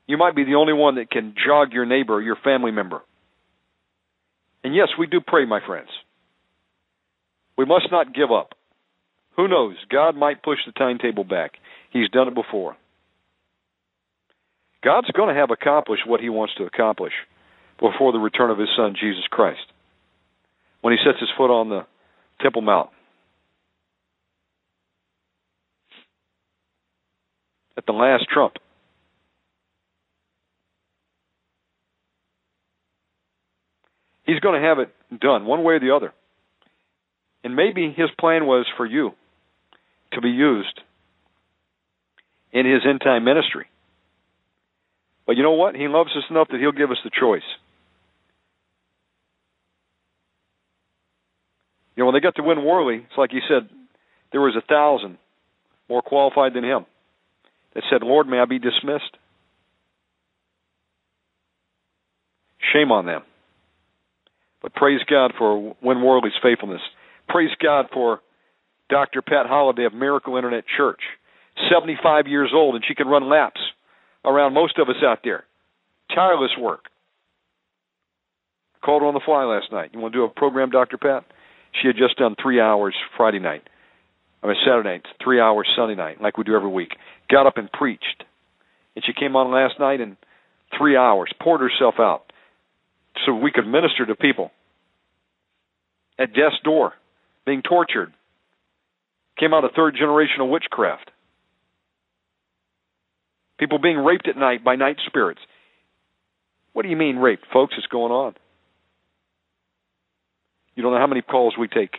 You might be the only one that can jog your neighbor or your family member. And yes, we do pray, my friends. We must not give up. Who knows? God might push the timetable back. He's done it before. God's going to have accomplished what he wants to accomplish before the return of his son, Jesus Christ when he sets his foot on the Temple Mount. At the last trump. He's going to have it done one way or the other. And maybe his plan was for you to be used in his end time ministry. But you know what? He loves us enough that he'll give us the choice. You know, when they got to Win Worley, it's like he said, there was a thousand more qualified than him that said, Lord, may I be dismissed? Shame on them. But praise God for Win Worley's faithfulness. Praise God for Dr. Pat Holliday of Miracle Internet Church. 75 years old, and she can run laps around most of us out there. Tireless work. Called her on the fly last night. You want to do a program, Dr. Pat? She had just done three hours Friday night. I mean Saturday night, three hours Sunday night, like we do every week. Got up and preached. And she came on last night in three hours, poured herself out so we could minister to people at death's door, being tortured. Came out of third generational witchcraft. People being raped at night by night spirits. What do you mean rape, folks? It's going on. You don't know how many calls we take.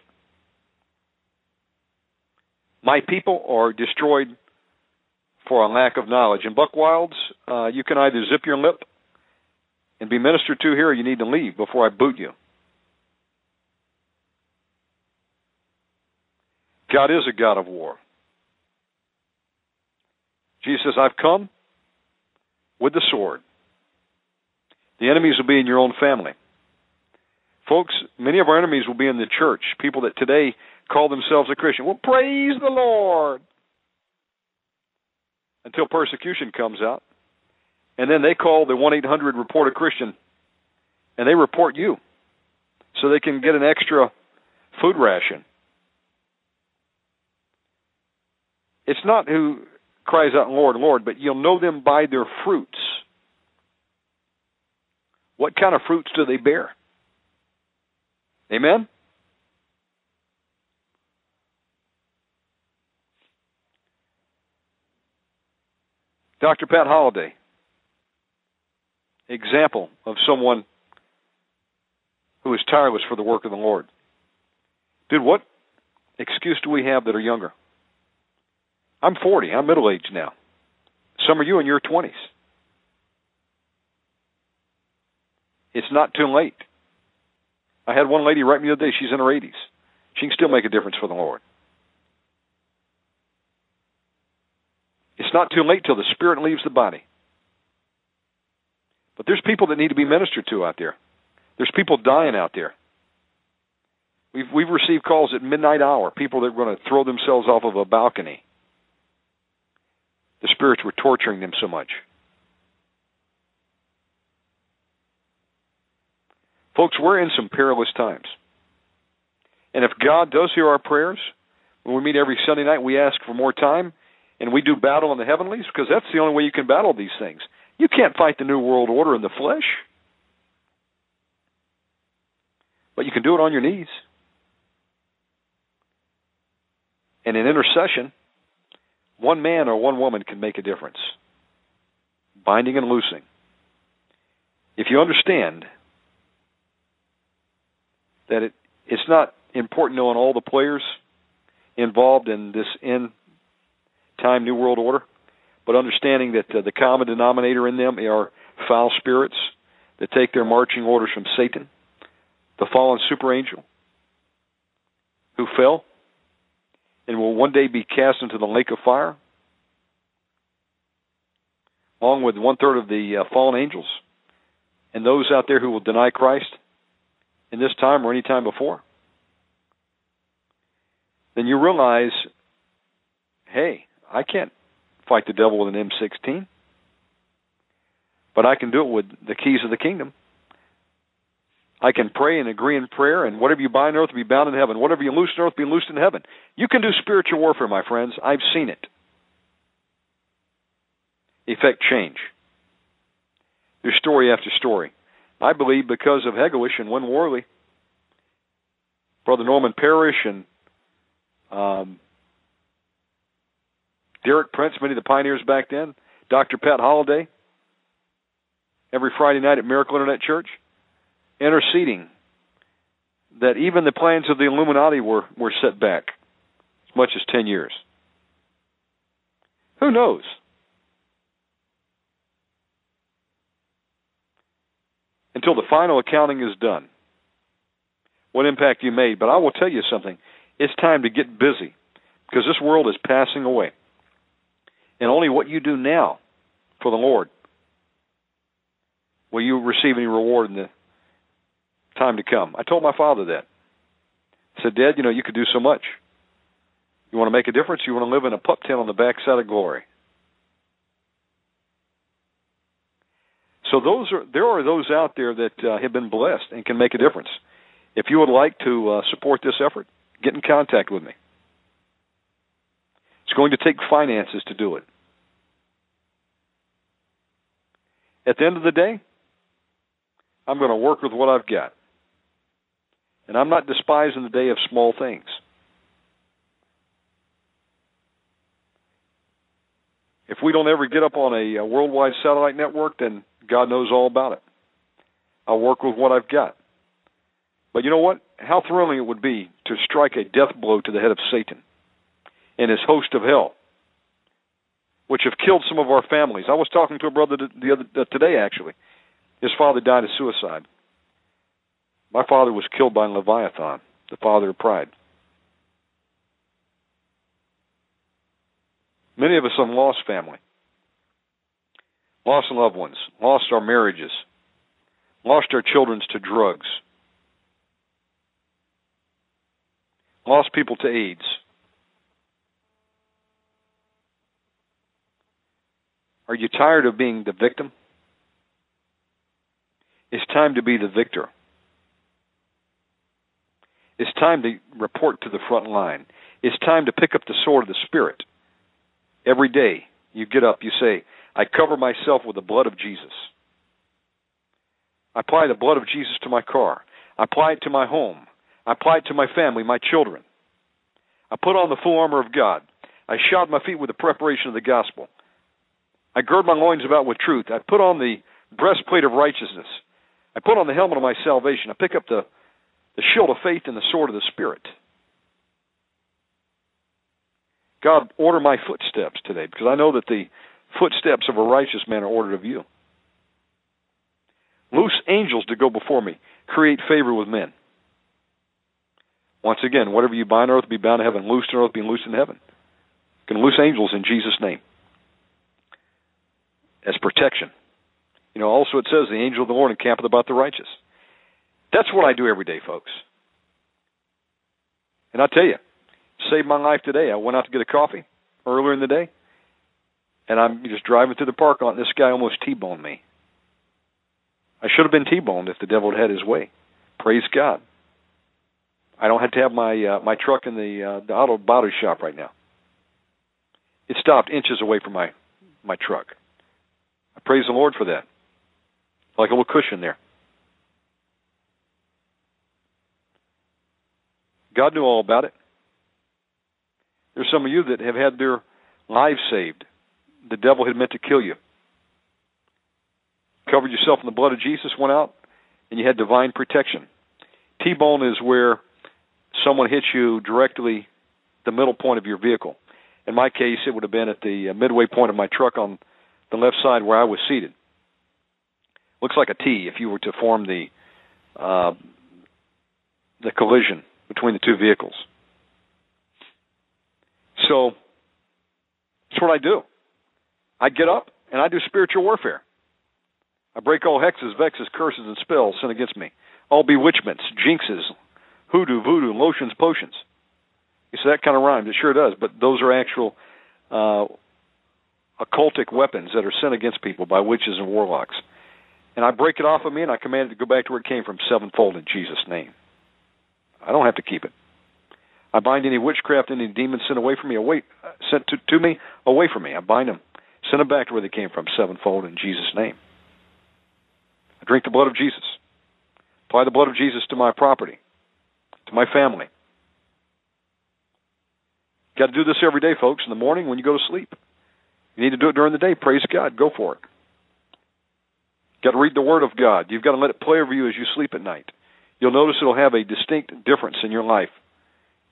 My people are destroyed for a lack of knowledge. In Buck Wilds, uh, you can either zip your lip and be ministered to here, you need to leave before I boot you. God is a God of war. Jesus says, I've come with the sword. The enemies will be in your own family. Folks, many of our enemies will be in the church, people that today call themselves a Christian. Well, praise the Lord. Until persecution comes out. And then they call the 1 800 report a Christian and they report you so they can get an extra food ration. It's not who cries out, Lord, Lord, but you'll know them by their fruits. What kind of fruits do they bear? Amen? Dr. Pat Holliday, example of someone who is tireless for the work of the Lord. Dude, what excuse do we have that are younger? I'm 40. I'm middle aged now. Some of you in your 20s. It's not too late. I had one lady write me the other day. She's in her 80s. She can still make a difference for the Lord. It's not too late till the spirit leaves the body. But there's people that need to be ministered to out there. There's people dying out there. We've we've received calls at midnight hour, people that are going to throw themselves off of a balcony. The spirits were torturing them so much. Folks, we're in some perilous times. And if God does hear our prayers, when we meet every Sunday night, we ask for more time and we do battle in the heavenlies because that's the only way you can battle these things. You can't fight the New World Order in the flesh, but you can do it on your knees. And in intercession, one man or one woman can make a difference, binding and loosing. If you understand that it, it's not important knowing all the players involved in this end time New World Order, but understanding that uh, the common denominator in them are foul spirits that take their marching orders from Satan, the fallen super angel who fell and will one day be cast into the lake of fire, along with one third of the uh, fallen angels, and those out there who will deny Christ in this time or any time before, then you realize, hey, I can't fight the devil with an M16, but I can do it with the keys of the kingdom. I can pray and agree in prayer, and whatever you bind on earth will be bound in heaven. Whatever you loose on earth will be loosed in heaven. You can do spiritual warfare, my friends. I've seen it. Effect change. There's story after story. I believe because of Hegewisch and Win Worley, Brother Norman Parrish and um, Derek Prince, many of the pioneers back then, Dr. Pat Holliday, every Friday night at Miracle Internet Church, interceding that even the plans of the Illuminati were, were set back as much as 10 years. Who knows? Until the final accounting is done, what impact you made. But I will tell you something. It's time to get busy because this world is passing away. And only what you do now for the Lord will you receive any reward in the time to come. I told my father that. I said, Dad, you know, you could do so much. You want to make a difference? You want to live in a pup tent on the backside of glory. So those are there are those out there that uh, have been blessed and can make a difference. If you would like to uh, support this effort, get in contact with me. It's going to take finances to do it. At the end of the day, I'm going to work with what I've got. And I'm not despising the day of small things. If we don't ever get up on a, a worldwide satellite network, then God knows all about it. I'll work with what I've got. But you know what? How thrilling it would be to strike a death blow to the head of Satan and his host of hell, which have killed some of our families. I was talking to a brother the other uh, today, actually. His father died of suicide. My father was killed by Leviathan, the father of pride. Many of us have lost family, lost loved ones, lost our marriages, lost our children to drugs, lost people to AIDS. Are you tired of being the victim? It's time to be the victor. It's time to report to the front line. It's time to pick up the sword of the Spirit. Every day you get up, you say, I cover myself with the blood of Jesus. I apply the blood of Jesus to my car. I apply it to my home. I apply it to my family, my children. I put on the full armor of God. I shod my feet with the preparation of the gospel. I gird my loins about with truth. I put on the breastplate of righteousness. I put on the helmet of my salvation. I pick up the the shield of faith and the sword of the Spirit. God, order my footsteps today because I know that the footsteps of a righteous man are ordered of you. Loose angels to go before me. Create favor with men. Once again, whatever you bind on earth be bound in heaven. Loose on earth be loosed in heaven. Can loose angels in Jesus' name as protection. You know, also it says the angel of the Lord encampeth about the righteous. That's what I do every day, folks. And I tell you, saved my life today. I went out to get a coffee earlier in the day, and I'm just driving through the park and this guy almost T-boned me. I should have been T-boned if the devil had had his way. Praise God. I don't have to have my uh, my truck in the uh, the auto body shop right now. It stopped inches away from my my truck. I praise the Lord for that. Like a little cushion there. God knew all about it. There's some of you that have had their lives saved. The devil had meant to kill you. Covered yourself in the blood of Jesus, went out, and you had divine protection. T-bone is where someone hits you directly the middle point of your vehicle. In my case, it would have been at the uh, midway point of my truck on the left side where I was seated. Looks like a T if you were to form the uh, the collision between the two vehicles. So that's what I do. I get up and I do spiritual warfare. I break all hexes, vexes, curses, and spells sent against me, all bewitchments, jinxes, hoodoo, voodoo, lotions, potions. You see, that kind of rhymes. It sure does, but those are actual uh, occultic weapons that are sent against people by witches and warlocks. And I break it off of me and I command it to go back to where it came from sevenfold in Jesus' name. I don't have to keep it. I bind any witchcraft, any demons sent away from me, away uh, sent to, to me, away from me. I bind them, send them back to where they came from, sevenfold in Jesus' name. I drink the blood of Jesus. Apply the blood of Jesus to my property, to my family. Got to do this every day, folks. In the morning when you go to sleep. You need to do it during the day. Praise God. Go for it. Got to read the Word of God. You've got to let it play over you as you sleep at night. You'll notice it'll have a distinct difference in your life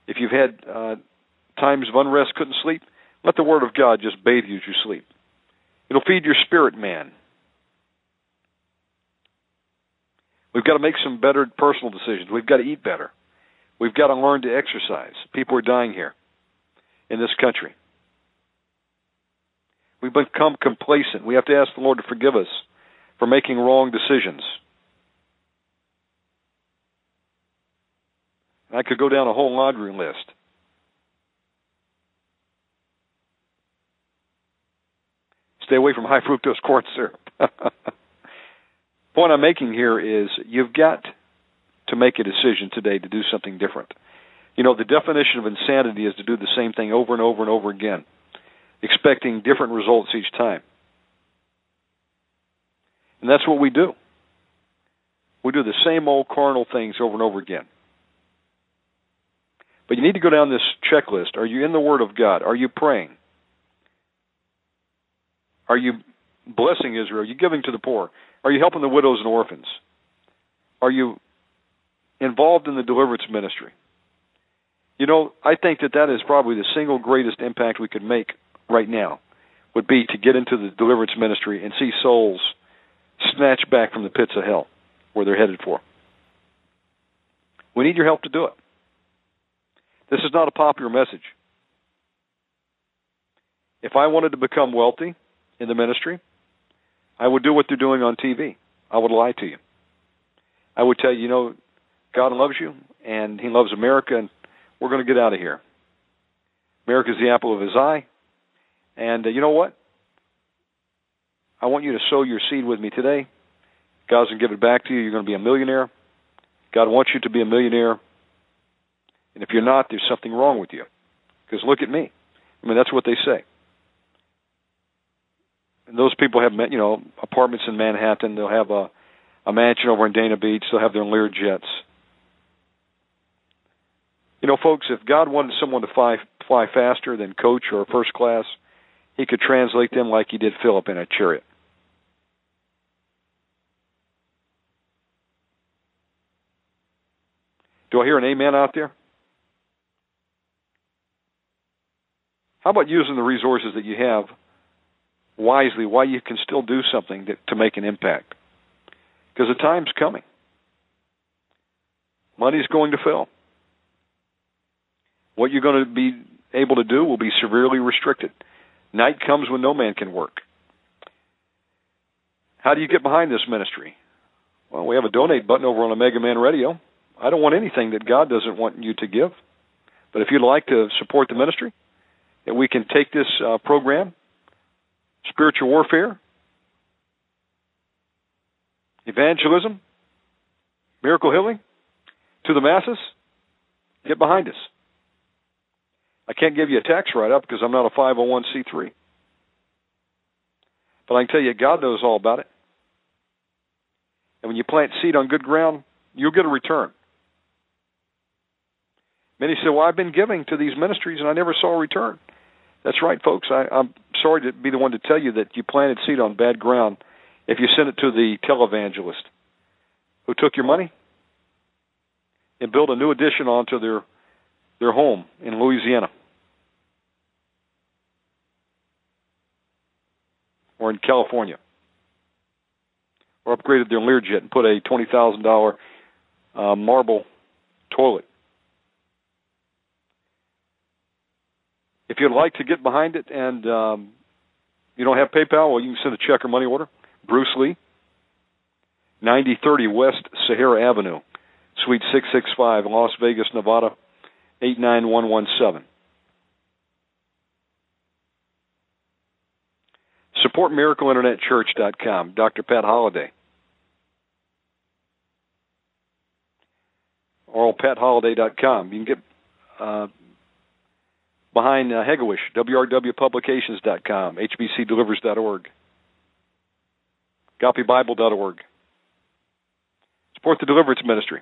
if you've had uh, times of unrest, couldn't sleep, let the Word of God just bathe you as you sleep. It'll feed your spirit man. We've got to make some better personal decisions. We've got to eat better. We've got to learn to exercise. People are dying here in this country. We've become complacent. We have to ask the Lord to forgive us for making wrong decisions. I could go down a whole laundry list. Stay away from high fructose corn syrup. (laughs) Point I'm making here is you've got to make a decision today to do something different. You know, the definition of insanity is to do the same thing over and over and over again, expecting different results each time. And that's what we do. We do the same old carnal things over and over again. But you need to go down this checklist. Are you in the Word of God? Are you praying? Are you blessing Israel? Are you giving to the poor? Are you helping the widows and orphans? Are you involved in the deliverance ministry? You know, I think that that is probably the single greatest impact we could make right now would be to get into the deliverance ministry and see souls snatched back from the pits of hell where they're headed for. We need your help to do it. This is not a popular message. If I wanted to become wealthy in the ministry, I would do what they're doing on TV. I would lie to you. I would tell you, you know, God loves you and He loves America, and we're going to get out of here. America's the apple of His eye, and uh, you know what? I want you to sow your seed with me today. God's going to give it back to you. You're going to be a millionaire. God wants you to be a millionaire. And if you're not, there's something wrong with you. Because look at me. I mean, that's what they say. And those people have, you know, apartments in Manhattan. They'll have a, a mansion over in Dana Beach. They'll have their Lear jets. You know, folks, if God wanted someone to fly fly faster than coach or first class, He could translate them like He did Philip in a chariot. Do I hear an amen out there? How about using the resources that you have wisely while you can still do something that, to make an impact? Because the time's coming. Money's going to fail. What you're going to be able to do will be severely restricted. Night comes when no man can work. How do you get behind this ministry? Well, we have a donate button over on Omega Man Radio. I don't want anything that God doesn't want you to give. But if you'd like to support the ministry, that we can take this uh, program, spiritual warfare, evangelism, miracle healing, to the masses, get behind us. I can't give you a tax write up because I'm not a 501c3. But I can tell you, God knows all about it. And when you plant seed on good ground, you'll get a return. Many say, Well, I've been giving to these ministries and I never saw a return. That's right, folks. I, I'm sorry to be the one to tell you that you planted seed on bad ground if you sent it to the televangelist who took your money and built a new addition onto their their home in Louisiana or in California or upgraded their Learjet and put a twenty thousand dollar uh, marble toilet. If you'd like to get behind it and um, you don't have PayPal, well, you can send a check or money order. Bruce Lee, 9030 West Sahara Avenue, Suite 665, Las Vegas, Nevada, 89117. Support MiracleInternetChurch.com. Dr. Pat Holliday. Or PatHolliday.com. You can get uh, behind uh, Hegewisch, WRWPublications.com, HBCDelivers.org, GopiBible.org. Support the Deliverance Ministry.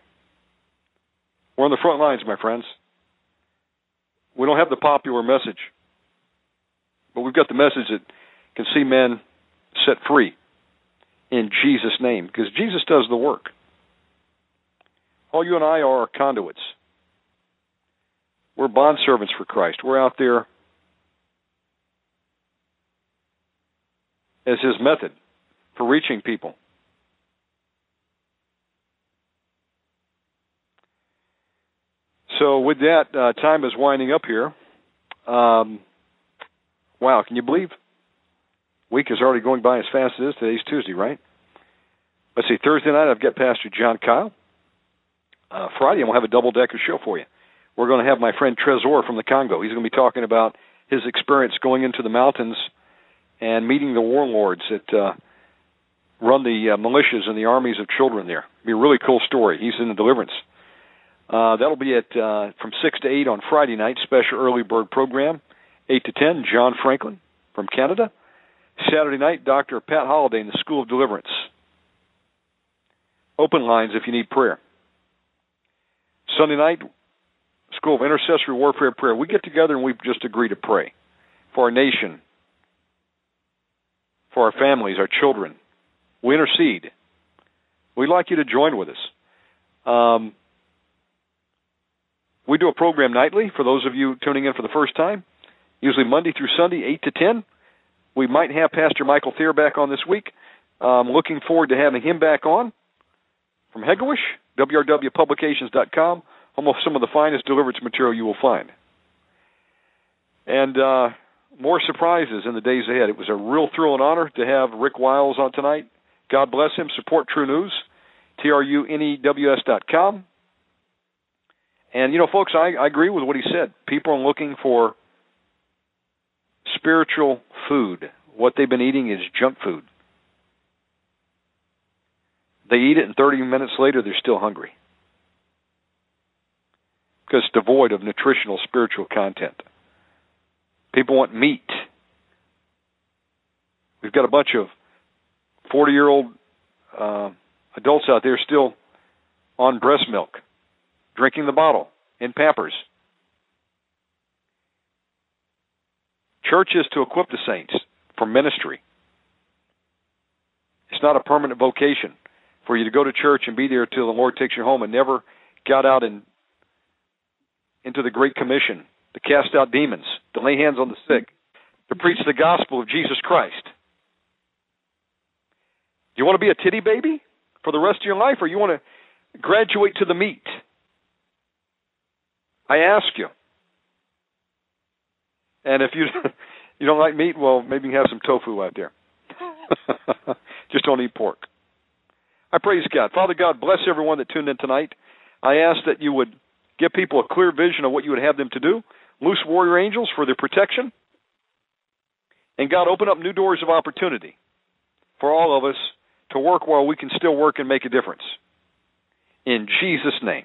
We're on the front lines, my friends. We don't have the popular message, but we've got the message that can see men set free in Jesus' name because Jesus does the work. All you and I are conduits. We're bond servants for Christ. We're out there as his method for reaching people. So, with that, uh, time is winding up here. Um, wow, can you believe week is already going by as fast as it is. Today's Tuesday, right? Let's see. Thursday night, I've got Pastor John Kyle. Uh, Friday, going have a double decker show for you. We're going to have my friend Trezor from the Congo. He's going to be talking about his experience going into the mountains and meeting the warlords that uh, run the uh, militias and the armies of children there. It'll be a really cool story. He's in the deliverance. Uh, that'll be at uh, from six to eight on Friday night. Special early bird program, eight to ten. John Franklin from Canada. Saturday night, Dr. Pat Holliday in the School of Deliverance. Open lines if you need prayer. Sunday night, School of Intercessory Warfare Prayer. We get together and we just agree to pray for our nation, for our families, our children. We intercede. We'd like you to join with us. Um, we do a program nightly for those of you tuning in for the first time, usually Monday through Sunday, 8 to 10. We might have Pastor Michael Thier back on this week. I'm looking forward to having him back on from Hegewisch, wrwpublications.com, home of some of the finest deliverance material you will find. And uh, more surprises in the days ahead. It was a real thrill and honor to have Rick Wiles on tonight. God bless him. Support TruNews, trunews.com. And, you know, folks, I, I agree with what he said. People are looking for spiritual food. What they've been eating is junk food. They eat it, and 30 minutes later, they're still hungry because it's devoid of nutritional spiritual content. People want meat. We've got a bunch of 40 year old uh, adults out there still on breast milk, drinking the bottle in Pampers. Church is to equip the saints for ministry. It's not a permanent vocation for you to go to church and be there till the Lord takes you home and never got out and into the Great Commission to cast out demons, to lay hands on the sick, to preach the gospel of Jesus Christ. Do you want to be a titty baby for the rest of your life, or you want to graduate to the meat? I ask you. And if you (laughs) you don't like meat, well, maybe you can have some tofu out there. (laughs) Just don't eat pork. I praise God. Father God, bless everyone that tuned in tonight. I ask that you would give people a clear vision of what you would have them to do. Loose warrior angels for their protection. And God, open up new doors of opportunity for all of us to work while we can still work and make a difference. In Jesus' name.